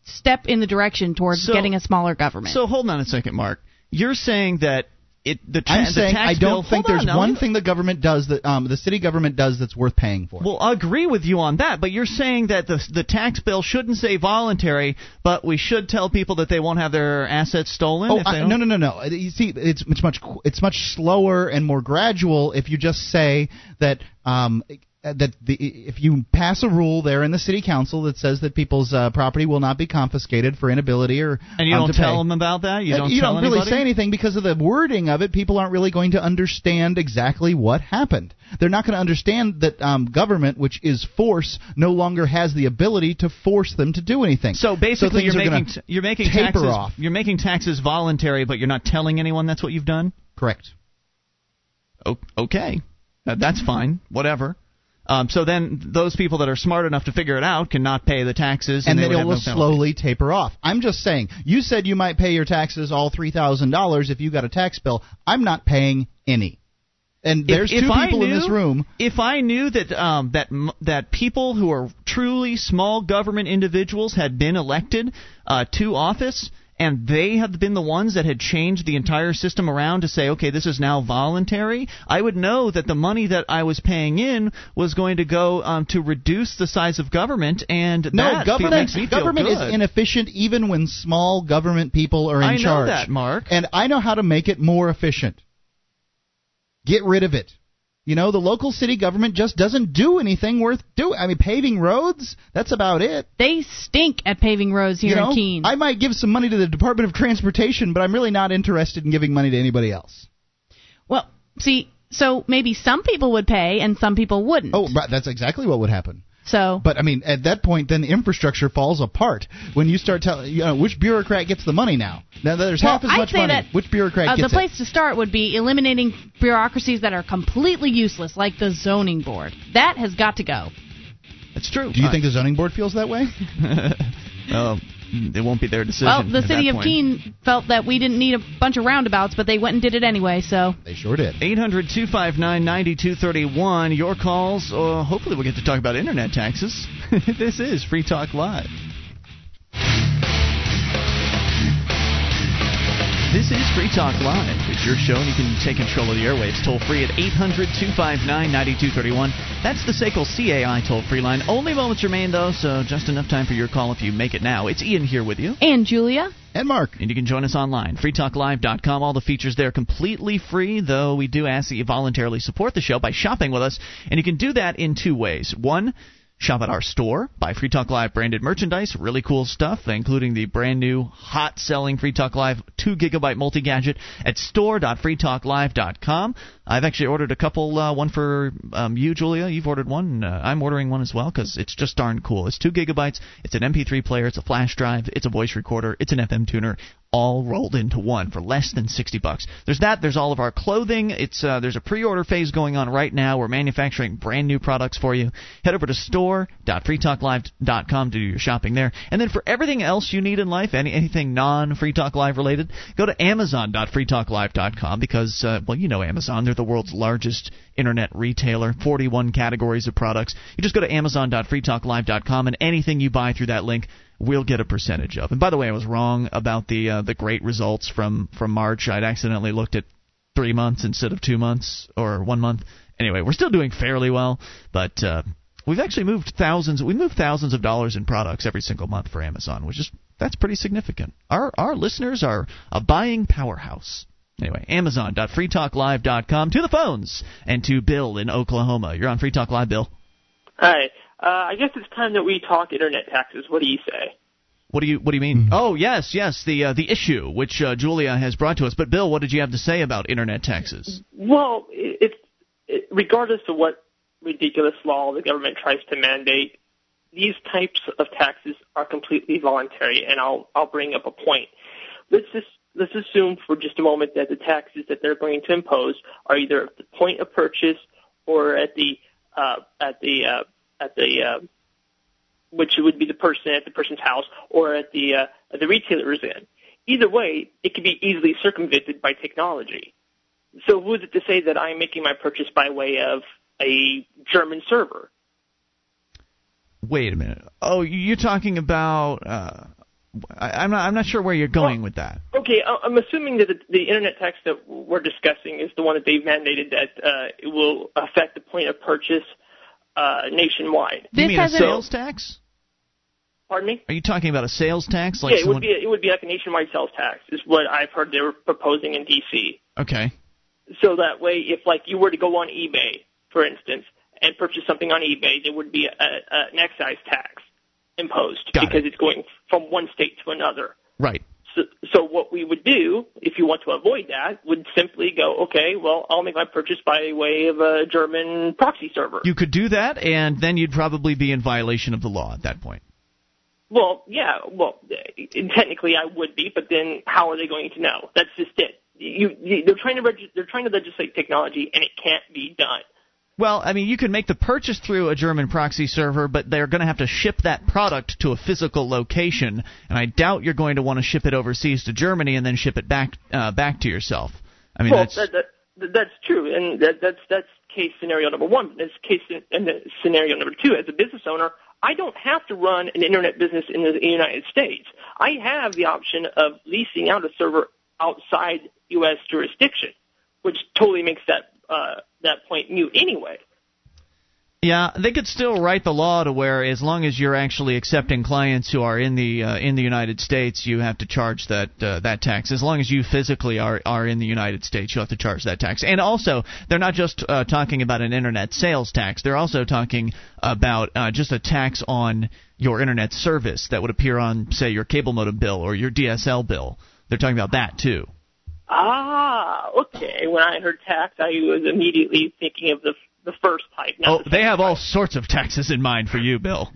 step in the direction towards So- getting a smaller government. So hold on a second, Mark. You're saying that it the, ta- I'm saying I don't think there's on one thing the government does that um, the city government does that's worth paying for. Well, I agree with you on that, but you're saying that the the tax bill shouldn't say voluntary, but we should tell people that they won't have their assets stolen. Oh if they I, no, no, no, no! You see, it's it's much it's much slower and more gradual if you just say that um, uh, that the if you pass a rule there in the city council that says that people's uh, property will not be confiscated for inability or And you um, don't tell pay. them about that. You Uh, don't. you don't really anybody? say anything because of the wording of it. People aren't really going to understand exactly what happened. They're not going to understand that um, government, which is force, no longer has the ability to force them to do anything. So basically, things you're making t- you're making taper taxes off. you're making taxes voluntary, but you're not telling anyone that's what you've done. Correct. O- okay, That- that's fine. Whatever. Um, so then those people that are smart enough to figure it out cannot pay the taxes, and they then it will no slowly taper off. I'm just saying. You said you might pay your taxes all three thousand dollars if you got a tax bill. I'm not paying any. And there's if two people in this room. If I knew that um, that that people who are truly small government individuals had been elected uh, to office, and they have been the ones that had changed the entire system around to say, okay, this is now voluntary, I would know that the money that I was paying in was going to go um, to reduce the size of government, and No, that government makes me feel government is inefficient even when small government people are in I know charge. that, Mark. And I know how to make it more efficient. Get rid of it. You know, the local city government just doesn't do anything worth doing. I mean, paving roads, that's about it. they stink at paving roads here you know, in Keene. I might give some money to the Department of Transportation, but I'm really not interested in giving money to anybody else. Well, see, so maybe some people would pay and some people wouldn't. Oh, that's exactly what would happen. So, But I mean, at that point, then the infrastructure falls apart when you start telling, you know, which bureaucrat gets the money now. Now that there's well, half as I'd much say money. that which bureaucrat uh, the gets it? The place to start would be eliminating bureaucracies that are completely useless, like the zoning board. That has got to go. That's true. Do you think the zoning board feels that way? well, it won't be their decision. Well, the city of point. Keene felt that we didn't need a bunch of roundabouts, but they went and did it anyway. So They sure did. 800 259 9231. Your calls. Uh, hopefully, we'll get to talk about internet taxes. this is Free Talk Live. This is Free Talk Live. It's your show, and you can take control of the airwaves toll free at 800 259 9231. That's the SACL CAI toll free line. Only moments remain, though, so just enough time for your call if you make it now. It's Ian here with you. and Julia. And Mark. And you can join us online, freetalklive.com. All the features there completely free, though we do ask that you voluntarily support the show by shopping with us. And you can do that in two ways. One, shop at our store, buy Free Talk Live branded merchandise, really cool stuff, including the brand new hot selling Free Talk Live 2 gigabyte multi gadget at store.freetalklive.com. I've actually ordered a couple, uh, one for um, you, Julia. You've ordered one. Uh, I'm ordering one as well because it's just darn cool. It's 2 gigabytes, it's an MP3 player, it's a flash drive, it's a voice recorder, it's an FM tuner all rolled into one for less than 60 bucks. There's that, there's all of our clothing. It's uh, there's a pre-order phase going on right now. We're manufacturing brand new products for you. Head over to store.freetalklive.com to do your shopping there. And then for everything else you need in life, any anything non-Free Talk Live related, go to amazon.freetalklive.com because uh, well, you know Amazon, they're the world's largest internet retailer, 41 categories of products. You just go to amazon.freetalklive.com and anything you buy through that link we'll get a percentage of. And by the way, I was wrong about the uh, the great results from from March. I'd accidentally looked at three months instead of two months or one month. Anyway, we're still doing fairly well, but uh, we've actually moved thousands. We move thousands of dollars in products every single month for Amazon, which is that's pretty significant. Our our listeners are a buying powerhouse. Anyway, Amazon.freetalklive.com to the phones and to Bill in Oklahoma. You're on Free Talk Live, Bill. Hi. Uh, I guess it's time that we talk internet taxes. What do you say? What do you What do you mean? Oh, yes, yes, the uh, the issue which uh, Julia has brought to us. But Bill, what did you have to say about internet taxes? Well, it, it's it, regardless of what ridiculous law the government tries to mandate, these types of taxes are completely voluntary. And I'll I'll bring up a point. Let's just let's assume for just a moment that the taxes that they're going to impose are either at the point of purchase or at the uh, at the uh, at the uh, which would be the person at the person's house or at the uh, at the retailer's end. Either way, it can be easily circumvented by technology. So who is it to say that I'm making my purchase by way of a German server? Wait a minute. Oh, you're talking about. Uh, I, I'm not. I'm not sure where you're going with that. Okay, I'm assuming that the, the internet tax that we're discussing is the one that they've mandated that uh, it will affect the point of purchase uh, nationwide. you mean a sales tax? Pardon me? Are you talking about a sales tax? Like yeah, it someone... would be it would be like a nationwide sales tax is what I've heard they were proposing in DC. Okay. So that way, if like you were to go on eBay, for instance, and purchase something on eBay, there would be a, a, an excise tax imposed because it's going from one state to another. Right. So, so what we would do, if you want to avoid that, would simply go, okay, well, I'll make my purchase by way of a German proxy server. You could do that, and then you'd probably be in violation of the law at that point. Well, yeah, well, technically I would be, but then how are they going to know? That's just it. You, you they're trying to reg- they're trying to legislate technology, and it can't be done. Well, I mean, you can make the purchase through a German proxy server, but they're going to have to ship that product to a physical location, and I doubt you're going to want to ship it overseas to Germany and then ship it back uh, back to yourself. I mean, well, that's that, that, that's true, and that, that's that's case scenario number one. That's case and scenario number two. As a business owner, I don't have to run an internet business in the United States. I have the option of leasing out a server outside U.S. jurisdiction, which totally makes that uh, that point mute anyway. Yeah, they could still write the law to where, as long as you're actually accepting clients who are in the uh, in the United States, you have to charge that uh, that tax. As long as you physically are are in the United States, you have to charge that tax. And also, they're not just uh, talking about an internet sales tax; they're also talking about uh, just a tax on your internet service that would appear on, say, your cable modem bill or your DSL bill. They're talking about that too. Ah, okay. When I heard tax, I was immediately thinking of the the first type. Not Oh, the they have all sorts of taxes in mind for you, Bill.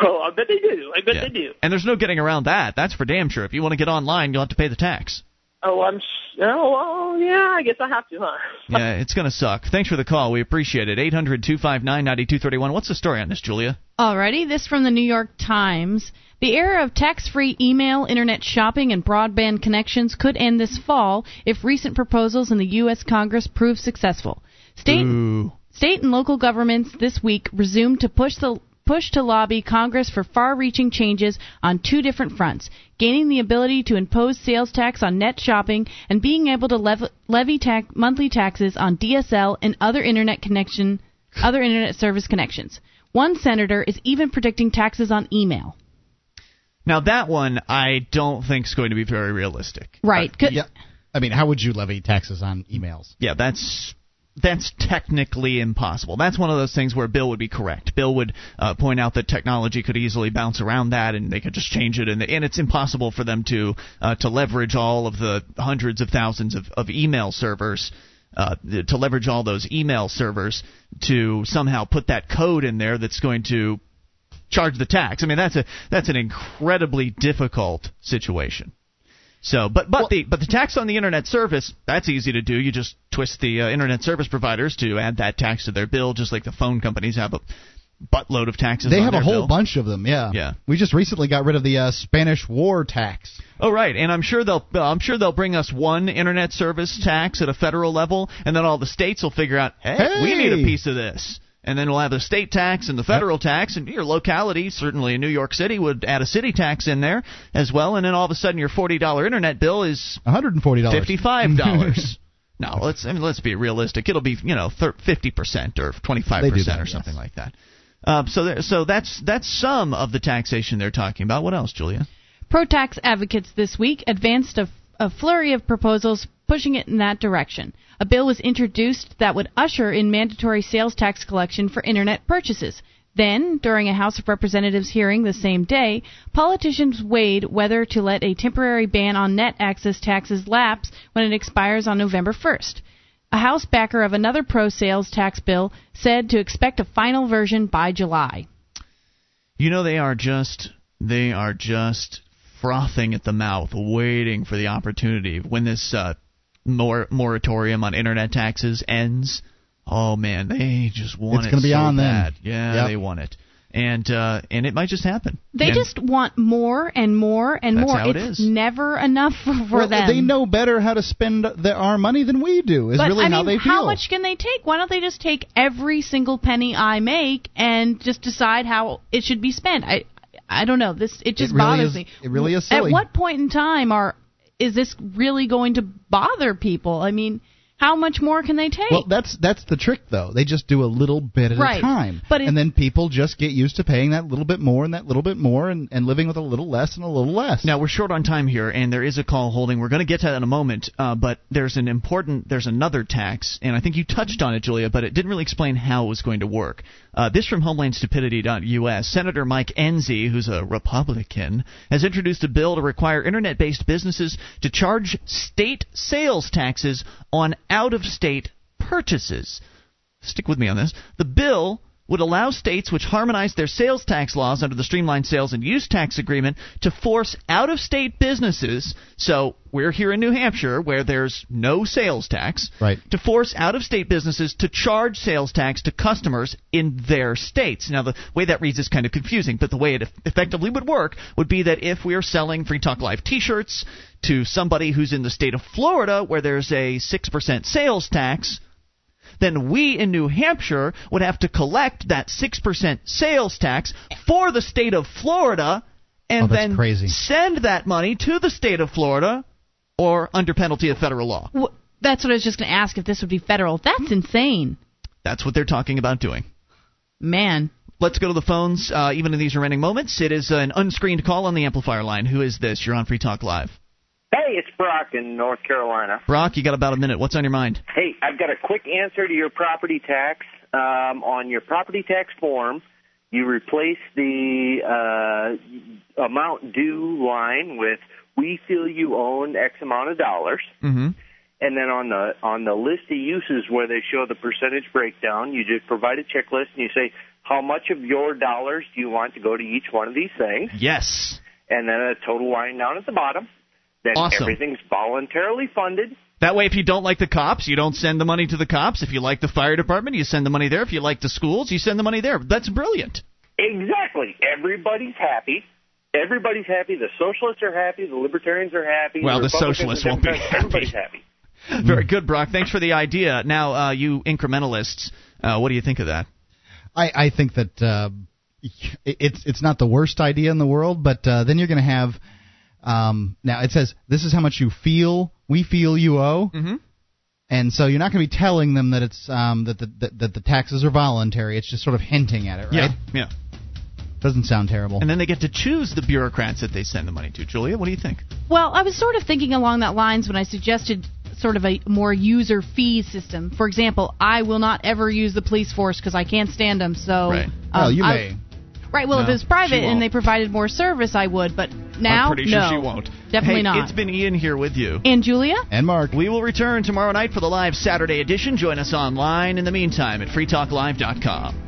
Oh, I bet they do. I bet Yeah. they do. And there's no getting around that. That's for damn sure. If you want to get online, you'll have to pay the tax. Oh, I'm. s- Oh, well, yeah. I guess I have to, huh? yeah, it's going to suck. Thanks for the call. We appreciate it. Eight hundred two five nine ninety two thirty one. What's the story on this, Julia? Alrighty, this from the New York Times. The era of tax-free email, internet shopping, and broadband connections could end this fall if recent proposals in the U.S. Congress prove successful. State, Ooh. state and local governments this week resumed to push the push to lobby Congress for far-reaching changes on two different fronts: gaining the ability to impose sales tax on net shopping and being able to lev- levy tax- monthly taxes on DSL and other internet connection other internet service connections. One senator is even predicting taxes on email. Now, that one I don't think is going to be very realistic. Right. Uh, yeah. I mean, how would you levy taxes on emails? Yeah, that's that's technically impossible. That's one of those things where Bill would be correct. Bill would uh, point out that technology could easily bounce around that, and they could just change it, and, and it's impossible for them to uh, to leverage all of the hundreds of thousands of, of email servers. Uh, to leverage all those email servers to somehow put that code in there that's going to charge the tax. I mean that's a that's an incredibly difficult situation. So, but but the but the tax on the internet service that's easy to do. You just twist the uh, internet service providers to add that tax to their bill, just like the phone companies have a buttload of taxes. They have a whole bill. bunch of them. Yeah. Yeah. We just recently got rid of the uh, Spanish War tax. Oh right, and I'm sure they'll uh, I'm sure they'll bring us one internet service tax at a federal level, and then all the states will figure out, hey, we need a piece of this. And then we'll have the state tax and the federal tax, and your locality, certainly in New York City, would add a city tax in there as well. And then all of a sudden, your forty dollar internet bill is one hundred and forty dollars, fifty five dollars. no, let's I mean let's be realistic. It'll be you know fifty percent or twenty five percent or something like that. Um, so there, so that's that's some of the taxation they're talking about. What else, Julia? Pro tax advocates this week advanced a, a flurry of proposals pushing it in that direction. A bill was introduced that would usher in mandatory sales tax collection for internet purchases. Then, during a House of Representatives hearing the same day, politicians weighed whether to let a temporary ban on net access taxes lapse when it expires on November 1st. A House backer of another pro sales tax bill said to expect a final version by July. You know they are just they are just frothing at the mouth, waiting for the opportunity when this uh, mor- moratorium on internet taxes ends. Oh man, they just want It's it gonna be so on then. bad. Yeah, Yep. they want it, and uh, and it might just happen. They And- just want more and more and That's more. how it it's is. never enough for, for well, them. they know better how to spend the, our money than we do. Is but really I how mean, they feel. how much can they take? Why don't they just take every single penny I make and just decide how it should be spent? I I don't know. This it just It really bothers is- me. it really is At what point in time are is this really going to bother people? I mean, how much more can they take? Well, that's that's the trick, though. They just do a little bit at Right. a time, But and then people just get used to paying that little bit more and that little bit more, and, and living with a little less and a little less. Now we're short on time here, and there is a call holding. We're going to get to that in a moment, uh, but there's an important, there's another tax, and I think you touched on it, Julia, but it didn't really explain how it was going to work. Uh, this from HomelandStupidity.us. Senator Mike Enzi, who's a Republican, has introduced a bill to require internet-based businesses to charge state sales taxes on out-of-state purchases. Stick with me on this. The bill would allow states which harmonize their sales tax laws under the Streamlined Sales and Use Tax Agreement to force out of state businesses. So we're here in New Hampshire where there's no sales tax. Right. To force out of state businesses to charge sales tax to customers in their states. Now, the way that reads is kind of confusing, but the way it effectively would work would be that if we are selling Free Talk Live t shirts to somebody who's in the state of Florida where there's a 6% sales tax, then we in New Hampshire would have to collect that 6% sales tax for the state of Florida and Oh, then crazy. send that money to the state of Florida or under penalty of federal law. Wh- that's what I was just going to ask if this would be federal. That's insane, That's what they're talking about doing. man. Let's go to the phones, uh, even in these remaining moments. It is an unscreened call on the amplifier line. Who is this? You're on Free Talk Live. Hey, it's Brock in North Carolina. Brock, you got about a minute. What's on your mind? Hey, I've got a quick answer to your property tax. Um, on your property tax form, you replace the uh, amount due line with "We feel you own X amount of dollars," Mm-hmm. and then on the on the list of uses where they show the percentage breakdown, you just provide a checklist and you say how much of your dollars do you want to go to each one of these things. Yes. and then a total line down at the bottom. Then Awesome. everything's voluntarily funded. That way, if you don't like the cops, you don't send the money to the cops. If you like the fire department, you send the money there. If you like the schools, you send the money there. That's brilliant. Exactly. Everybody's happy. Everybody's happy. The socialists are happy. The libertarians are happy. Well, the Republicans socialists won't be Democrats, Everybody's happy. Very good, Brock. Thanks for the idea. Now, uh, you incrementalists, uh, what do you think of that? I, I think that uh, it's it's not the worst idea in the world, but uh, then you're going to have um, now it says this is how much you feel we feel you owe, mm-hmm. and so you're not going to be telling them that it's um, that the that, that the taxes are voluntary. It's just sort of hinting at it, right? Yeah, yeah. Doesn't sound terrible. And then they get to choose the bureaucrats that they send the money to. Julia, what do you think? Well, I was sort of thinking along that lines when I suggested sort of a more user fee system. For example, I will not ever use the police force because I can't stand them. So, Right. um, well, you I- may. Right. Well, if No, it was private and they provided more service, I would. But now, I'm pretty sure no, she won't. Definitely hey, not. It's been Ian here with you. and Julia. And Mark. We will return tomorrow night for the live Saturday edition. Join us online in the meantime at freetalklive.com.